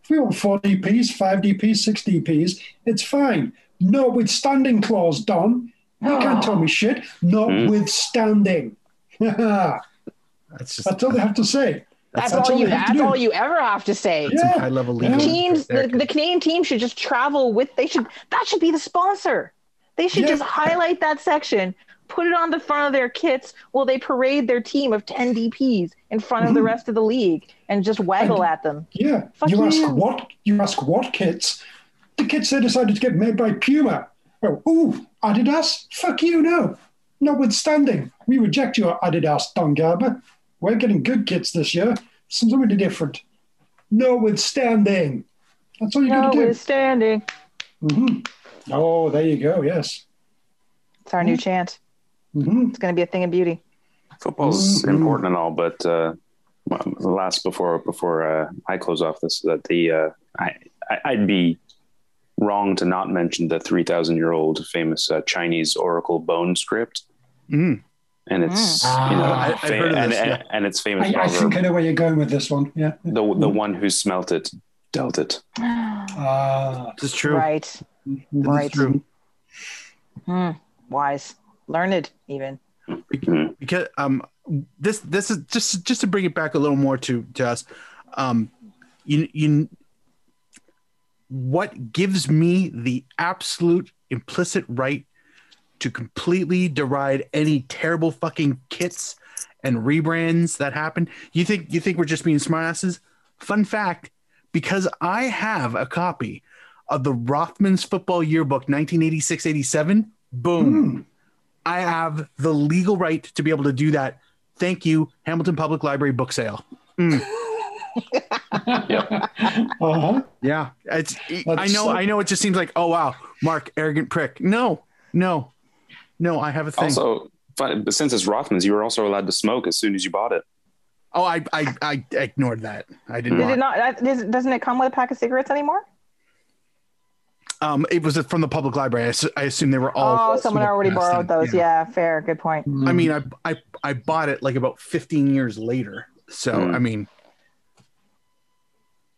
Speaker 5: If we want four DPs, five DPs, six DPs, it's fine. No Notwithstanding clause, Don. You can't ah. tell me shit. Notwithstanding. Hmm. (laughs)
Speaker 2: That's That's
Speaker 5: all they have to say.
Speaker 3: That's,
Speaker 5: That's
Speaker 3: all
Speaker 5: all
Speaker 3: you.
Speaker 5: have
Speaker 3: That's all you ever have to say.
Speaker 5: Yeah.
Speaker 2: high level legal.
Speaker 3: Teams, the, the Canadian team should just travel with. They should. That should be the sponsor. They should
Speaker 5: Yeah.
Speaker 3: just highlight that section, put it on the front of their kits while they parade their team of ten DPs in front of the mm-hmm. rest of the league and just waggle at them.
Speaker 5: Yeah.
Speaker 3: Fuck
Speaker 5: you ask what you ask what kits? The kits they decided to get made by Puma. Oh, ooh, Adidas? Fuck you, no. Notwithstanding, we reject your Adidas, Don Garber. We're getting good kids this year. Something different. Notwithstanding. That's all you gotta do.
Speaker 3: Notwithstanding,
Speaker 5: hmm Oh, there you go. Yes.
Speaker 3: it's our new chant.
Speaker 5: hmm
Speaker 3: It's going to be a thing of beauty.
Speaker 1: Football's
Speaker 5: Mhm.
Speaker 1: important and all, but uh, well, the last before before uh, I close off this, that the uh, I, I I'd be wrong to not mention the three thousand year old famous uh, Chinese oracle bone script,
Speaker 2: Mm.
Speaker 1: and it's
Speaker 5: Mm.
Speaker 1: you know
Speaker 2: Ah, I- I've
Speaker 1: fa- and,
Speaker 2: this,
Speaker 1: and,
Speaker 2: yeah.
Speaker 1: and it's famous
Speaker 5: I, I
Speaker 1: proverb,
Speaker 5: think I know where you're going with this one. Yeah.
Speaker 1: the the one who smelt it dealt it. (gasps)
Speaker 5: Ah.
Speaker 2: This is true.
Speaker 3: Right.
Speaker 2: This is
Speaker 3: Right.
Speaker 2: true.
Speaker 3: Hmm. Wise. Learned, even.
Speaker 1: Mhm.
Speaker 2: because um this this is just just to bring it back a little more to to us um you you what gives me the absolute implicit right to completely deride any terrible fucking kits and rebrands that happen you think you think we're just being smartasses fun fact because i have a copy of the rothman's football yearbook 1986-87 boom
Speaker 5: Hmm.
Speaker 2: I have the legal right to be able to do that. Thank you, Hamilton Public Library book sale. (laughs) (laughs)
Speaker 5: Uh-huh.
Speaker 2: Yeah, it's. I know.
Speaker 5: so-
Speaker 2: I know. It just seems like, oh wow, Mark, arrogant prick. No, no, no. I have a thing.
Speaker 1: Also, but since it's Rothman's, you were also allowed to smoke as soon as you bought it.
Speaker 2: oh, I, I, I ignored that. I did
Speaker 3: Did
Speaker 2: not.
Speaker 3: it not? that- does- Doesn't it come with a pack of cigarettes anymore?
Speaker 2: Um, it was from the public library. I, assu- I assume they were all.
Speaker 3: oh, someone already borrowed
Speaker 2: them.
Speaker 3: those. Yeah. fair. Good point.
Speaker 2: I mean, I, I, I bought it like about 15 years later. So
Speaker 1: Hmm.
Speaker 2: I mean,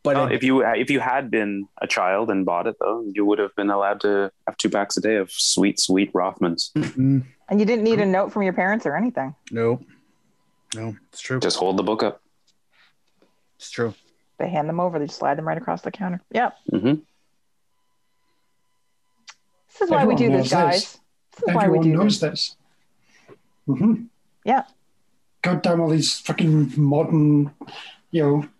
Speaker 2: but
Speaker 1: Well,
Speaker 2: it-
Speaker 1: if you if you had been a child and bought it though, you would have been allowed to have two packs a day of sweet, sweet Rothmans.
Speaker 3: And you didn't need a note from your parents or anything.
Speaker 2: no, no, it's true.
Speaker 1: Just hold the book up.
Speaker 2: It's true.
Speaker 3: They hand them over. They just slide them right across the counter. Yep.
Speaker 1: hmm
Speaker 3: This is why we do this, guys.
Speaker 5: this.
Speaker 3: This is why we do
Speaker 5: knows
Speaker 3: this.
Speaker 5: this. hmm
Speaker 3: Yeah.
Speaker 5: God damn all these fucking modern, you know, it's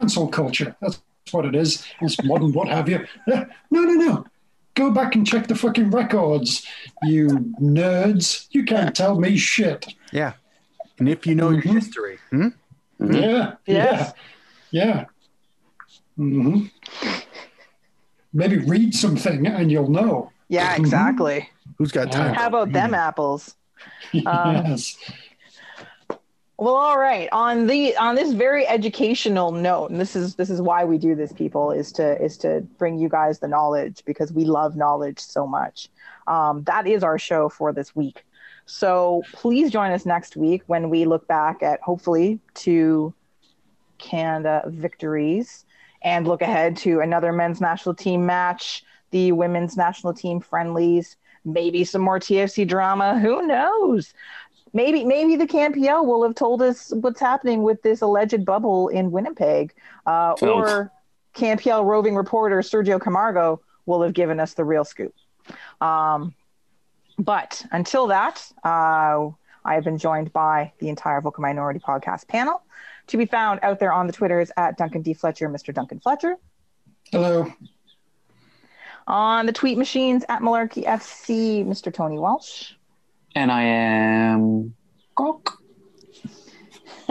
Speaker 5: cancel culture. That's what it is. It's modern, what have you. No, no, no. Go back and check the fucking records, you nerds. You can't tell me shit.
Speaker 2: Yeah. And if you know
Speaker 5: Mhm.
Speaker 2: your history, hmm?
Speaker 1: Mhm.
Speaker 5: Yeah.
Speaker 3: Yes.
Speaker 5: Yeah. Yeah. hmm Maybe read something and you'll know.
Speaker 3: Yeah, exactly.
Speaker 2: who's got time?
Speaker 3: How about them apples? (laughs) Um,
Speaker 5: yes.
Speaker 3: Well, all right. On the on this very educational note, and this is this is why we do this, people, is to is to bring you guys the knowledge because we love knowledge so much. Um, that is our show for this week. So please join us next week when we look back at hopefully two Canada victories and look ahead to another men's national team match, the women's national team friendlies, maybe some more TFC drama. Who knows? Maybe maybe the CanPL will have told us what's happening with this alleged bubble in Winnipeg, uh, or CanPL roving reporter Sergio Camargo will have given us the real scoop. Um, but until that, uh, I have been joined by the entire Vocal Minority Podcast panel, to be found out there on the Twitters at Duncan D Fletcher, Mr. Duncan Fletcher,
Speaker 5: Hello.
Speaker 3: on the tweet machines at Malarkey FC, Mr. Tony Walsh.
Speaker 1: And I am Gawk.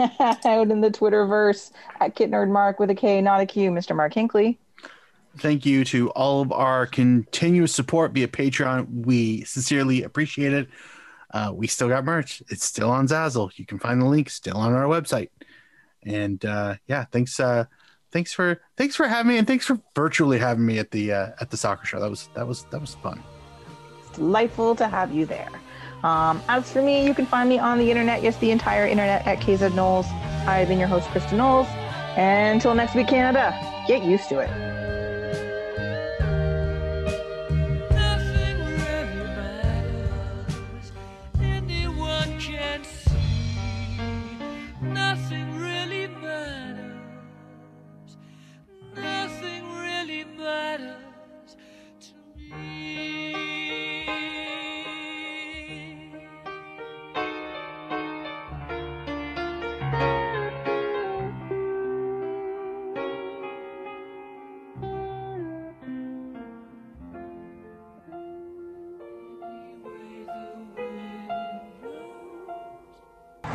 Speaker 1: (laughs)
Speaker 3: out in the Twitterverse at Kit Nerd Mark with a K, not a Q, Mr. Mark Hinkley.
Speaker 2: thank you to all of our continuous support via Patreon. We sincerely appreciate it. Uh, we still got merch. It's still on Zazzle. You can find the link still on our website. And uh, yeah, thanks. Uh, thanks for thanks for having me, and thanks for virtually having me at the uh, at the soccer show. That was that was that was fun.
Speaker 3: It's delightful to have you there. Um, as for me, you can find me on the internet, yes, the entire internet at KZ Knowles. I've been your host, Krista Knowles. And until next week, Canada, get used to it.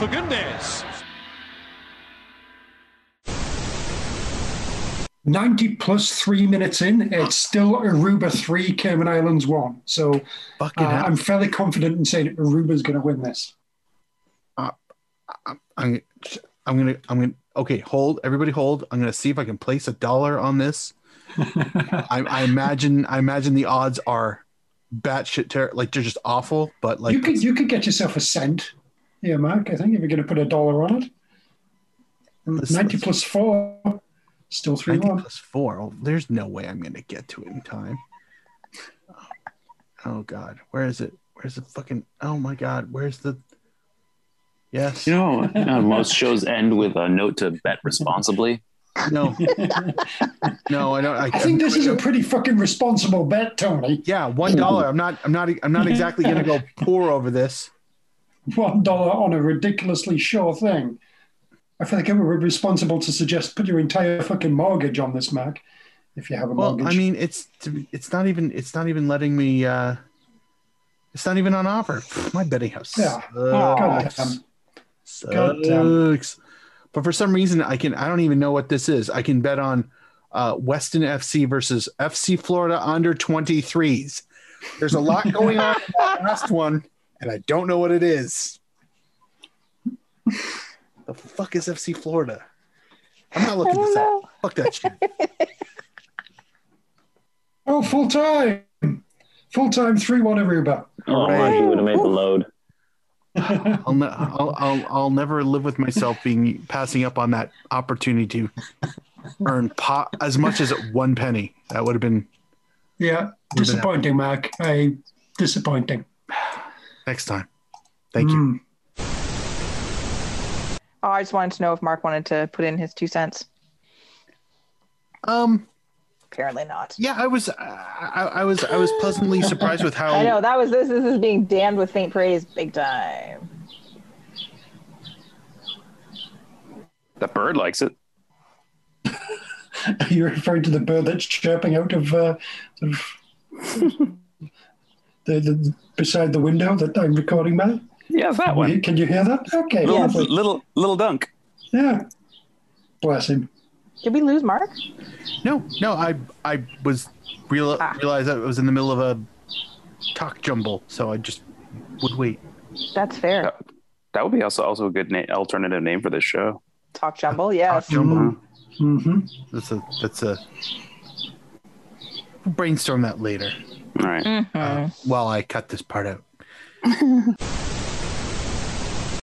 Speaker 6: For goodness.
Speaker 5: 90 plus three minutes in, it's still Aruba 3, Cayman Islands 1. So uh. I'm fairly confident in saying Aruba's going to win this.
Speaker 2: I'm I'm gonna I'm gonna okay hold everybody hold I'm gonna see if I can place a dollar on this. (laughs) I, I imagine I imagine the odds are batshit ter- like they're just awful, but like
Speaker 5: you could you could get yourself a cent here, Mark. I think if you're going to put a dollar on it.
Speaker 2: Let's-
Speaker 5: 90
Speaker 2: let's-
Speaker 5: plus 4, still 3
Speaker 2: 90
Speaker 5: 1.
Speaker 2: plus four. Oh, there's no way I'm gonna get to it in time. Oh god, where is it? Where's the fucking? Oh my god, where's the? Yes.
Speaker 1: You know, (laughs) uh, most shows end with a note to bet responsibly.
Speaker 2: No. (laughs) no, I don't. I,
Speaker 5: I think this is a pretty fucking responsible bet, Tony.
Speaker 2: Yeah, one dollar. I'm not. I'm not. I'm not exactly gonna go (laughs) poor over this.
Speaker 5: One dollar on a ridiculously sure thing. I feel like it would be responsible to suggest put your entire fucking mortgage on this, Mark, if you have a
Speaker 2: Well,
Speaker 5: mortgage.
Speaker 2: I mean, it's it's not even it's not even letting me. uh It's not even on offer. My betting house.
Speaker 5: Yeah.
Speaker 2: Sucks.
Speaker 5: God damn.
Speaker 2: Sucks. But for some reason, I can. I don't even know what this is. I can bet on uh Weston FC versus FC Florida under 23s. There's a lot going on in that last one, and I don't know what it is. The fuck is FC Florida? I'm not looking
Speaker 3: don't
Speaker 2: this up. Fuck that shit. (laughs)
Speaker 5: oh, full time. Full time 3 1 Aruba.
Speaker 7: Oh, Marky would have made the load. (laughs)
Speaker 2: I'll, ne- I'll, I'll, I'll never live with myself being passing up on that opportunity to earn po- as much as one penny. That would have been
Speaker 5: Yeah, disappointing, Mark. I disappointing.
Speaker 2: Next time. Thank you.
Speaker 5: Mm.
Speaker 3: Oh, I just wanted to know if Mark wanted to put in his two cents.
Speaker 2: Um,
Speaker 3: Apparently not.
Speaker 2: yeah, I was, I, I was, I was pleasantly surprised with how. (laughs)
Speaker 3: I know that was this. This is being damned with faint praise, big time.
Speaker 1: The bird likes it. (laughs)
Speaker 5: Are you referring to the bird that's chirping out of, uh, sort of (laughs) the, the beside the window that I'm recording by?
Speaker 1: Yeah, that one.
Speaker 5: Can you hear that? Okay,
Speaker 1: Little,
Speaker 5: lovely.
Speaker 1: little, little dunk.
Speaker 5: Yeah. Bless him.
Speaker 3: Did we lose Mark?
Speaker 2: No, no, I, I was real
Speaker 3: Ah.
Speaker 2: realized I was in the middle of a talk jumble, so I just would wait.
Speaker 3: That's fair.
Speaker 1: That, that would be also also a good na- alternative name for this show.
Speaker 3: Talk jumble, yes.
Speaker 2: Talk jumble.
Speaker 5: hmm
Speaker 2: That's a that's a we'll brainstorm that later
Speaker 1: All right.
Speaker 3: Mhm.
Speaker 2: while I cut this part out. (laughs)